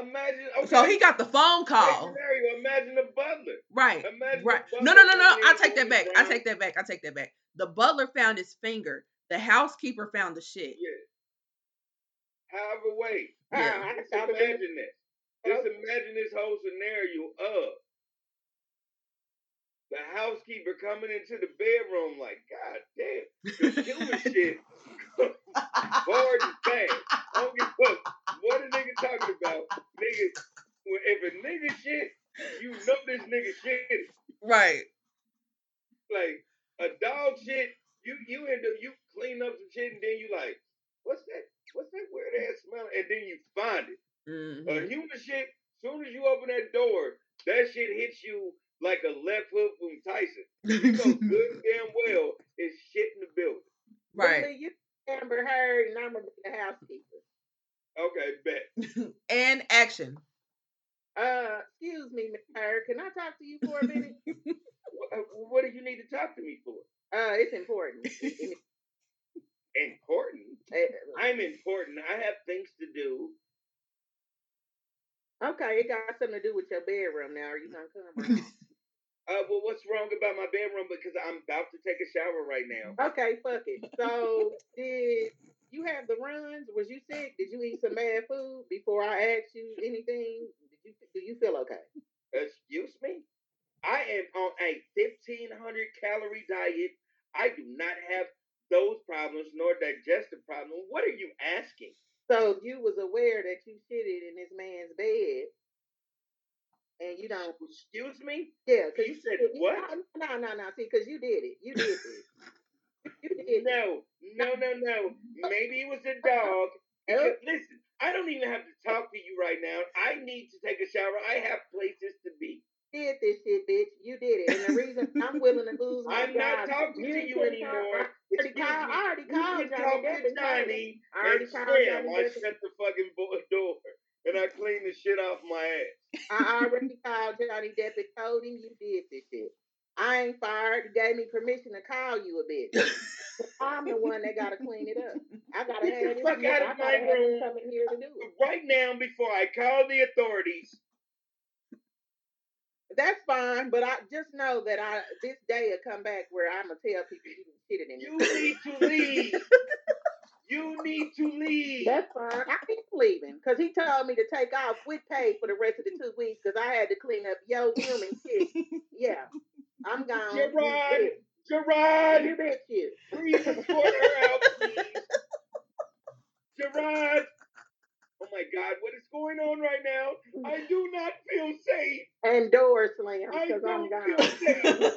Imagine. Okay, So he got the phone call. scenario, imagine the butler. Right. Imagine Right. the No, no, no, no. I in, take that going back. I around. take that back. I take that back. The butler found his finger. The housekeeper found the shit. Yeah. However way. Yeah. Ah, I Just thought of imagine this. Just imagine this whole scenario of the housekeeper coming into the bedroom like, God damn, the human shit bored and. I don't give a what a nigga talking about. Nigga, if a nigga shit, you know this nigga shit. Right. Like a dog shit, you you end up you clean up some shit and then you like, what's that? What's that weird ass smell? And then you find it. Mhm. A human shit, soon as you open that door, that shit hits you like a left hook from Tyson. You know good damn well it's shit in the building. right. Billy, you Amber Heard, and I'm gonna be the housekeeper. Okay, bet. and action. Uh, excuse me, Miss Heard. Can I talk to you for a minute? What, uh, what do you need to talk to me for? uh, it's important. It- it- Important. I'm important. I have things to do. Okay, it got something to do with your bedroom. Now, are you gonna come? Uh, well, what's wrong about my bedroom? Because I'm about to take a shower right now. Okay, fuck it. So, did you have the runs? Was you sick? Did you eat some bad food before I asked you anything? Did you do you feel okay? Excuse me? I am on a 1500 calorie diet. I do not have those problems nor digestive problems. What are you asking? So you was aware that you shitted in this man's bed, and you don't. Excuse me? Yeah, because You said what? No, no, no. See, because you did it. You did it. You did it. No, no, no, no. Maybe it was a uh-huh. dog. Because, listen, I don't even have to talk to you right now. I need to take a shower. I have places to be. Did this shit, bitch. You did it. And the reason I'm willing to lose my I'm not talking to you anymore. I already called, me. I already You called Johnny talk Depp to and told him. Johnny I already called Slim. Johnny I shut the fucking door and I cleaned the shit off my ass. I already called Johnny Depp and told him you did this shit. I ain't fired. Gave me permission to call you a bitch. I'm the one that gotta clean it up. I gotta Get have this. fuck out of my room. come in here to do it. Right now, before I call the authorities, That's fine, but I just know that I this day will come back where I'm gonna tell people you done shitted in you need to leave. You need to leave. That's fine. I ain't leaving because he told me to take off with pay for the rest of the two weeks because I had to clean up your human shit. Yeah, I'm gone. Gerard. Gerard, You bitch you. please escort her out, please. Gerard. Oh my God, what is going on right now? I do not feel safe. And door slam I because I'm don't gone. feel safe.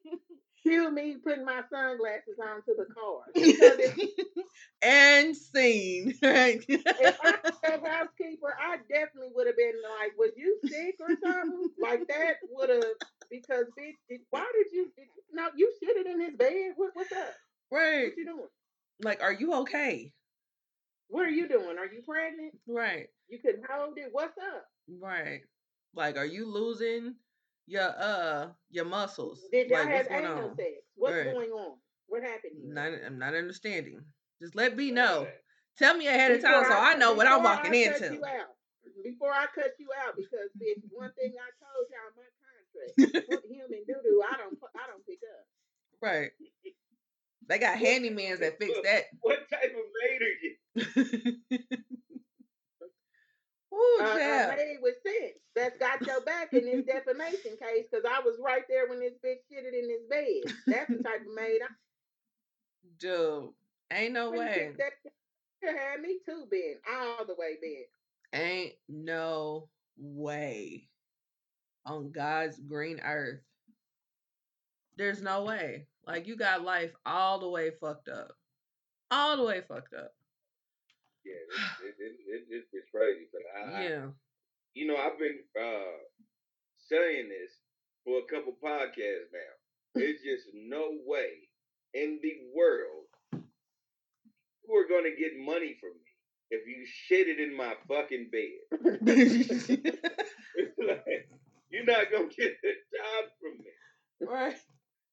Cue me putting my sunglasses on to the car. Because if, and scene. Right. if I was a housekeeper, I definitely would have been like, "Was you sick or something?" like that would have because bitch, did, why did you? Did, no, you shitted in his bed. What, what's up? right. What you doing? Like, are you okay? What are you doing? Are you pregnant? Right. You couldn't hold it. What's up? Right. Like, are you losing your uh your muscles? Did y'all like, have what's going anal on? sex? What's Right. going on? What happened? here? Not, I'm not understanding. Just let me know. Tell me ahead of time Before so I know what I'm before walking I cut into. You out, before I cut you out, because bitch, one thing I told y'all my contract, human doo doo, I don't, I don't pick up. Right. They got handymans that fix that. What type of maid are you? Ooh, Uh, uh, made with sense. That's got your back in this defamation case, because I was right there when this bitch shitted in his bed. That's the type of maid I Dude, ain't no way. that. You had me too, Ben, all the way, Ben. Ain't no way on God's green earth. There's no way. Like you got life all the way fucked up, all the way fucked up. Yeah, it, it, it, it, it's crazy. But I, I, you know, I've been uh, saying this for a couple podcasts now. There's just no way in the world you are going to get money from me if you shit it in my fucking bed. Like, you're not going to get a job from me. right.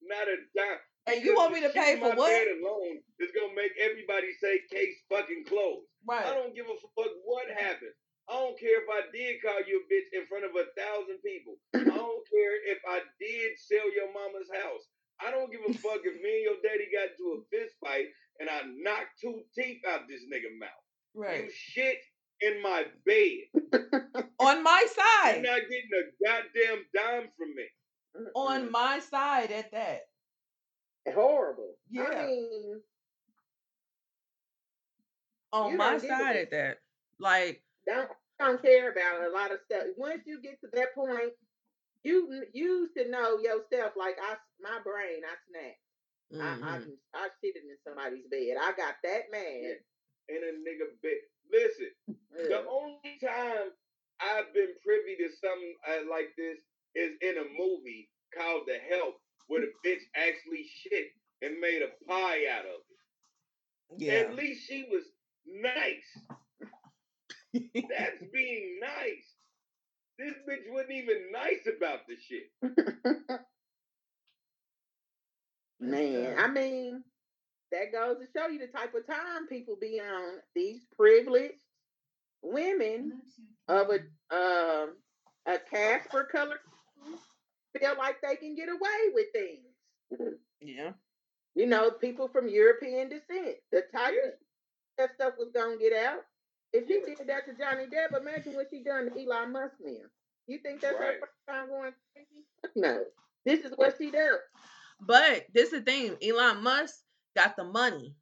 Not a dime. And you want me to pay in for my what? bed alone is going to make everybody say case fucking closed. I don't give a fuck what happens. I don't care if I did call you a bitch in front of a thousand people. I don't care if I did sell your mama's house. I don't give a fuck if me and your daddy got into a fist fight and I knocked two teeth out this nigga mouth. Right. You shit in my bed. On my side. You're not getting a goddamn dime from me. On my side at that. Horrible. Yeah. I mean, On my don't give a side at that. Like, don't don't care about a lot of stuff. Once you get to that point, you you should know yourself. Like I, my brain, I snapped. I, I mhm. I shitted in somebody's bed. I got that mad. In a nigga bed. Listen, The only time I've been privy to something uh, like this is in a movie called The Help, where the bitch actually shit and made a pie out of it. yeah. At least she was nice. That's being nice. This bitch wasn't even nice about the shit. Man, I mean, that goes to show you the type of time people be on. These privileged women of a um a Casper color feel like they can get away with things. Mm-hmm. yeah. You know, people from European descent. The type Yeah. of that stuff was gonna get out. If she did that to Johnny Depp, imagine what she done to Elon Musk now. You think that's Right. her first time going crazy? No. This is what she does. But this is the thing. Elon Musk got the money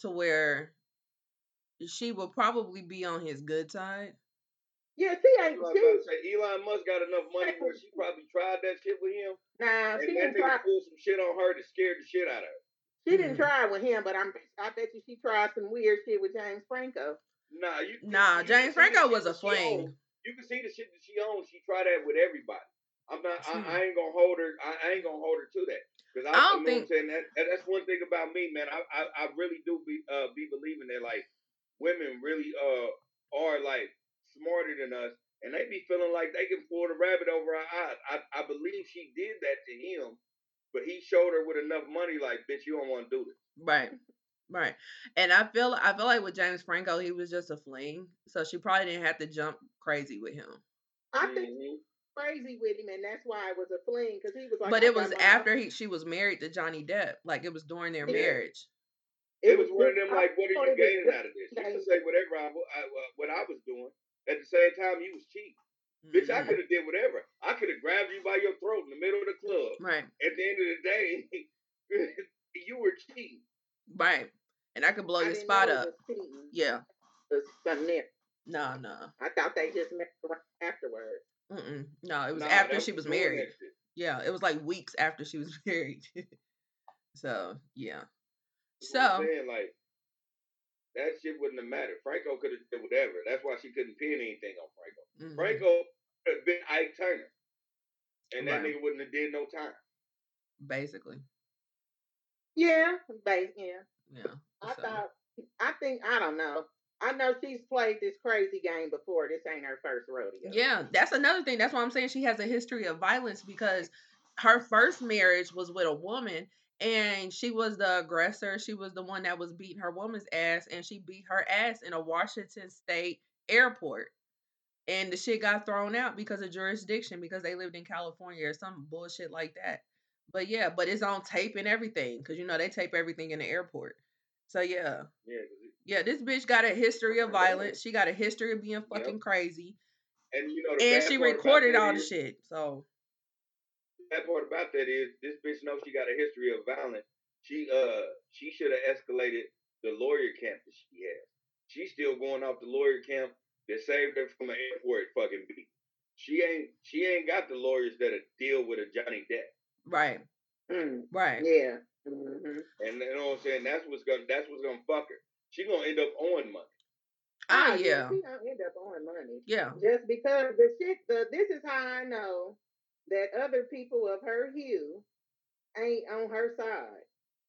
to where she will probably be on his good side. Yeah, she I ain't was she about to say, Elon Musk got enough money where she probably tried that shit with him, nah, and she that didn't nigga try pulled some shit on her to scare the shit out of her. she didn't Mhm. try with him, but I'm I bet you she tried some weird shit with James Franco. Nah, you. Nah, you James see Franco was a that fling. You can see the shit that she owns. She tried that with everybody. I'm not. I, I ain't gonna hold her. I, I ain't gonna hold her to that. Because I, I don't you know think- what I'm saying. That, that- that's one thing about me, man. I, I, I really do be uh be believing that like women really uh are like smarter than us, and they be feeling like they can pull the rabbit over our eyes. I, I believe she did that to him, but he showed her with enough money, like, bitch, you don't want to do this. Right. Right. And I feel I feel like with James Franco, he was just a fling. So she probably didn't have to jump crazy with him. I think Mhm. crazy with him, and that's why it was a fling because he was like. but it was after he she was married to Johnny Depp. Like it was during their Yeah. marriage. It was one of them like, what are you it gaining out of this? You can say whatever I, I, uh, what I was doing. At the same time, you was cheating. Bitch, I Mhm. could have did whatever. I could have grabbed you by your throat in the middle of the club. Right. At the end of the day, you were cheating. Right. And I could blow I your spot up. Yeah. It was something there. No, no. I thought they just met around afterwards. Mm-mm. No, it was Nah, after she was doing married. shit. Yeah, it was like weeks after she was married. so yeah. That's So saying, like, that shit wouldn't have mattered. Franco could have did whatever. That's why she couldn't pin anything on Franco. mhm. Franco could have been Ike Turner. And that Right. nigga wouldn't have did no time. basically. Yeah, ba- yeah. Yeah. I so. thought. I think I don't know. I know she's played this crazy game before. This ain't her first rodeo. Yeah, that's another thing. That's why I'm saying she has a history of violence because her first marriage was with a woman and she was the aggressor. She was the one that was beating her woman's ass and she beat her ass in a Washington state airport. And the shit got thrown out because of jurisdiction because they lived in California or some bullshit like that. But yeah, but it's on tape and everything because you know they tape everything in the airport. So yeah, Yeah, yeah, this bitch got a history of violence. She got a history of being fucking crazy and you know the and she recorded all the shit. So bad part about that is this bitch knows she got a history of violence. She uh she should have escalated the lawyer camp that she has. She's still going off the lawyer camp that saved her from an airport fucking beat. She ain't she ain't got the lawyers that'll deal with a Johnny Depp. right, Mm, Right. yeah. hmm And you know what I'm saying? That's what's gonna that's what's gonna fuck her. She gonna end up owing money. Ah, yeah, yeah. she gonna end up owing money Yeah. just because the shit. The this is how I know that other people of her hue ain't on her side,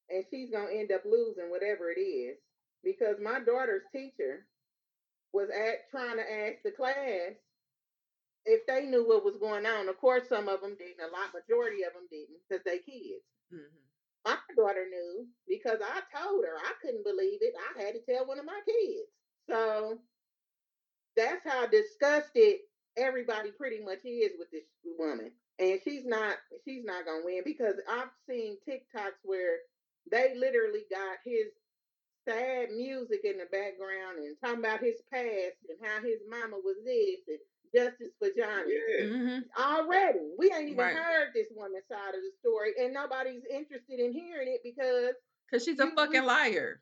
and she's gonna end up losing whatever it is. Because my daughter's teacher was at trying to ask the class if they knew what was going on. Of course, some of them didn't. A lot, majority of them didn't, because they kids. hmm My daughter knew because I told her. I couldn't believe it. I had to tell one of my kids. So that's how disgusted everybody pretty much is with this woman. And she's not she's not gonna win because I've seen TikToks where they literally got his sad music in the background and talking about his past and how his mama was this and justice for Johnny. Yeah. hmm Already, we ain't even Right. heard this woman's side of the story, and nobody's interested in hearing it because Cause she's a You- fucking liar.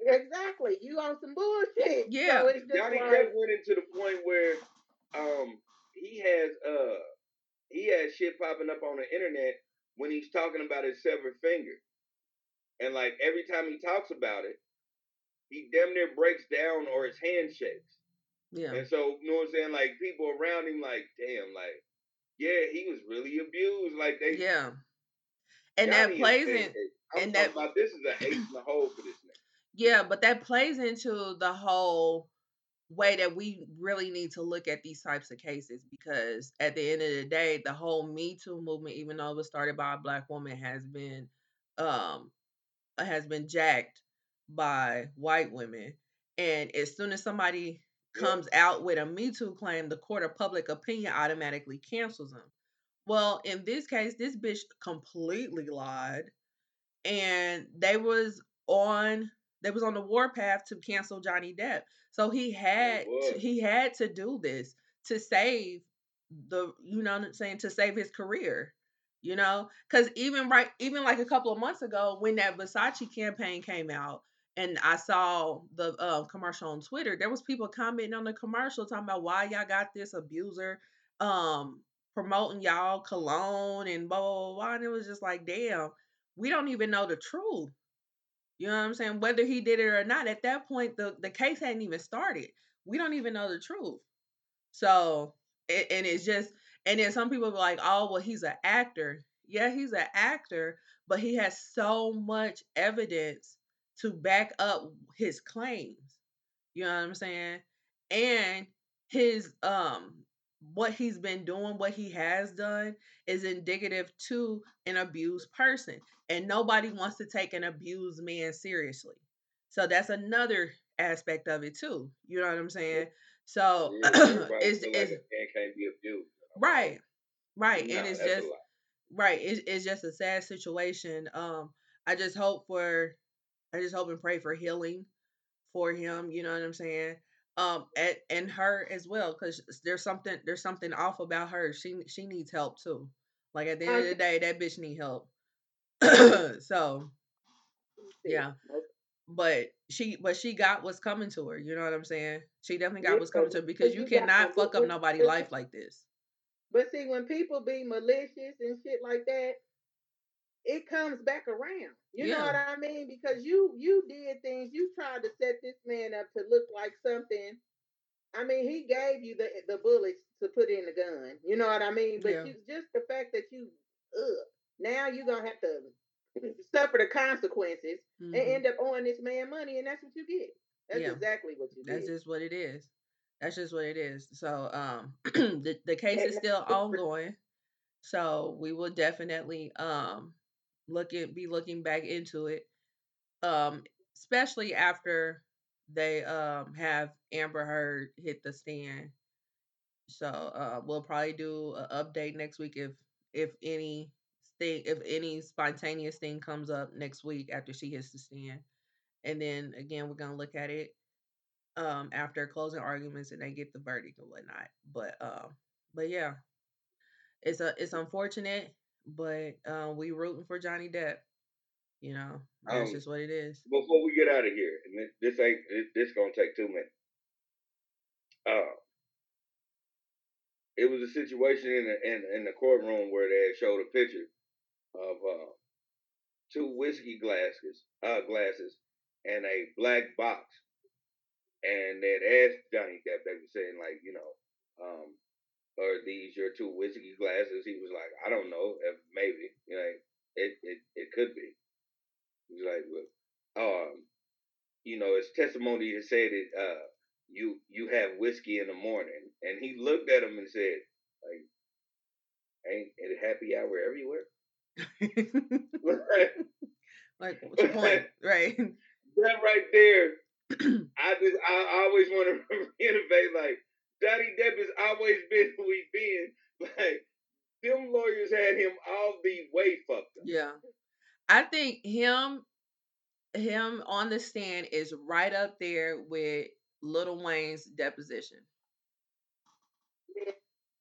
exactly you on some bullshit. Yeah. so Johnny like, Depp went into the point where um he has uh he has shit popping up on the internet when he's talking about his severed finger. And like every time he talks about it, he damn near breaks down or his hand shakes. Yeah. And so, you know what I'm saying? Like people around him, like, damn, like, yeah, he was really abused. Like they, Yeah. And that plays in a- I'm and that- about this is an ace in the hole for this nigga. yeah, but that plays into the whole way that we really need to look at these types of cases because at the end of the day, the whole Me Too movement, even though it was started by a black woman, has been um has been jacked by white women. And as soon as somebody comes out with a Me Too claim, the court of public opinion automatically cancels them. Well, in this case, this bitch completely lied, and they was on they was on the warpath to cancel Johnny Depp. So he had to, he had to do this to save the you know what I'm saying to save his career. You know, because even right, even like a couple of months ago, when that Versace campaign came out, and I saw the uh, commercial on Twitter, there was people commenting on the commercial talking about why y'all got this abuser um promoting y'all cologne and blah blah blah, blah. and it was just like, damn, we don't even know the truth. You know what I'm saying? Whether he did it or not, at that point, the the case hadn't even started. We don't even know the truth. So, a- and it's just, and then some people be like, oh, well, he's an actor. Yeah, he's an actor, but he has so much evidence to back up his claims. You know what I'm saying? And his um what he's been doing, what he has done is indicative to an abused person. And nobody wants to take an abused man seriously. So that's another aspect of it too. You know what I'm saying? So Yeah, it's, like it's can't be abused. right. Right. Nah, and it's just right it's, it's just a sad situation um i just hope for i just hope and pray for healing for him you know what i'm saying um and, and her as well because there's something there's something off about her she she needs help too. Like at the end of the day that bitch need help. So yeah. but she but she got what's coming to her you know what i'm saying? She definitely got what's coming to her because you cannot fuck up nobody's life like this. But see, when people be malicious and shit like that, it comes back around. You know what I mean? Because you you did things. You tried to set this man up to look like something. I mean, he gave you the the bullets to put in the gun. You know what I mean? But Yeah. you just the fact that you, ugh, now you're gonna have to suffer the consequences and Mhm. end up owing this man money, and that's what you get. That's Yeah. exactly what you That's did. just what it is. That's just what it is. So um the, the case is still ongoing. So we will definitely um look at be looking back into it. Um especially after they um have Amber Heard hit the stand. So uh we'll probably do an update next week if if any thing if any spontaneous thing comes up next week after she hits the stand. And then again we're gonna look at it um after closing arguments and they get the verdict and whatnot. But um but yeah. It's a it's unfortunate, but uh, we rooting for Johnny Depp. You know, that's Um, just what it is. Before we get out of here, and this, this ain't this, this gonna take two minutes. Uh, it was a situation in the in, in the courtroom where they had showed a picture of uh, two whiskey glasses, uh, glasses, and a black box. And they had asked Johnny Depp. They were saying like, you know, um, are these your two whiskey glasses? He was like, I don't know, if maybe, you know, it it it could be. He was like, well, um, you know, his testimony had said it. Uh, you you have whiskey in the morning, and he looked at him and said, like, ain't it happy hour everywhere? like, what's the point, right? That right there, I just I always want to innovate. Like Johnny Depp has always been who he been. Like them lawyers had him all the way fucked up. Yeah, I think him him on the stand is right up there with Little Wayne's deposition.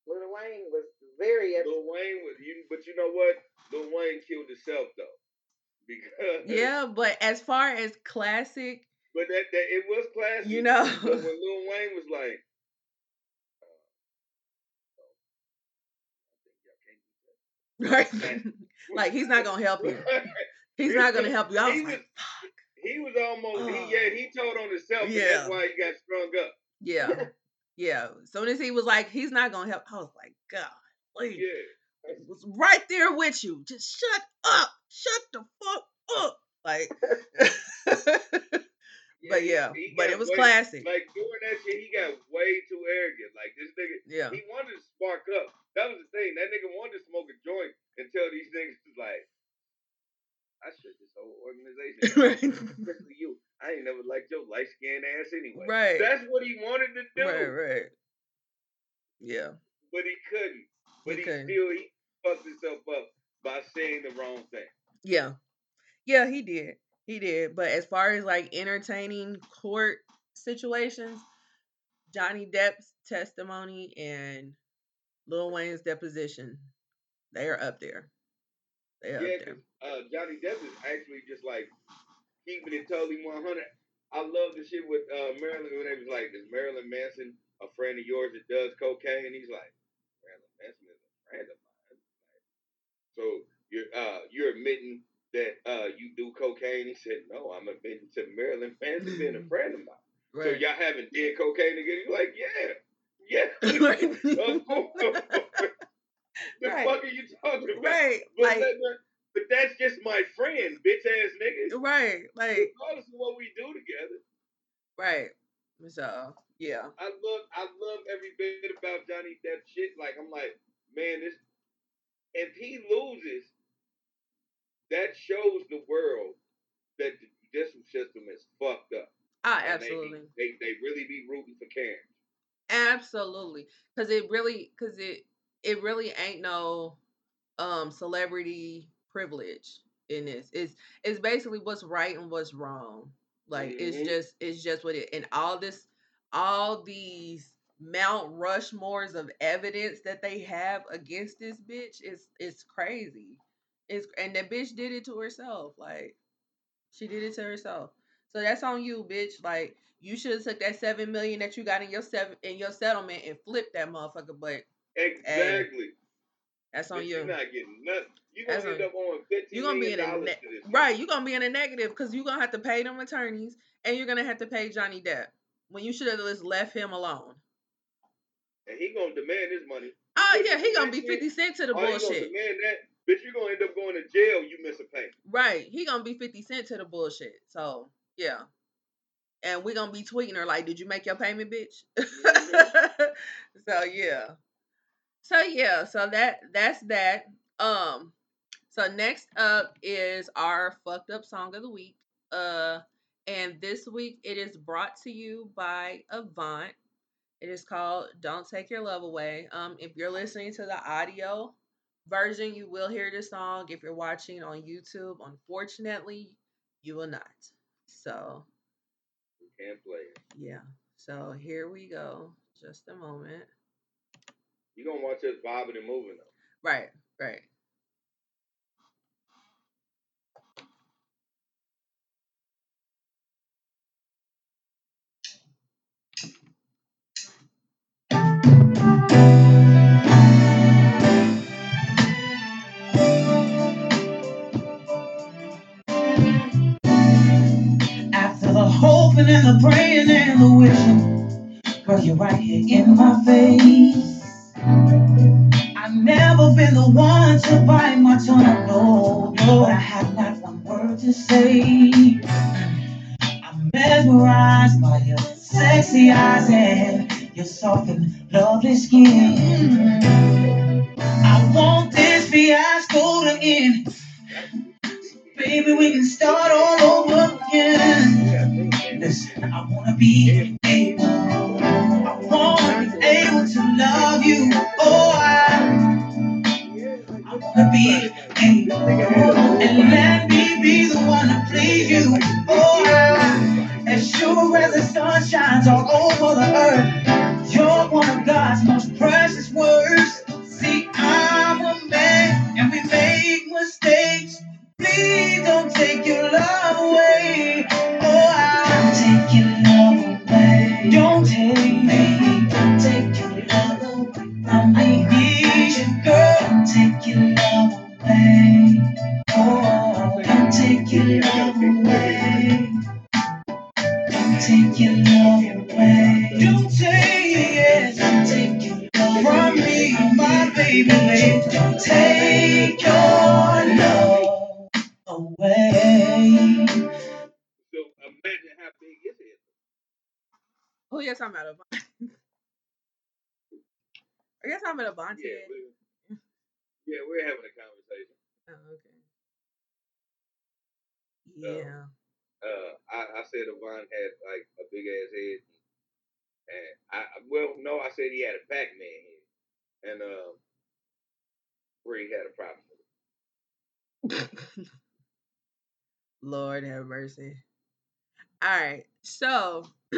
Little Wayne was very upset. Lil Wayne was you, but you know what? Lil Wayne killed himself though, because Yeah, but as far as classic, But that, that it was classic. you know, But when Lil Wayne was like, right? like he's not gonna help you. He's not gonna help you. I was He was- like, he was almost Ugh. he yeah he told on himself. Yeah. that's why he got strung up. yeah, yeah. Soon as he was like, he's not gonna help. I was like, God, please. Yeah. was right there with you. Just shut up. Shut the fuck up. Like, but yeah, he but it was way- classic. Like doing that shit, he got way too arrogant. Like this nigga, Yeah, he wanted to spark up. That was the thing. That nigga wanted to smoke a joint and tell these niggas was like, I shut this whole organization. down." right, Especially you. I ain't never liked your light skinned ass anyway. right, That's what he wanted to do. right, right. Yeah, But he couldn't. But He he, couldn't. still he fucked himself up by saying the wrong thing. yeah, yeah. He did, he did. But as far as like entertaining court situations, Johnny Depp's testimony and Lil Wayne's deposition, they are up there. They are Yeah, up there. uh, Johnny Depp is actually just like keeping it totally 100. I love the shit with uh, Marilyn when they was like, "Is Marilyn Manson a friend of yours that does cocaine?" And he's like, "Marilyn Manson is a friend of mine." Like, so you're uh, you're admitting that uh, you do cocaine? He said, "No, I'm admitting to Marilyn Manson being a friend of mine." So y'all haven't did cocaine together? You're like, "Yeah, yeah." Of course. the Right. fuck are you talking about? right. But, Like, that- but that's just my friend, bitch ass nigga. right. Like, Regardless of what we do together. right. So, yeah. I love I love every bit about Johnny Depp shit. Like I'm like, man, this if he loses, that shows the world that the judicial system is fucked up. Ah, And they be- absolutely. They, they really be rooting for Karen. Absolutely. Cause it really cause it it really ain't no um celebrity privilege in this. It's it's basically what's right and what's wrong. Like Mhm. it's just it's just what it and all this all these Mount Rushmores of evidence that they have against this bitch is it's crazy. It's and the bitch did it to herself. Like she did it to herself. So that's on you, bitch. Like you should have took that seven million that you got in your seven in your settlement and flipped that motherfucker. But Exactly. that's on you. You're not getting nothing. You're gonna end on- up owing fifteen You're gonna be in a ne- right. You're gonna be in a negative because you're gonna have to pay them attorneys and you're gonna have to pay Johnny Depp when you should have just left him alone. And he gonna demand his money. Oh yeah, he gonna be fifty cent to the Oh, you bullshit. demand that? Bitch, you're gonna end up going to jail. You miss a payment. Right. He gonna be 50 cent to the bullshit. So yeah. And we're gonna be tweeting her like, did you make your payment, bitch? so yeah. So yeah, so that that's that. Um so next up is our fucked up song of the week. Uh and this week it is brought to you by Avant. It is called Don't Take Your Love Away. Um if you're listening to the audio version, you will hear this song. If you're watching on YouTube, unfortunately, you will not. So, We can't play it. yeah. So here we go. Just a moment. You're gonna watch us bobbing and moving though. Right, right. And the praying and the wishing. Girl, you're right here in my face. I've never been the one to bite my tongue, no, no. I have not one word to say. I'm mesmerized by your sexy eyes and your soft and lovely skin. I want this fiasco to end. Baby, we can start all over again. Listen, I wanna be Yeah. Uh, I, I said Avant had like a big ass head, and I well, no, I said he had a Pac-Man head, and uh, Bree had a problem with it. Lord have mercy. All right. So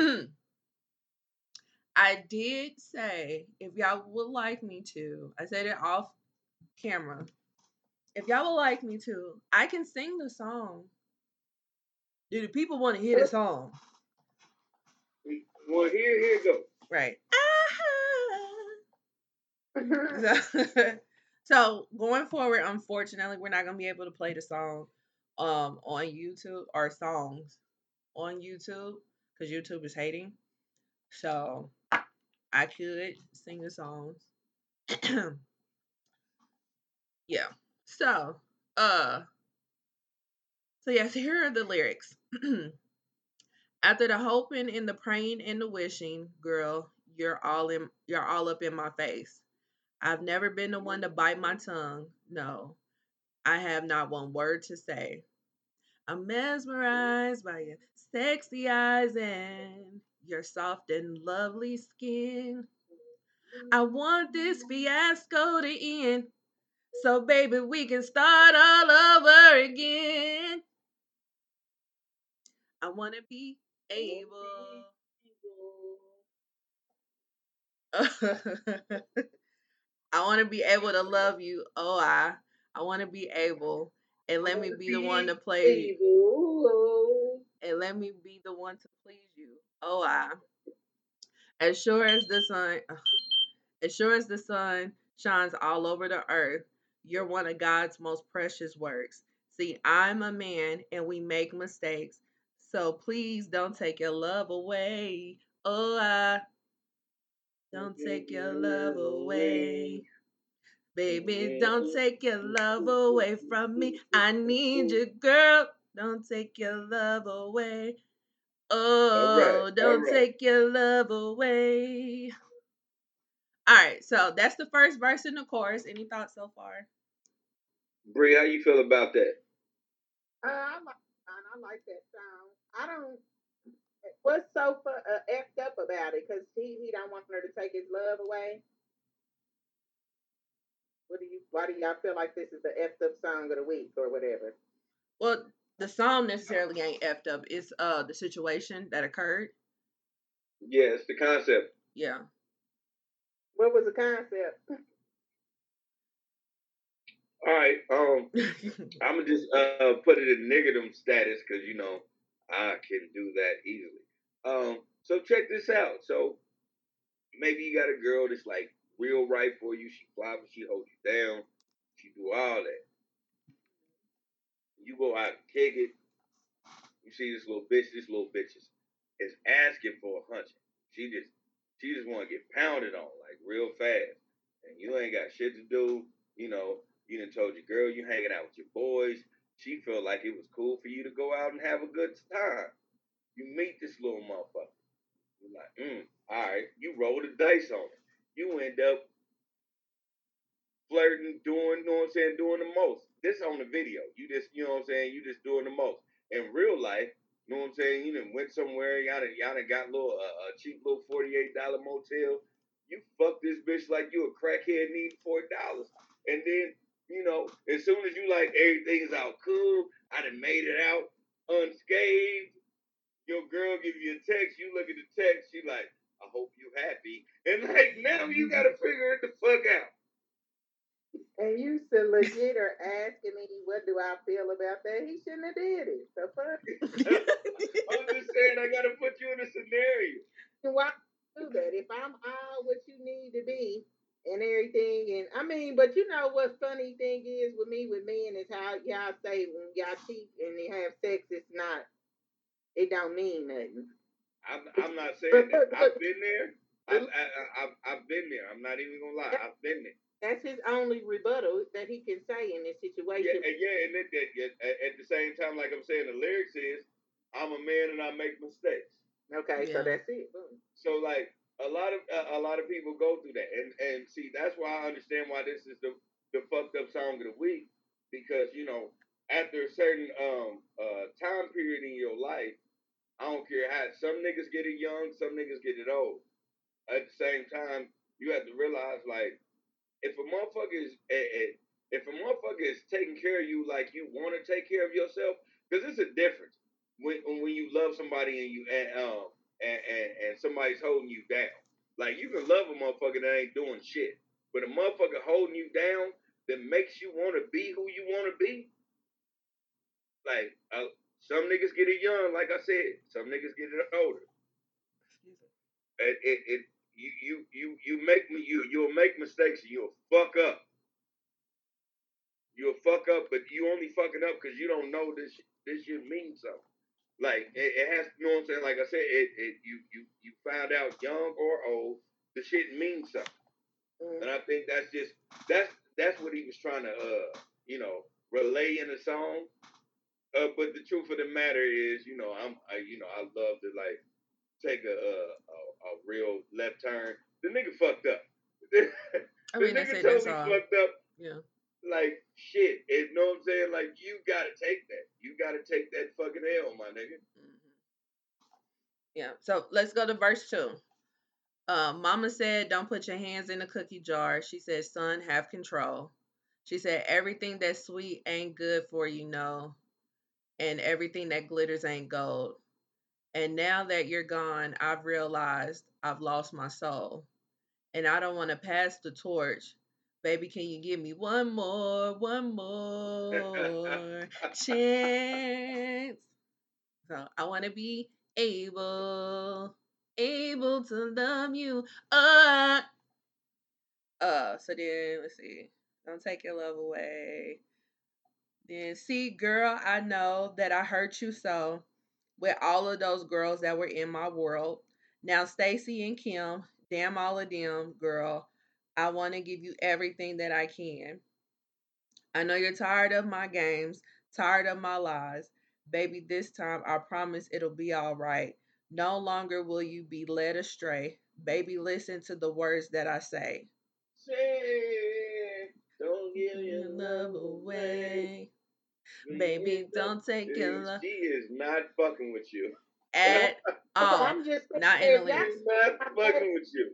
I did say if y'all would like me to, I said it off camera. If y'all would like me to, I can sing the song. Do the people want to hear the song? Well, here, here it goes. Right. So, so going forward, unfortunately, we're not gonna be able to play the song um on YouTube or songs on YouTube because YouTube is hating. So I could sing the songs. yeah. So uh so yes, here are the lyrics. After the hoping and the praying and the wishing, girl, you're all in you're all up in my face. I've never been the one to bite my tongue. No, I have not one word to say. I'm mesmerized by your sexy eyes and your soft and lovely skin. I want this fiasco to end. So, baby, we can start all over again. I want to be able. I want to be able to love you. Oh, I. I want to be able. And let me be the one to play you. And let me be the one to please you. Oh, I. As sure as the sun, as sure as the sun shines all over the earth, you're one of God's most precious works. See, I'm a man and we make mistakes. So please don't take your love away. Oh, I. Don't take your love away. Baby, don't take your love away from me. I need you, girl. Don't take your love away. Oh, right, don't all right. take your love away. All right, so that's the first verse in the chorus. Any thoughts so far? Bree, how you feel about that? Uh, I like I like that song. I don't. What's so fu- uh, effed up about it? Cause he he don't want her to take his love away. What do you? Why do y'all feel like this is the effed up song of the week or whatever? Well, the song necessarily ain't effed up. It's uh the situation that occurred. Yeah, it's the concept. Yeah. What was the concept? All right, um, I'm gonna just uh put it in negative status because you know I can do that easily. Um, so check this out. So maybe you got a girl that's like real right for you. She fly, she holds you down. She do all that. You go out and kick it. You see this little bitch, this little bitches, is asking for a hunching. She just she just want to get pounded on like real fast, and you ain't got shit to do. You know, you done told your girl you hanging out with your boys. She felt like it was cool for you to go out and have a good time. You meet this little motherfucker. You're like, mm, all right. You roll the dice on it. You end up flirting, doing, you know what I'm saying, doing the most. This on the video. You just, you know what I'm saying, you just doing the most. In real life, you know what I'm saying, you done went somewhere, y'all done, y'all done got little, uh, a cheap little $48 motel. You fuck this bitch like you a crackhead needing $4. And then, you know, as soon as you like everything's out cool, I done made it out unscathed. Your girl give you a text, you look at the text, she like, I hope you happy. And like now you gotta figure it the fuck out. And you still legit are asking me what do I feel about that? He shouldn't have did it. So fuck? I'm just saying I gotta put you in a scenario. Why do that? If I'm all what you need to be and everything, and I mean, but you know what funny thing is with me with men is how y'all say when y'all cheat and they have sex, it's not, it don't mean nothing. I'm, I'm not saying that. I've been there. I, I, I, I've been there. I'm not even gonna lie. I've been there. That's his only rebuttal that he can say in this Yeah, situation. and yeah, and it, it, it, at- at the same time, like I'm saying, the lyrics is, "I'm a man and I make mistakes." Okay, Yeah. so that's it. Boom. So like a lot of a, lot of people go through that, and and see that's why I understand why this is the the fucked up song of the week because you know after a certain um uh time period in your life, I don't care how some niggas get it young, some niggas get it old. At the same time, you have to realize like if a motherfucker is if a motherfucker is taking care of you like you want to take care of yourself, because it's a difference when when you love somebody and you and um and, and, and somebody's holding you down. Like you can love a motherfucker that ain't doing shit, but a motherfucker holding you down that makes you want to be who you want to be. Like uh, some niggas get it young, like I said. Some niggas get it older. It, it, it you you you you make me you you'll make mistakes and you'll fuck up. You'll fuck up, but you only fucking up because you don't know this this shit means something. Like it, it has, you know what I'm saying? Like I said, it, it you you you found out young or old, the shit means something. Mm. And I think that's just that's that's what he was trying to uh you know relay in the song. Uh, but the truth of the matter is, you know, I'm I you know I love to like take a a, a, a real left turn. The nigga fucked up. the I mean, nigga totally fucked up. Yeah. Like shit. You know what I'm saying? Like you gotta take that. You gotta take that fucking L, my nigga. Mhm. Yeah. So let's go to verse two. Um, Mama said, "Don't put your hands in the cookie jar." She said, "Son, have control." She said, "Everything that's sweet ain't good for you, no, and everything that glitters ain't gold." And now that you're gone, I've realized I've lost my soul, and I don't want to pass the torch. Baby, can you give me one more, one more chance? So I want to be able, able to love you. Uh, uh. So then let's see. Don't take your love away. Then see, girl, I know that I hurt you so with all of those girls that were in my world. Now Stacy and Kim, damn all of them, girl. I want to give you everything that I can. I know you're tired of my games, tired of my lies. Baby, this time I promise it'll be all right. No longer will you be led astray. Baby, listen to the words that I say. Say, don't give Give your love away. Baby, don't take your Dude, love She is not fucking with you. at all. I'm just not in the y'all, not fucking with you.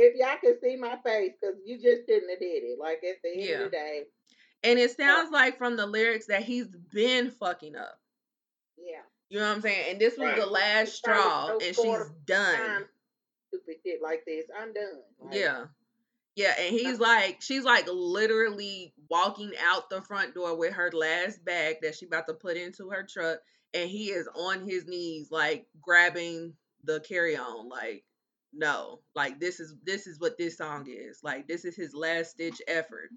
If y'all can see my face, because you just shouldn't have did it. Like at the end Yeah. of the day, And it sounds like from the lyrics that he's been fucking up. yeah. You know what I'm saying? And this was the last straw, and she's done. stupid shit like this. I'm done. Like, Yeah. Yeah, and he's like, she's like literally walking out the front door with her last bag that she about to put into her truck, and he is on his knees, like grabbing the carry on, like, no, like this is this is what this song is, like this is his last stitch effort.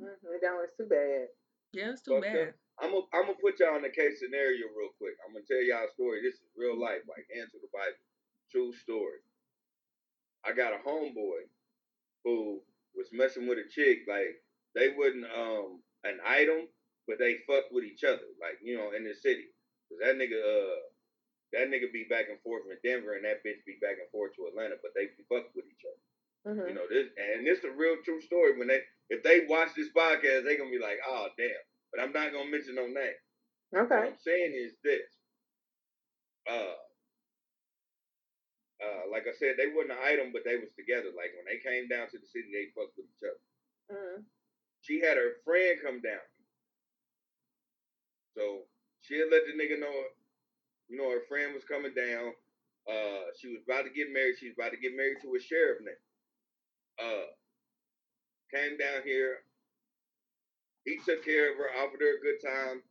mhm, it don't. It's too bad. Yeah, it's too Fucked up. bad. I'm gonna I'm gonna put y'all in a case scenario real quick. I'm gonna tell y'all a story. This is real life, like answer the Bible, true story. I got a homeboy who was messing with a chick. Like they wouldn't um an item, but they fucked with each other. Like you know in the city. 'Cause that nigga uh that nigga be back and forth from Denver, and that bitch be back and forth to Atlanta, but they fucked with each other. Mhm. You know this, and this is a real true story. When they if they watch this podcast, they gonna be like, oh damn. But I'm not gonna mention no name. Okay. What. I'm saying is this. Uh, uh, like I said, they wasn't an item, but they was together. Like when they came down to the city, they fucked with each other. Mhm. She had her friend come down. So she had let the nigga know, you know, her friend was coming down. Uh, she was about to get married. She was about to get married to a sheriff nigga. Uh, came down here. He took care of her, offered her a good time,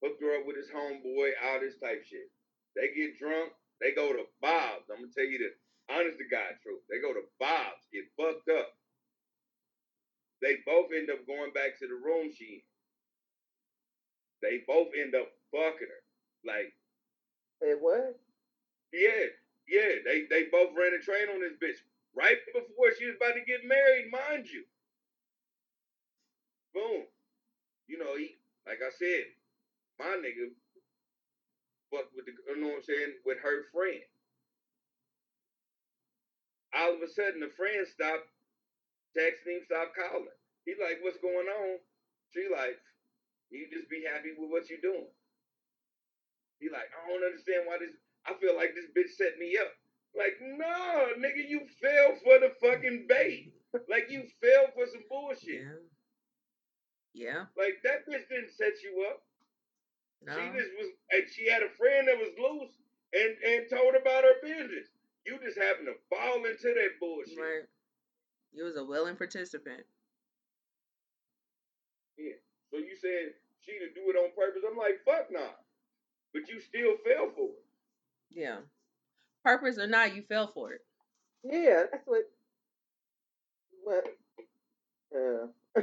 hooked her up with his homeboy, all this type shit. They get drunk, they go to Bob's. I'm gonna tell you the honest to God truth. They go to Bob's, get fucked up. They both end up going back to the room she in. They both end up fucking her. Like, Was. yeah, yeah, they they both ran a train on this bitch right before she was about to get married, mind you. Boom. You know, he like I said, my nigga fucked with the you know what I'm saying, with her friend. All of a sudden the friend stopped texting him, stopped calling. He like, what's going on? She like, you just be happy with what you're doing. He like, I don't understand why this I feel like this bitch set me up. Like, no, nigga, you fell for the fucking bait. Like you fell for some bullshit. Yeah. Yeah. Like that bitch didn't set you up. No. She just was and she had a friend that was loose and and told about her business. You just happened to fall into that bullshit. Right. You was a willing participant. Yeah. So you said she to do it on purpose? I'm like, fuck nah. But you still fell for it. Yeah. Purpose or not, you fell for it. Yeah, that's what. What? Uh,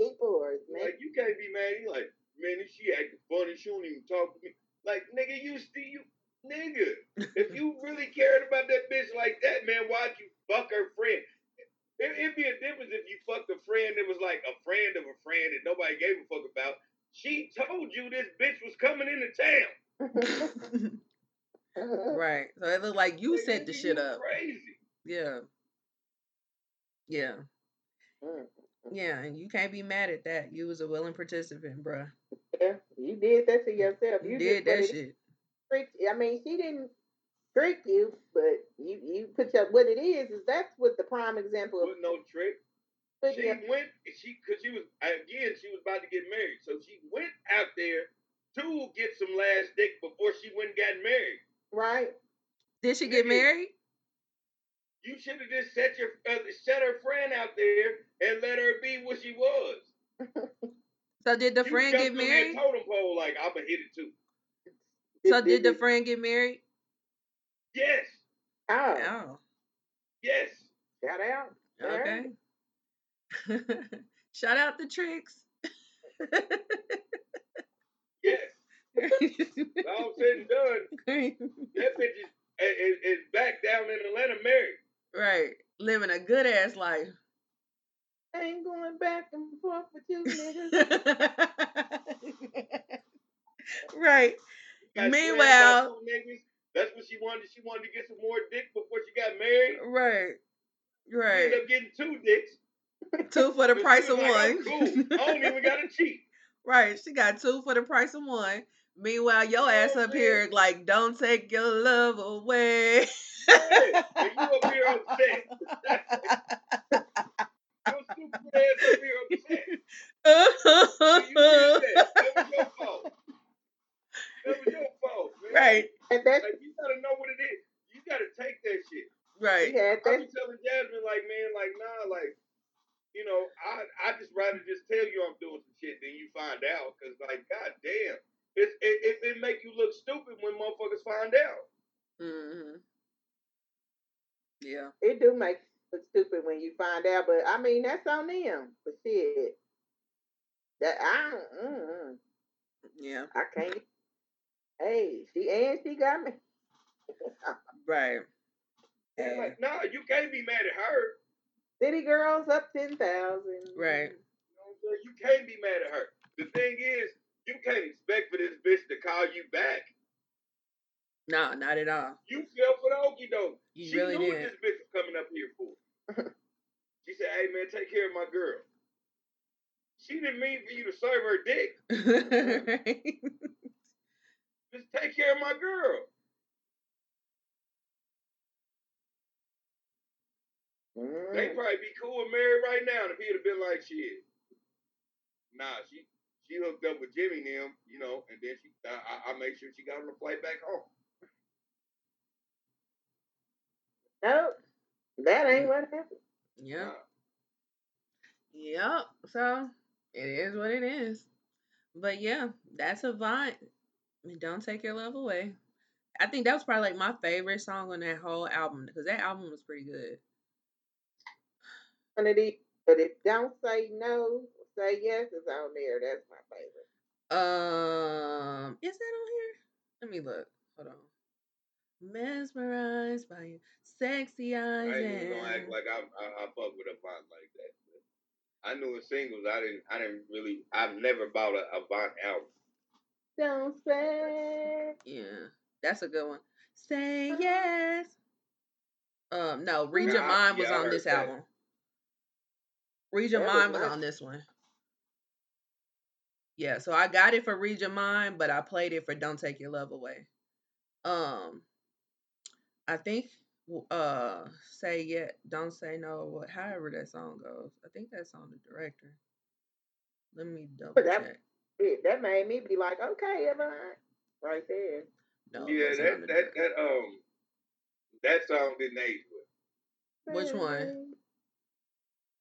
people are man. Like you can't be mad. You like, man, if she acting funny, she don't even talk to me. Like, nigga, you still you nigga. if you really cared about that bitch like that, man, why'd you fuck her friend? It, it'd be a difference if you fucked a friend that was like a friend of a friend that nobody gave a fuck about. She told you this bitch was coming into town. right. So it looked like you Like, set the shit you up. Crazy. Yeah. Yeah. Yeah. And you can't be mad at that. You was a willing participant, bruh. yeah, you did that to yourself. You You did just that shit. tricked I mean, she didn't trick you, but you you put your what it is is that's what the prime example of no trick. Putting She your, went. She because she was again. She was about to get married, so she went out there to get some last dick before she went and got married. right. Did she get married? You should have just set your uh, set her friend out there and let her be what she was. So did the You friend jumped get on that married? Totem pole like I'ma hit it too. So did the friend get married? Yes, Oh, Oh, yes. shout out. okay. Shout out the tricks. Yes. All said and done, that bitch is, is, is back down in Atlanta married. right. Living a good ass life. I ain't going back and forth with you niggas. right. Got slammed by Meanwhile, niggas. That's what she wanted. She wanted to get some more dick before she got married. right. She Right. ended up getting two dicks. Two for the price of like, one. I'm cool. I don't even gotta cheat. right. She got two for the price of one. Meanwhile, your know ass up I'm here like, don't take your love away. Yeah. And you up here upset. Your stupid ass up here upset. You did that. That was your fault. That was your fault, man. right. And that's Like you gotta know what it is. You gotta take that shit. Right. he had I that be telling Jasmine, like, man, like, nah, like, you know, I I just rather just tell you I'm doing some shit than you find out. Cause like, god damn. It's, it, it, it make you look stupid when motherfuckers find out. Mm-hmm. Yeah. it do make you look stupid when you find out, but I mean that's on them. But shit. That I don't. Mm, Yeah, I can't. Hey, she and she got me. right. And Hey, like, nah, you can't be mad at her. City girls up ten thousand. Right. You know what I'm saying? You can't be mad at her. The thing is, you can't expect for this bitch to call you back. no, not at all. You fell for the okie doke. You she really knew what this bitch was coming up here for. she said, "Hey man, take care of my girl." She didn't mean for you to serve her dick. Just take care of my girl. They Mm. probably be cool and married right now if he'd have been like shit. Nah, she she hooked up with Jimmy and them, you know, and then she I, I- I made sure she got on the flight back home. Nope. That ain't what happened. yep. Nah. Yep. So it is what it is. But yeah, that's a vibe. And Don't take your love away. I think that was probably like my favorite song on that whole album because that album was pretty good. One of these, but if don't say no, say yes is on there. That's my favorite. Um, is that on here? Let me look. Hold on. Mesmerized by your sexy eyes I ain't even gonna act like I I, I fuck with a Avant like that. I knew in singles. I didn't. I didn't really. I've never bought a Avant album. Don't say. yeah, that's a good one. Say yes. Um, no, Read Your Mind was yeah, on this that. album. Read Your That Mind was nice. on this one. Yeah, so I got it for Read Your Mind, but I played it for Don't Take Your Love Away. Um, I think uh say yeah, don't say no, what however that song goes. I think that's on the director. Let me double that- check. It, that made me be like, okay, Evan, right there. No, yeah, that the that that um that song didn't age well. Which one?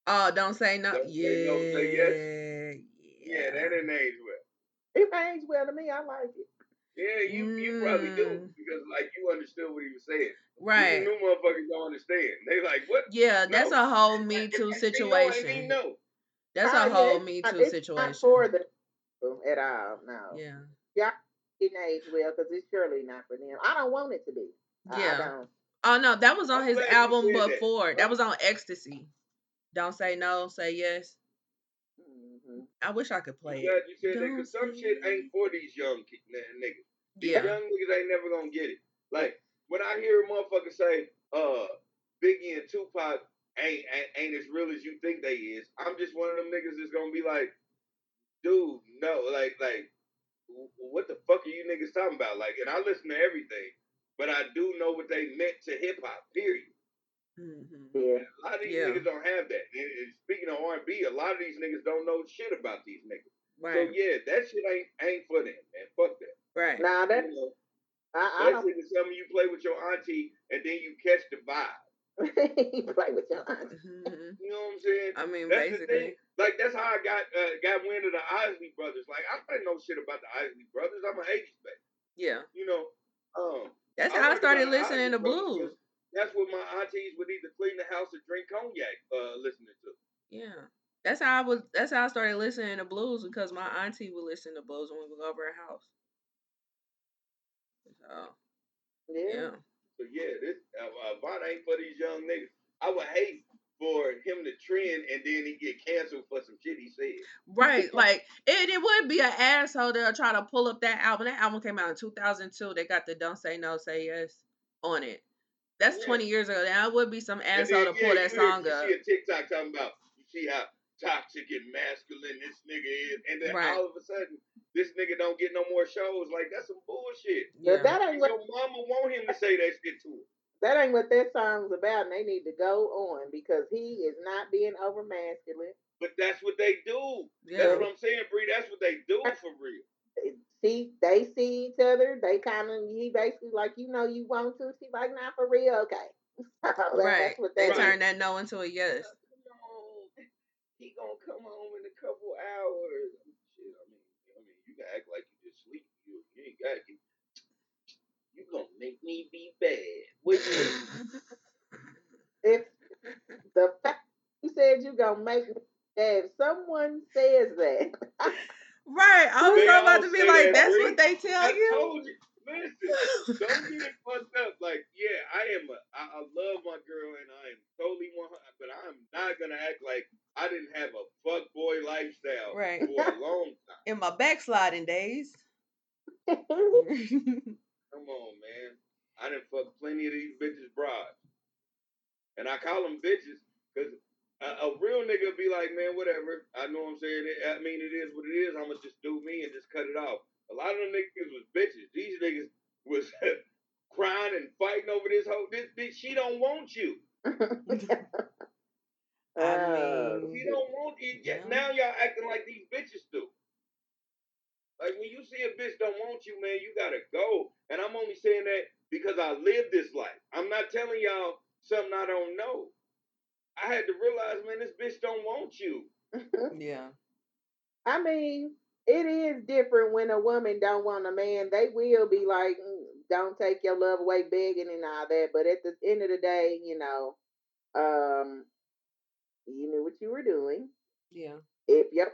Oh, don't say no. Don't yeah, Say No, Say Yes? yeah, Yeah, that didn't age well. It hangs well to me. I like it. Yeah, you you probably do Mm. because like you understood what he was saying. Right. Even new motherfuckers don't understand. They like what? Yeah, that's a whole Me Too and- and you know I situation. mean? No. That's a whole it's Me Too it's situation. Not for the at all. No. Yeah. yeah it age well because it's surely not for them. I don't want it to be. I- I Yeah. don't. Oh no, that was on I'm his album said that. before. That was on Ecstasy. Don't say no, say yes. Mhm. I wish I could play glad it. you said that because some shit ain't for these young niggas. These Yeah. young niggas ain't never gonna get it. Like when I hear a motherfucker say, uh, Biggie and Tupac ain't, ain't ain't as real as you think they is, I'm just one of them niggas that's gonna be like, dude, no, like like what the fuck are you niggas talking about? Like, and I listen to everything, but I do know what they meant to hip hop. Period. Hmm Yeah. A lot of these Yeah. niggas don't have that. And, and speaking of R&B, a lot of these niggas don't know shit about these niggas. So yeah, that shit ain't ain't for them, man. Fuck that. Right. Now that You know, I, I that don't shit is something you play with your auntie and then you catch the vibe. play with your aunt. Mhm. You know what I'm saying? I mean, That's the thing. basically. Like that's how I got uh, got wind of the Isley brothers. Like I didn't know shit about the Isley brothers. I'm an 80s baby. Yeah. You know, um, That's I how I started listening Isley to brothers blues. 'Cause That's what my aunties would either clean the house or drink cognac uh, listening to. Yeah. That's how I was that's how I started listening to blues because my auntie would listen to blues when we would go over her house. So Yeah. yeah. So yeah, this uh, uh, Von ain't for these young niggas. I would hate for him to trend and then he get canceled for some shit he said. Right. Like it, it would be an asshole to try to pull up that album. That album came out in 2002. They got the Don't Say No, Say Yes on it. That's Yeah. 20 years ago. Now it would be some asshole then, to pull yeah, that you hear- song you up. see a TikTok talking about you see how toxic and masculine this nigga is, and then Right. all of a sudden this nigga don't get no more shows. Like that's some bullshit. But Yeah. that ain't what Your what mama want him to say that shit to her. that ain't what that song's about, and they need to go on because he is not being over masculine. But that's what they do. Yeah. That's what I'm saying, Bree. That's what they do for real. See, they see each other. They kind of he basically like you know you want to. She like not for real. Okay, That- Right. That's what They turn that no into a yes. He gonna come home in a couple hours. Shit, I mean, I mean, you can act like you just sleep. You, you ain't got to. You gonna make me be bad. What you? If the fact you said you gonna make me, if someone says that, right. I was about to be like, that, that's what they tell I you. told you. Listen, don't get it fucked up. Like, yeah, I am. A, I, I love my girl, and I am totally one. But I'm not gonna act like I didn't have a fuck boy lifestyle Right. for a long time. In my backsliding days. Come on, man. I done fucked plenty of these bitches broads, and I call them bitches because a, a real nigga be like, man, whatever. I know what I'm saying. I mean, it is what it is. I'ma just do me and just cut it off. A lot of them niggas was bitches. These niggas was crying and fighting over this whole. This bitch, she don't want you. I Uh, mean, She don't want you. Yeah. Now y'all acting like these bitches do. Like when you see a bitch don't want you, man, you gotta go. And I'm only saying that because I live this life. I'm not telling y'all something I don't know. I had to realize, man, this bitch don't want you. yeah. I mean, it is different when a woman don't want a man. They will be like, "Mm, "Don't take your love away," begging and all that. But at the end of the day, you know, um, you knew what you were doing. Yeah. If you're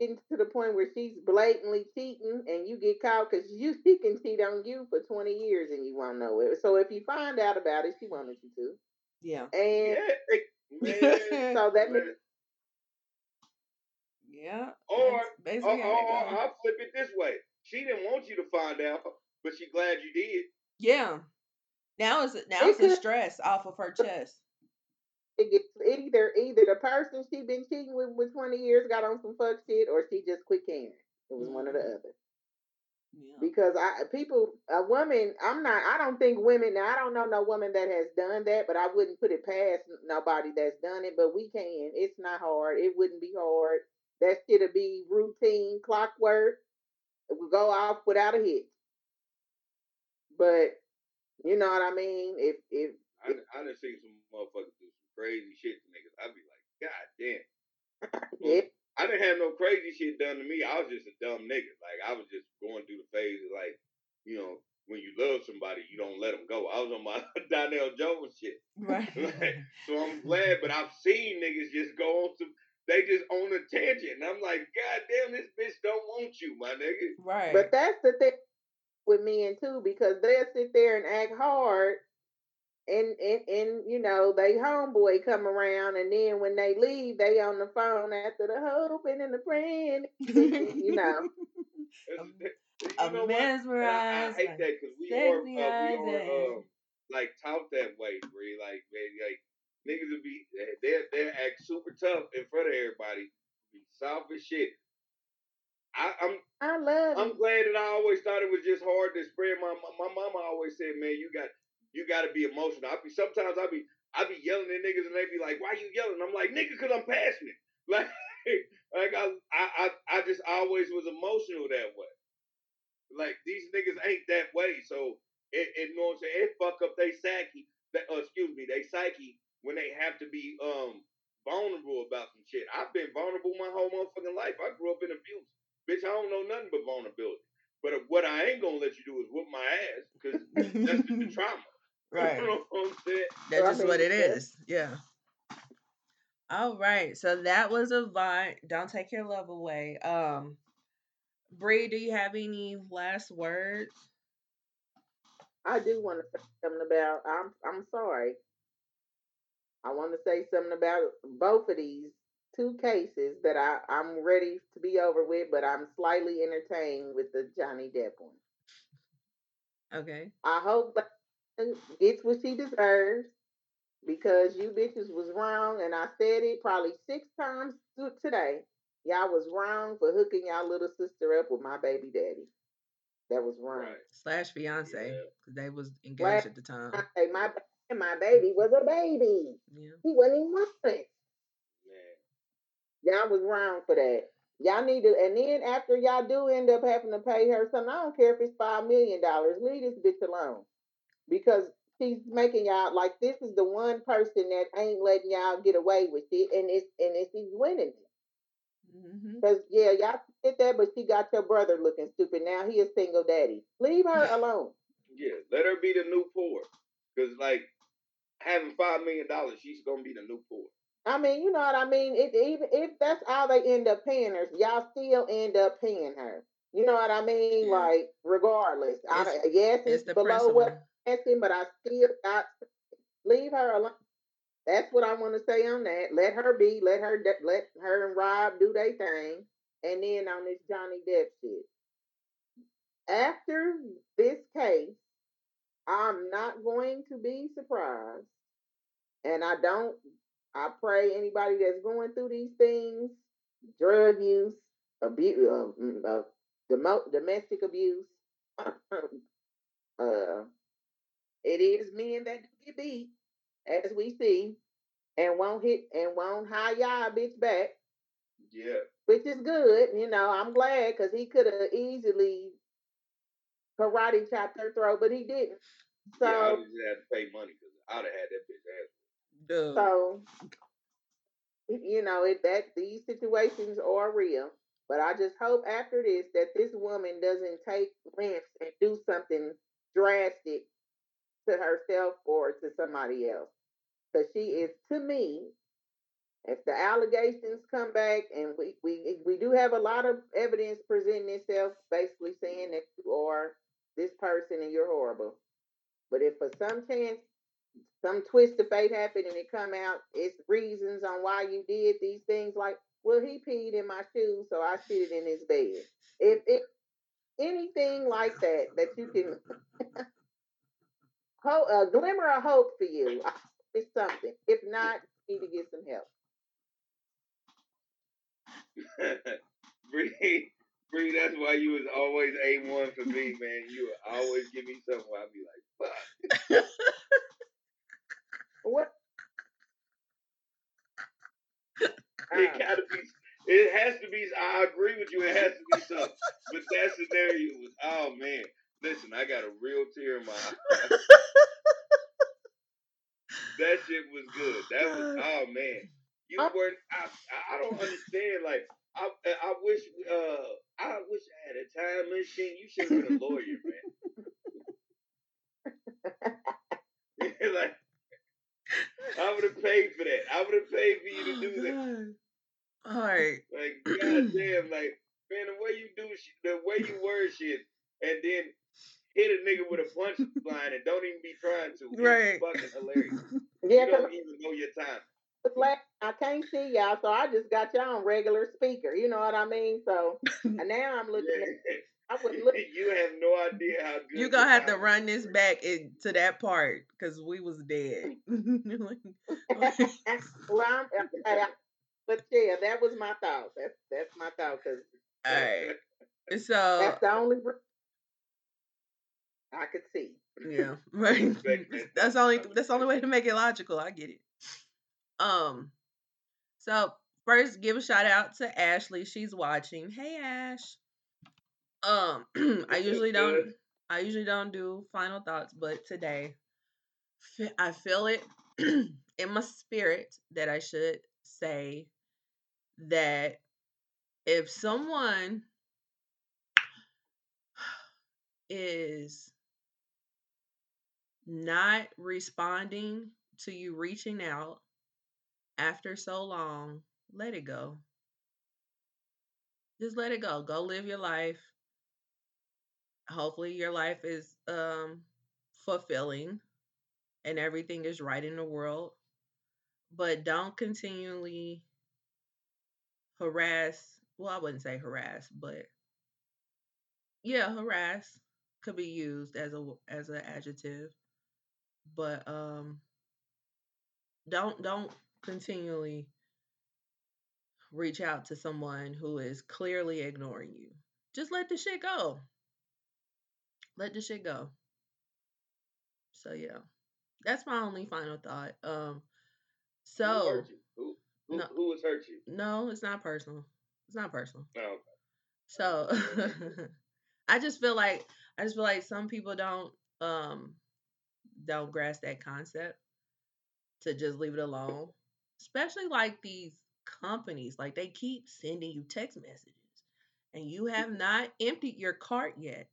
getting to the point where she's blatantly cheating and you get caught because you she can cheat on you for twenty years and you won't know it. So if you find out about it, she wanted you to, Yeah. and Yeah, hey, man. so that man. Yeah. Or, That's or, basically or, or. I'll flip it this way. She didn't want you to find out, but she glad you did. Yeah. Now it's now It it's a could- stress off of her chest. it gets either either the person she been cheating with with twenty years got on some fuck shit or she just quit caring. It was one or the Mhm. other. Yeah. Because I people a woman I'm not I don't think women now I don't know no woman that has done that, but I wouldn't put it past nobody that's done it. But we can. It's not hard. It wouldn't be hard. That shit'll be routine, clockwork. It will go off without a hitch. But you know what I mean? If if I, I done seen some motherfuckers do some crazy shit to niggas. I'd be like, God damn. yeah, I didn't have no crazy shit done to me. I was just a dumb nigga. Like I was just going through the phase of like, you know, when you love somebody, you don't let them go. I was on my Donell Jones shit. Right. So I'm glad, but I've seen niggas just go on some. They just on a tangent, and I'm like, God damn, this bitch don't want you, my nigga. right. But that's the thing with men too, because they'll sit there and act hard, and and and you know they homeboy come around, and then when they leave, they on the phone after the hoping and the praying, you know. It's- you I'm know what? And I, I mesmerized hate that because we are uh, we are and- um, like taught that way, Bree. Like man, like niggas would be they they act super tough in front of everybody, be soft as shit. I, I'm I love I'm it. glad that I always thought it was just hard to spread. My my mama always said, man, you got you got to be emotional. I be sometimes I be I be yelling at niggas and they be like, why you yelling? I'm like, nigga, cause I'm passionate. Like like I I I, just always was emotional that way. Like these niggas ain't that way, so it, it you know what I'm saying. It fuck up they psyche. That, uh, excuse me, they psyche when they have to be um vulnerable about some shit. I've been vulnerable my whole motherfucking life. I grew up in abuse. Bitch, I don't know nothing but vulnerability. But what I ain't gonna let you do is whoop my ass because that's the, the trauma. right. you know what That's I just what mean, it that's- Yeah. All right. So that was a vine. Don't take your love away. Um, Bree, do you have any last words? I do want to say something about. I'm I'm sorry. I want to say something about both of these two cases that I I'm ready to be over with, but I'm slightly entertained with the Johnny Depp one. Okay. I hope Blaine gets what she deserves because you bitches was wrong, and I said it probably six times today. Y'all was wrong for hooking y'all little sister up with my baby daddy. That was wrong. Right. Slash fiance, Yeah. they was Slash- engaged at the time. Hey, my my baby was a baby. Yeah. He wasn't even one. Man. Y'all was wrong for that. Y'all need to, and then after y'all do end up having to pay her something, I don't care if it's five million dollars. Leave this bitch alone, because she's making y'all like this is the one person that ain't letting y'all get away with it, and it's and it's she's winning it. hmm Cause yeah, y'all did that, but she got your brother looking stupid. Now he is single daddy. Leave her alone. Yeah, let her be the new poor. Cause like having five million dollars, she's gonna be the new poor. I mean, you know what I mean. It, even if that's all they end up paying her, y'all still end up paying her. You know what I mean? Yeah. Like, regardless, I, It's- yes, It's it's, the below principle. what But I still got leave her alone. That's what I want to say on that. Let her be. Let her. Let her and Rob do their thing. And then on this Johnny Depp shit. After this case, I'm not going to be surprised. And I don't. I pray anybody that's going through these things, drug use, abuse, uh, mm, uh, domestic abuse. uh, it is men that do get beat, as we see, and won't hit and won't hire y'all bitch back, Yeah. which is good. You know, I'm glad because he could have easily karate chopped her throat, but he didn't. So, yeah, I just had to pay money because I'd have had that bitch ass. Dude. so you know, it that these situations are real. But I just hope after this that this woman doesn't take lengths and do something drastic to herself or to somebody else. Because she is, to me, if the allegations come back and we, we we do have a lot of evidence presenting itself, basically saying that you are this person and you're horrible. But if for some chance some twist of fate happened and it come out, it's reasons on why you did these things. Like, well, he peed in my shoes, so I shit it in his bed. If if anything like that that you can, ho- a glimmer of hope for you, It's something. If not, you need to get some help. Bree, Bree, that's why you was always A one for me, man. You would always give me something I'd be like, fuck. What? It Uh, gotta be. It has to be. I agree with you. It has to be something. But that scenario was. Oh man, listen. I got a real tear in my eye. that shit was good. That was. Oh man, you I'm- were. I. I don't understand. Like I. I wish. Uh. I wish I had a time machine. You should have been a lawyer, man. like. I would have paid for that. I would have paid for you to do that. God. All right. Like, goddamn, like, man, the way you do shit, the way you word shit, and then hit a nigga with a punchline and don't even be trying to. is Right. fucking hilarious. yeah, you 'cause don't even know your time. it's like I can't see y'all, so I just got y'all on regular speaker. You know what I mean? So and now I'm looking Yeah. at. I was looking. you have no idea how good. You your gonna have to timing run this back in, to that part because we was dead. Like, well, I'm, I, I- but yeah, that was my thought. That's that's my thought because All right. So that's the only re- I could see. yeah, right. That's the only that's the only way to make it logical. I get it. Um. So first, give a shout out to Ashley. She's watching. Hey, Ash. Um, I usually don't. I usually don't do final thoughts, but today, I feel it in my spirit that I should say that if someone is not responding to you reaching out after so long, let it go. Just let it go. Go live your life. Hopefully your life is um fulfilling and everything is right in the world. But don't continually harass, well I wouldn't say harass, but yeah, harass could be used as a as an adjective. But um don't don't continually reach out to someone who is clearly ignoring you. Just let the shit go. Let the shit go. So yeah. That's my only final thought. Um so hurt you? Who who, No. who hurt you? no, it's not personal. It's not personal. No. So I just feel like I just feel like some people don't um don't grasp that concept to just leave it alone. Especially like these companies, like they keep sending you text messages and you have not emptied your cart yet.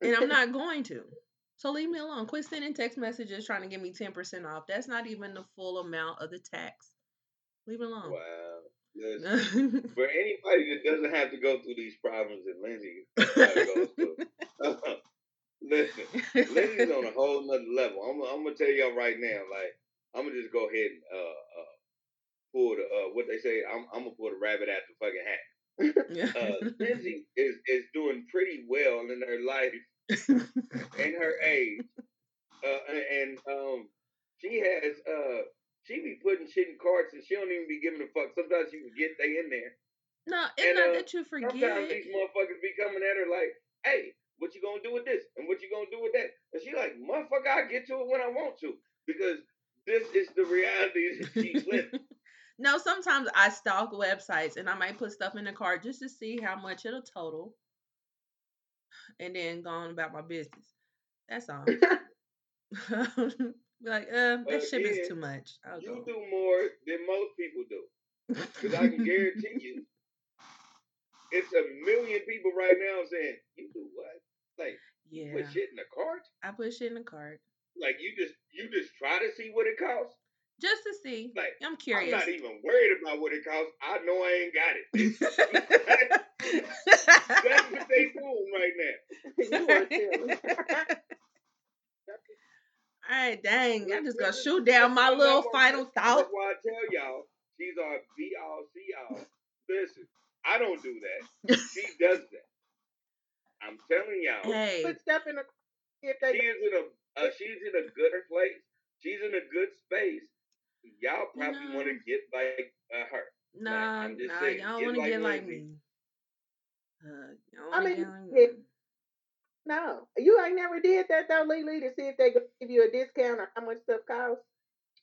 And I'm not going to. So leave me alone. Quit sending text messages trying to give me 10% off. That's not even the full amount of the tax. Leave it alone. Wow. For anybody that doesn't have to go through these problems that Lindsay goes through, listen, Lindsay's on a whole nother level. I'm, I'm gonna tell y'all right now, like I'm gonna just go ahead and uh, uh, pull the uh, what they say. I'm, I'm gonna pull the rabbit out the fucking hat. Uh, Lindsay is is doing pretty well in her life and her age, uh, and um, she has uh she be putting shit in carts and she don't even be giving a fuck. Sometimes you forget they in there. No, it's And, not uh, that you forget. Sometimes these motherfuckers be coming at her like, hey, what you gonna do with this? And what you gonna do with that? And she like, motherfucker, I get to it when I want to. Because this is the reality that she's living. no, sometimes I stalk websites and I might put stuff in the cart just to see how much it'll total, and then go on about my business. That's all. Be like, uh, that shit is too much. I'll you go. do more than most people do. Because I can guarantee you, it's a million people right now saying, you do what? Like, you yeah, put shit in the cart? I put shit in the cart Like, you just you just try to see what it costs? Just to see. Like, I'm curious. I'm not even worried about what it costs. I know I ain't got it. That's what they doing right now. you are silly. All right, dang. I'm just gonna shoot down my little level- final That's thought. why I tell y'all, she's our be all, see all. Listen, I don't do that. She does that. I'm telling y'all, Hey, Put stuff in the if she is in a uh, she's in a good place. She's in a good space. Y'all probably want to get like uh, her. nah, I'm just nah, saying, y'all want to like get like Lindsay. me. Uh, y'all I mean, get like yeah. me. no. You ain't never did that though, Lily, to see if they gonna give you a discount or how much stuff costs.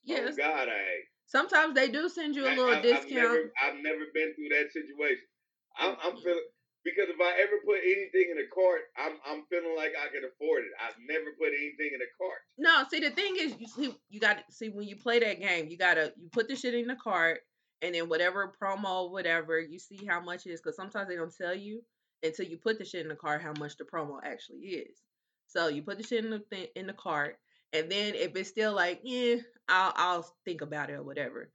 Yes, Oh God, I sometimes they do send you a I, little I, discount. I've never, I've never been through that situation. I'm, I'm feeling because if I ever put anything in a cart, I'm, I'm feeling like I can afford it. I've never put anything in a cart. No, see the thing is, you see, you got see when you play that game, you gotta you put the shit in the cart, and then whatever promo, whatever, you see how much it is, because sometimes they don't tell you until you put the shit in the cart how much the promo actually is. So you put the shit in the thing, in the cart, and then if it's still like, yeah, I'll I'll think about it or whatever.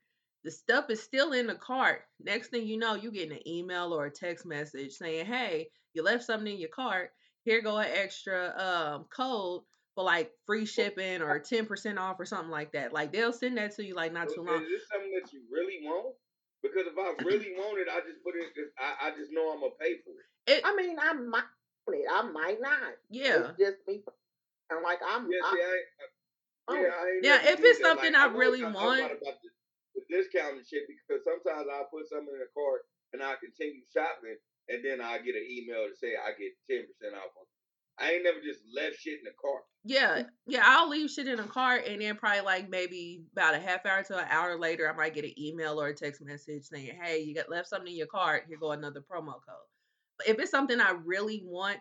The stuff is still in the cart. Next thing you know, you get an email or a text message saying, "Hey, you left something in your cart. Here go an extra um code for like free shipping or 10% off or something like that. Like they'll send that to you like not too long. Is this something that you really want? Because if I really want it, I just put it. I, I just know I'm gonna pay for it. It I mean, I might want it, I might not. yeah. It's just me. I'm like I'm. Yeah, I'm see, I, oh, yeah, I Yeah, if it's something like, I know- really I, I want- discount and shit because sometimes I'll put something in the cart and I continue shopping, and then I get an email to say I get ten percent off. on I ain't never just left shit in the cart. Yeah, yeah, I'll leave shit in a cart and then probably like maybe about a half hour to an hour later, I might get an email or a text message saying, "Hey, you got left something in your cart. Here go another promo code." But if it's something I really want,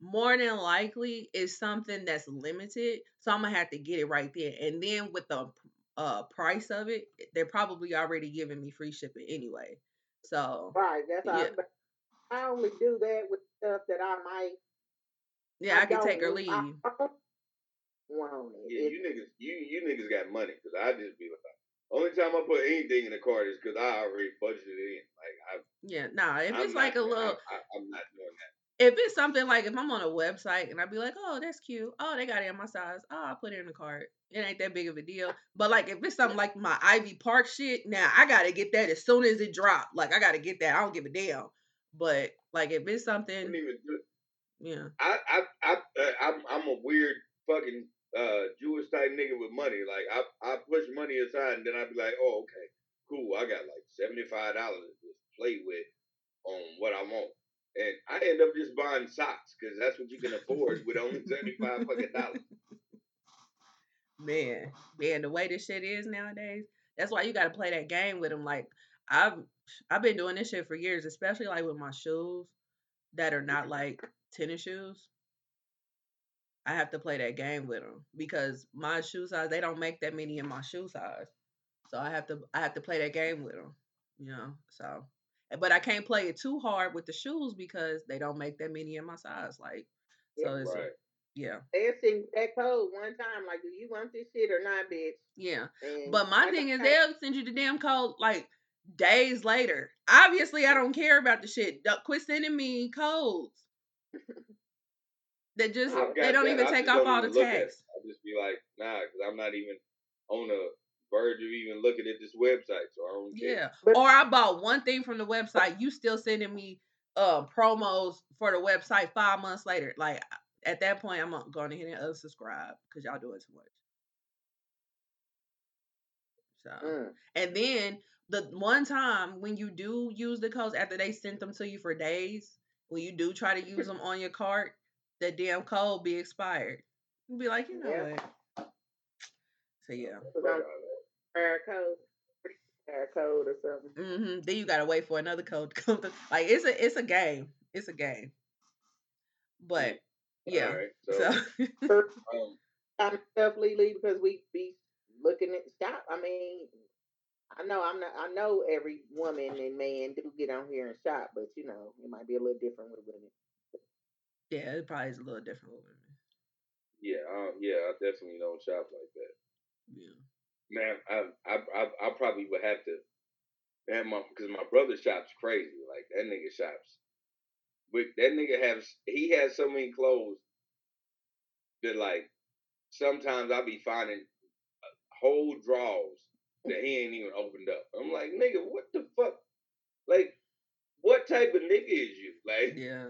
more than likely it's something that's limited, so I'm gonna have to get it right there. And then with the uh price of it, they're probably already giving me free shipping anyway. So right. That's all. Yeah. But I only do that with stuff that I might. yeah, I, can take or leave. I don't want it. Yeah, It- you niggas, you you niggas got money because I just be like, only time I put anything in the cart is because I already budgeted it in. Like I, Yeah, nah. If I'm it's like a little, I, I, I'm not doing that. If it's something like if I'm on a website and I'd be like, oh, that's cute. Oh, they got it in my size. Oh, I'll put it in the cart. It ain't that big of a deal. But like if it's something like my Ivy Park shit, now I gotta get that as soon as it drop. Like I gotta get that. I don't give a damn. But like if it's something, yeah, I I I uh, I'm I'm a weird fucking uh Jewish type nigga with money. Like I I push money aside and then I'd be like, oh okay, cool. I got like seventy five dollars to play with on what I want, and I end up just buying socks because that's what you can afford with only seventy five fucking dollars. man, man, the way this shit is nowadays, that's why you gotta play that game with them. Like I've I've been doing this shit for years, especially like with my shoes that are not like tennis shoes. I have to play that game with them because my shoe size they don't make that many in my shoe size, so I have to I have to play that game with them. You know, so but I can't play it too hard with the shoes because they don't make that many in my size. Like so, it's right. Yeah, They'll send that code one time, like, do you want this shit or not, bitch? yeah. And But my thing is, they'll send you the damn code like days later. Obviously, I don't care about the shit. Don't- Quit sending me codes. That just they don't that. even I take off all the even look at it. tax. I just be like, nah, because I'm not even on the verge of even looking at this website, so I don't care. Yeah. But- or I bought one thing from the website. You still sending me uh promos for the website five months later. Like at that point, I'm not going ahead and unsubscribe because y'all doing too much. So Mm. and then the one time when you do use the codes after they sent them to you for days, when you do try to use them on your cart, the damn code be expired. You'll be like, you know Yeah. what? So yeah. Code, code or something. Mm-hmm. Then you gotta wait for another code to come through. Like it's a it's a game. It's a game. But yeah. All right, So so um, I'm definitely leave because we be looking at shop. I mean, I know I'm not. I know every woman and man do get on here and shop, but you know it might be a little different with women. yeah, it probably is a little different with women. yeah, um, yeah, I definitely don't shop like that. Yeah. Man, I, I, I, I probably would have to, man, my, because my brother shops crazy. Like that nigga shops. But that nigga has, he has so many clothes that like sometimes I be finding uh, whole drawers that he ain't even opened up. I'm like, nigga, what the fuck? Like, what type of nigga is you? Like, Yeah.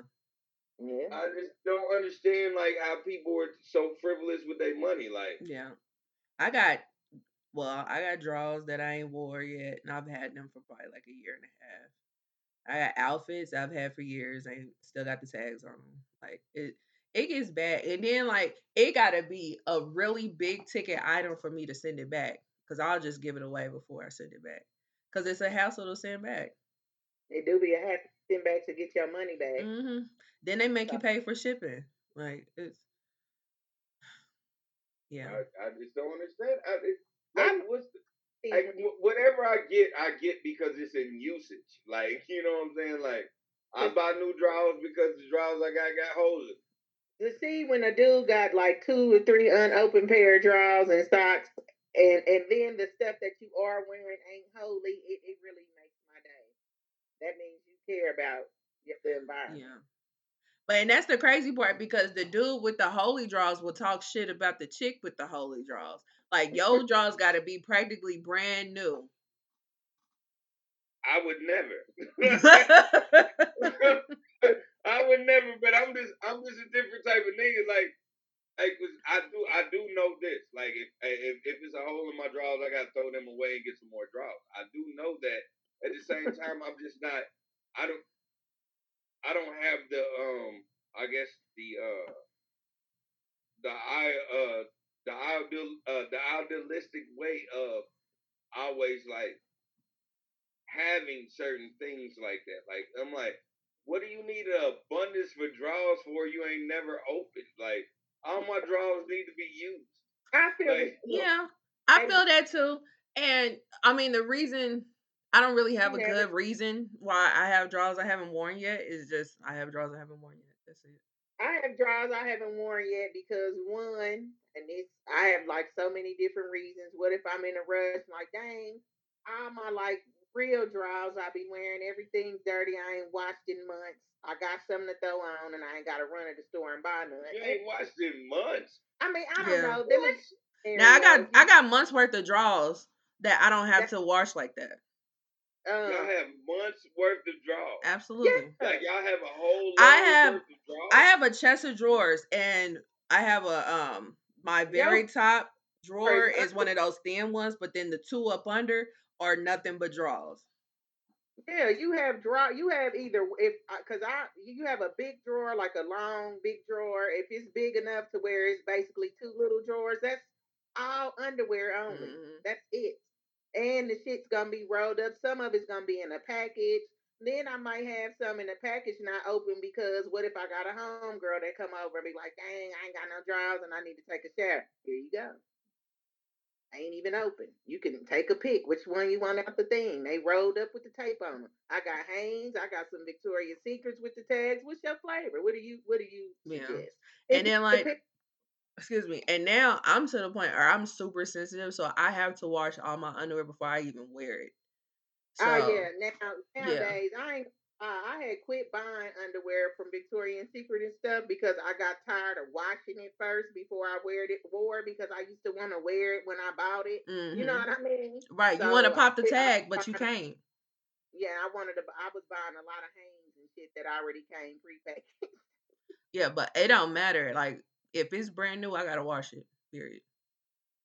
Yeah, I just don't understand like how people are so frivolous with their money. Like, Yeah. I got well, I got drawers that I ain't wore yet, and I've had them for probably like a year and a half. I got outfits I've had for years, and still got the tags on them. Like it, it gets bad, and then like it gotta be a really big ticket item for me to send it back, cause I'll just give it away before I send it back, cause it's a hassle to send back. it do be a hassle to send back to get your money back. hmm Then they make you pay for shipping. Like it's, yeah, I, I just don't understand. I, it, I'm- what's the, I, whatever I get, I get because it's in usage. Like, you know what I'm saying? Like, I buy new drawers because the drawers I got got holes in. to see when a dude got like two or three unopened pair of drawers and socks, and and then the stuff that you are wearing ain't holy, it, it really makes my day. That means you care about y- the environment. Yeah. But and that's the crazy part because the dude with the holy draws will talk shit about the chick with the holy draws. Like your draws got to be practically brand new. I would never. I would never, but I'm just I'm just a different type of nigga. Like, like I do I do know this. Like, if if if it's a hole in my drawers, I gotta throw them away and get some more drawers. I do know that. At the same time, I'm just not. I don't. I don't have the um. I guess the uh. The I uh the ideal uh the idealistic way of always like having certain things like that. Like I'm like, what do you need an abundance for drawers for? You ain't never opened. Like all my drawers need to be used. I feel Like, yeah, I feel that too. And I mean, the reason I don't really have a good reason why I have draws I haven't worn yet is just I have draws I haven't worn yet. That's it. I have drawers I haven't worn yet because one, and it's I have like so many different reasons. What if I'm in a rush? Like, dang, all my like real drawers I be wearing, everything's dirty. I ain't washed in months. I got something to throw on, and I ain't got to run to the store and buy none. you ain't washed in months. I mean, I don't Yeah. know. Them Now I got. I got months worth of draws that I don't have to wash like that. Um, Y'all have months worth of drawers. Absolutely. Like y'all have a whole. I have- worth of? I have a chest of drawers and I have a um my very top drawer is one of those thin ones, but then the two up under are nothing but drawers. Yeah, you have draw. You have either if because I you have a big drawer like a long big drawer. If it's big enough to where it's basically two little drawers, that's all underwear only. Mhm. That's it. And the shit's gonna be rolled up. Some of it's gonna be in a package. Then I might have some in a package not open because what if I got a home girl that come over and be like, dang, I ain't got no drawers and I need to take a shower. Here you go. Ain't even open. You can take a pick which one you want out the thing. They rolled up with the tape on them. I got Hanes. I got some Victoria's Secrets with the tags. What's your flavor? What do you What do you Yeah. suggest? And then, like, excuse me. And now I'm to the point where I'm super sensitive, so I have to wash all my underwear before I even wear it. So, Oh yeah. Now nowadays, I ain't. Uh, I had quit buying underwear from Victoria's Secret and stuff because I got tired of washing it first before I wear it. Wore because I used to want to wear it when I bought it. You know mhm. what I mean? right? You want to pop the I- tag, but you can't. Yeah, I wanted to. I was buying a lot of Hanes and shit that already came prepackaged. Yeah, but it don't matter. Like if it's brand new, I gotta wash it. Period.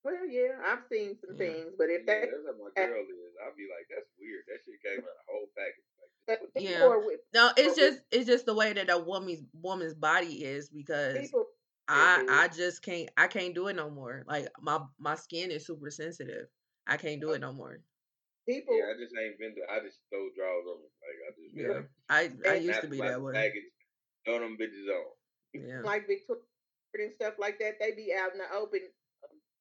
well, yeah, I've seen some Yeah. things, but if Yeah, they that's how my girl is. I'll be like, that's weird. That shit came in a whole package. Like, but what the people Yeah. with No, it's But with- just it's just the way that a woman's woman's body is because people. I. I just can't I can't do it no more. Like my my skin is super sensitive. I can't do it no more. People, Yeah, I just ain't been. To, I just throw drawers on. Like I just Yeah, like, I I used to be that way. Package, throw them bitches on. Yeah, like Victoria and stuff like that, they be out in the open.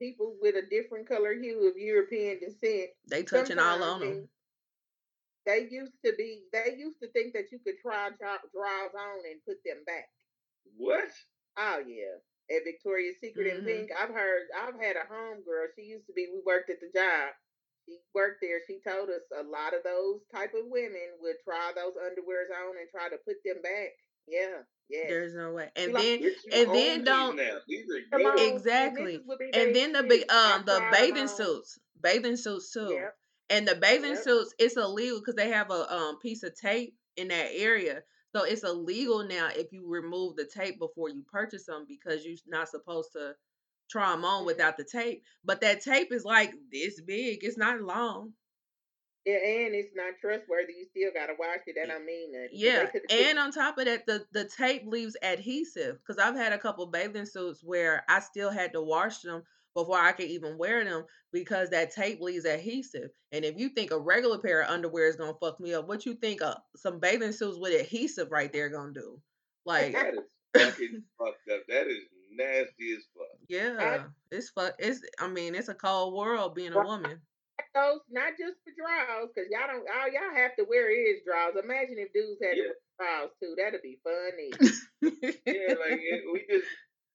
People with a different color hue of European descent. they touching all on them. They used to be. They used to think that you could try dra- draws on and put them back. What? Oh yeah. At Victoria's Secret Mhm. and Pink, I've heard I've had a home girl. She used to be we worked at the job. She worked there. She told us a lot of those type of women would try those underwears on and try to put them back. Yeah. Yeah. There's no way. And like- then Bitch, and then don't- now. These are Come yours. on, Exactly. niggas would be and then the shit. big um the bathing suits, bathing suits too. Yep. And the bathing Yep. suits, it's illegal because they have a um piece of tape in that area. So it's illegal now if you remove the tape before you purchase them because you're not supposed to try them on Mhm. without the tape. But that tape is like this big. It's not long. Yeah, and it's not trustworthy. You still gotta wash it. That don't mean nothing. Yeah, and on top of that, the the tape leaves adhesive. Because I've had a couple bathing suits where I still had to wash them before I could even wear them because that tape leaves adhesive. And if you think a regular pair of underwear is gonna fuck me up, what you think uh, some bathing suits with adhesive right there gonna do? Like, That is fucking fucked up. That is nasty as fuck. yeah, it's fuck. It's I mean, it's a cold world being a woman. Those not just for draws, because y'all don't all y'all have to wear is draws. Imagine if dudes had Yeah. to draws too. That'd be funny. Yeah, like it, we just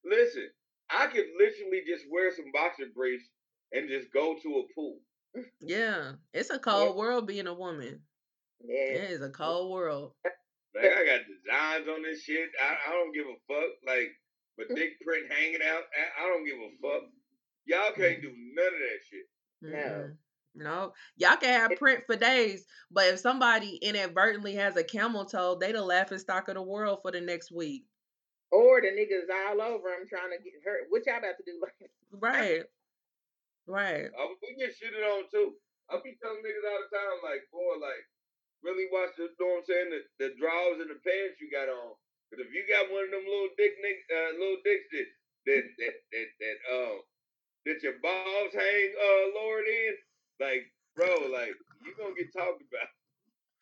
listen. I could literally just wear some boxer briefs and just go to a pool. yeah, it's a cold world being a woman. Yeah. It is a cold world. Like I got designs on this shit. I, I don't give a fuck. Like my dick print hanging out. I, I don't give a fuck. Y'all can't mm. do none of that shit. No. No, y'all can have print for days, but if somebody inadvertently has a camel toe, they the laughing stock of the world for the next week. Or the niggas all over them trying to get hurt. What y'all about to do? Right, right. Uh, we get shitted on too. I be telling niggas all the time, like, boy, like, really watch the, you know what I'm saying, the, the drawers and the pants you got on. But if you got one of them little dick, nick, uh, little dicks that, that, that, that, that, uh, that your balls hang, uh, lowered in, like, bro, like, you gonna get talked about.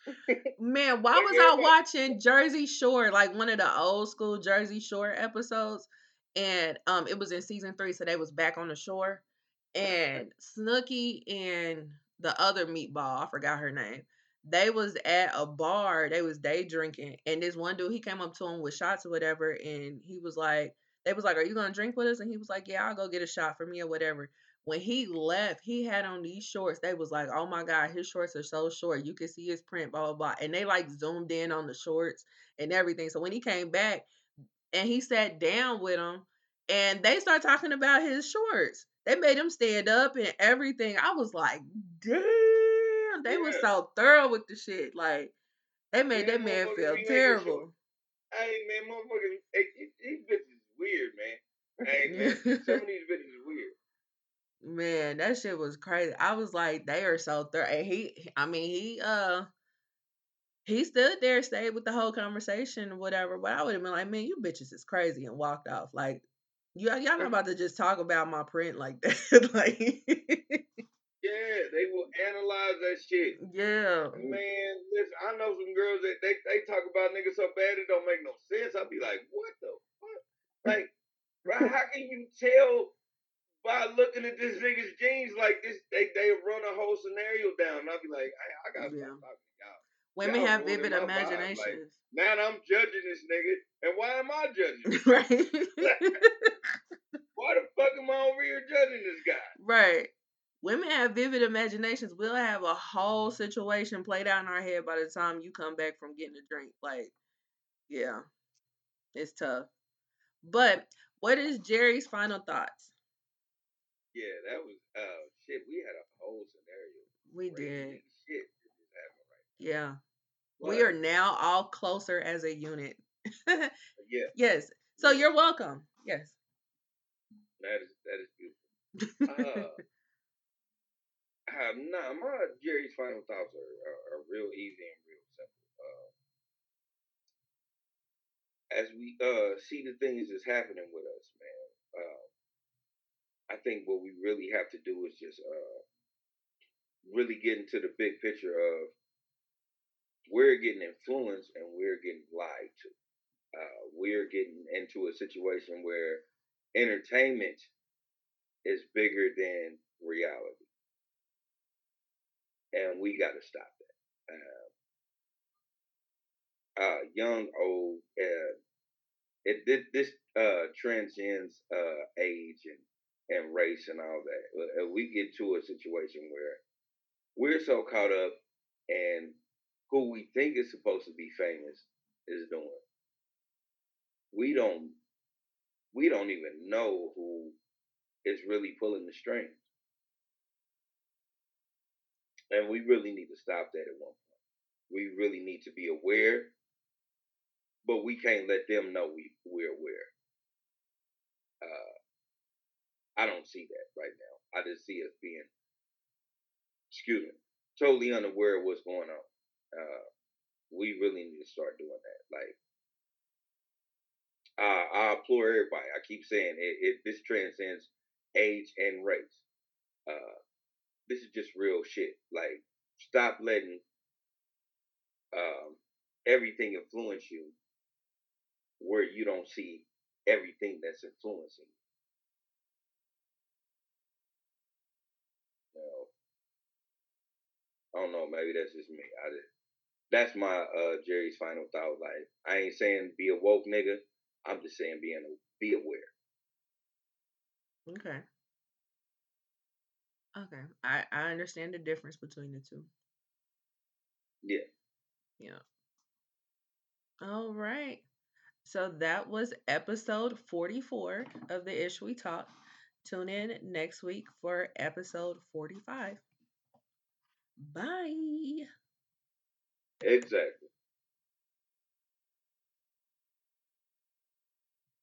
Man, why was I watching Jersey Shore, like one of the old school Jersey Shore episodes? And um it was in season three, so they was back on the shore. And Snooki and the other meatball, I forgot her name. They was at a bar, they was day drinking, and this one dude he came up to him with shots or whatever, and he was like, they was like, Are you gonna drink with us? And he was like, Yeah, I'll go get a shot for me or whatever. When he left, he had on these shorts. They was like, oh my God, his shorts are so short. You can see his print, blah, blah, blah. And they like zoomed in on the shorts and everything. So when he came back and he sat down with them and they started talking about his shorts. They made him stand up and everything. I was like, damn. They Yeah. so thorough with the shit. Like, they made Yeah, that man feel terrible. Hey, man, motherfuckers, hey, these- these bitches weird, man. Hey, man, some of these bitches weird. Man, that shit was crazy. I was like, they are so thorough. He, I mean, he, uh, he stood there, stayed with the whole conversation or whatever. But I would have been like, man, you bitches is crazy, and walked off. Like, you, y'all not about to just talk about my print like that. like, Yeah, they will analyze that shit. yeah, Man, listen, I know some girls that they, they talk about niggas so bad it don't make no sense. I'll be like, what the fuck? Like, bro, how can you tell by looking at this nigga's jeans like this, they they run a whole scenario down. And I'll be like, I, I gotta Yeah. stop talking to y'all. Women Y'all have vivid vibe, like- imaginations. Now I'm judging this nigga, and why am I judging? right. why the fuck am I over here judging this guy? right. Women have vivid imaginations. We'll have a whole situation played out in our head by the time you come back from getting a drink. Like, yeah, it's tough. But what is Jerry's final thoughts? Yeah, that was uh shit. We had a whole scenario. We did. shit right. Yeah. We are now all closer as a unit. Yeah, yes. So you're welcome. Yes. that is that is beautiful. Uh, um, nah, my Jerry's final thoughts are, are, are real easy and real simple. Uh, as we uh see the things that's happening with us, man, uh, I think what we really have to do is just uh really get into the big picture of we're getting influenced and we're getting lied to. Uh, we're getting into a situation where entertainment is bigger than reality, and we got to stop that. Uh, uh, young, old, uh, it this, uh, transcends uh, age and and race and all that. Uh, We get to a situation where we're so caught up in who we think is supposed to be famous is doing. We don't we don't even know who is really pulling the strings. And we really need to stop that at one point. We really need to be aware, but we can't let them know we, we're aware. Uh, I don't see that right now. I just see us being, excuse me, totally unaware of what's going on. Uh, we really need to start doing that. Like, uh, I implore everybody. I keep saying it, it. This transcends age and race. Uh, this is just real shit. Like, stop letting um, everything influence you where you don't see everything that's influencing you. You know, I don't know. Maybe that's just me. I just, that's my uh, Jerry's final thought. Like, I ain't saying be a woke nigga. I'm just saying being a, be aware. Okay. Okay. I, I understand the difference between the two. Yeah. Yeah. All right. So that was episode 44 of the Ish We Talk. Tune in next week for episode 45. Bye. Exactly.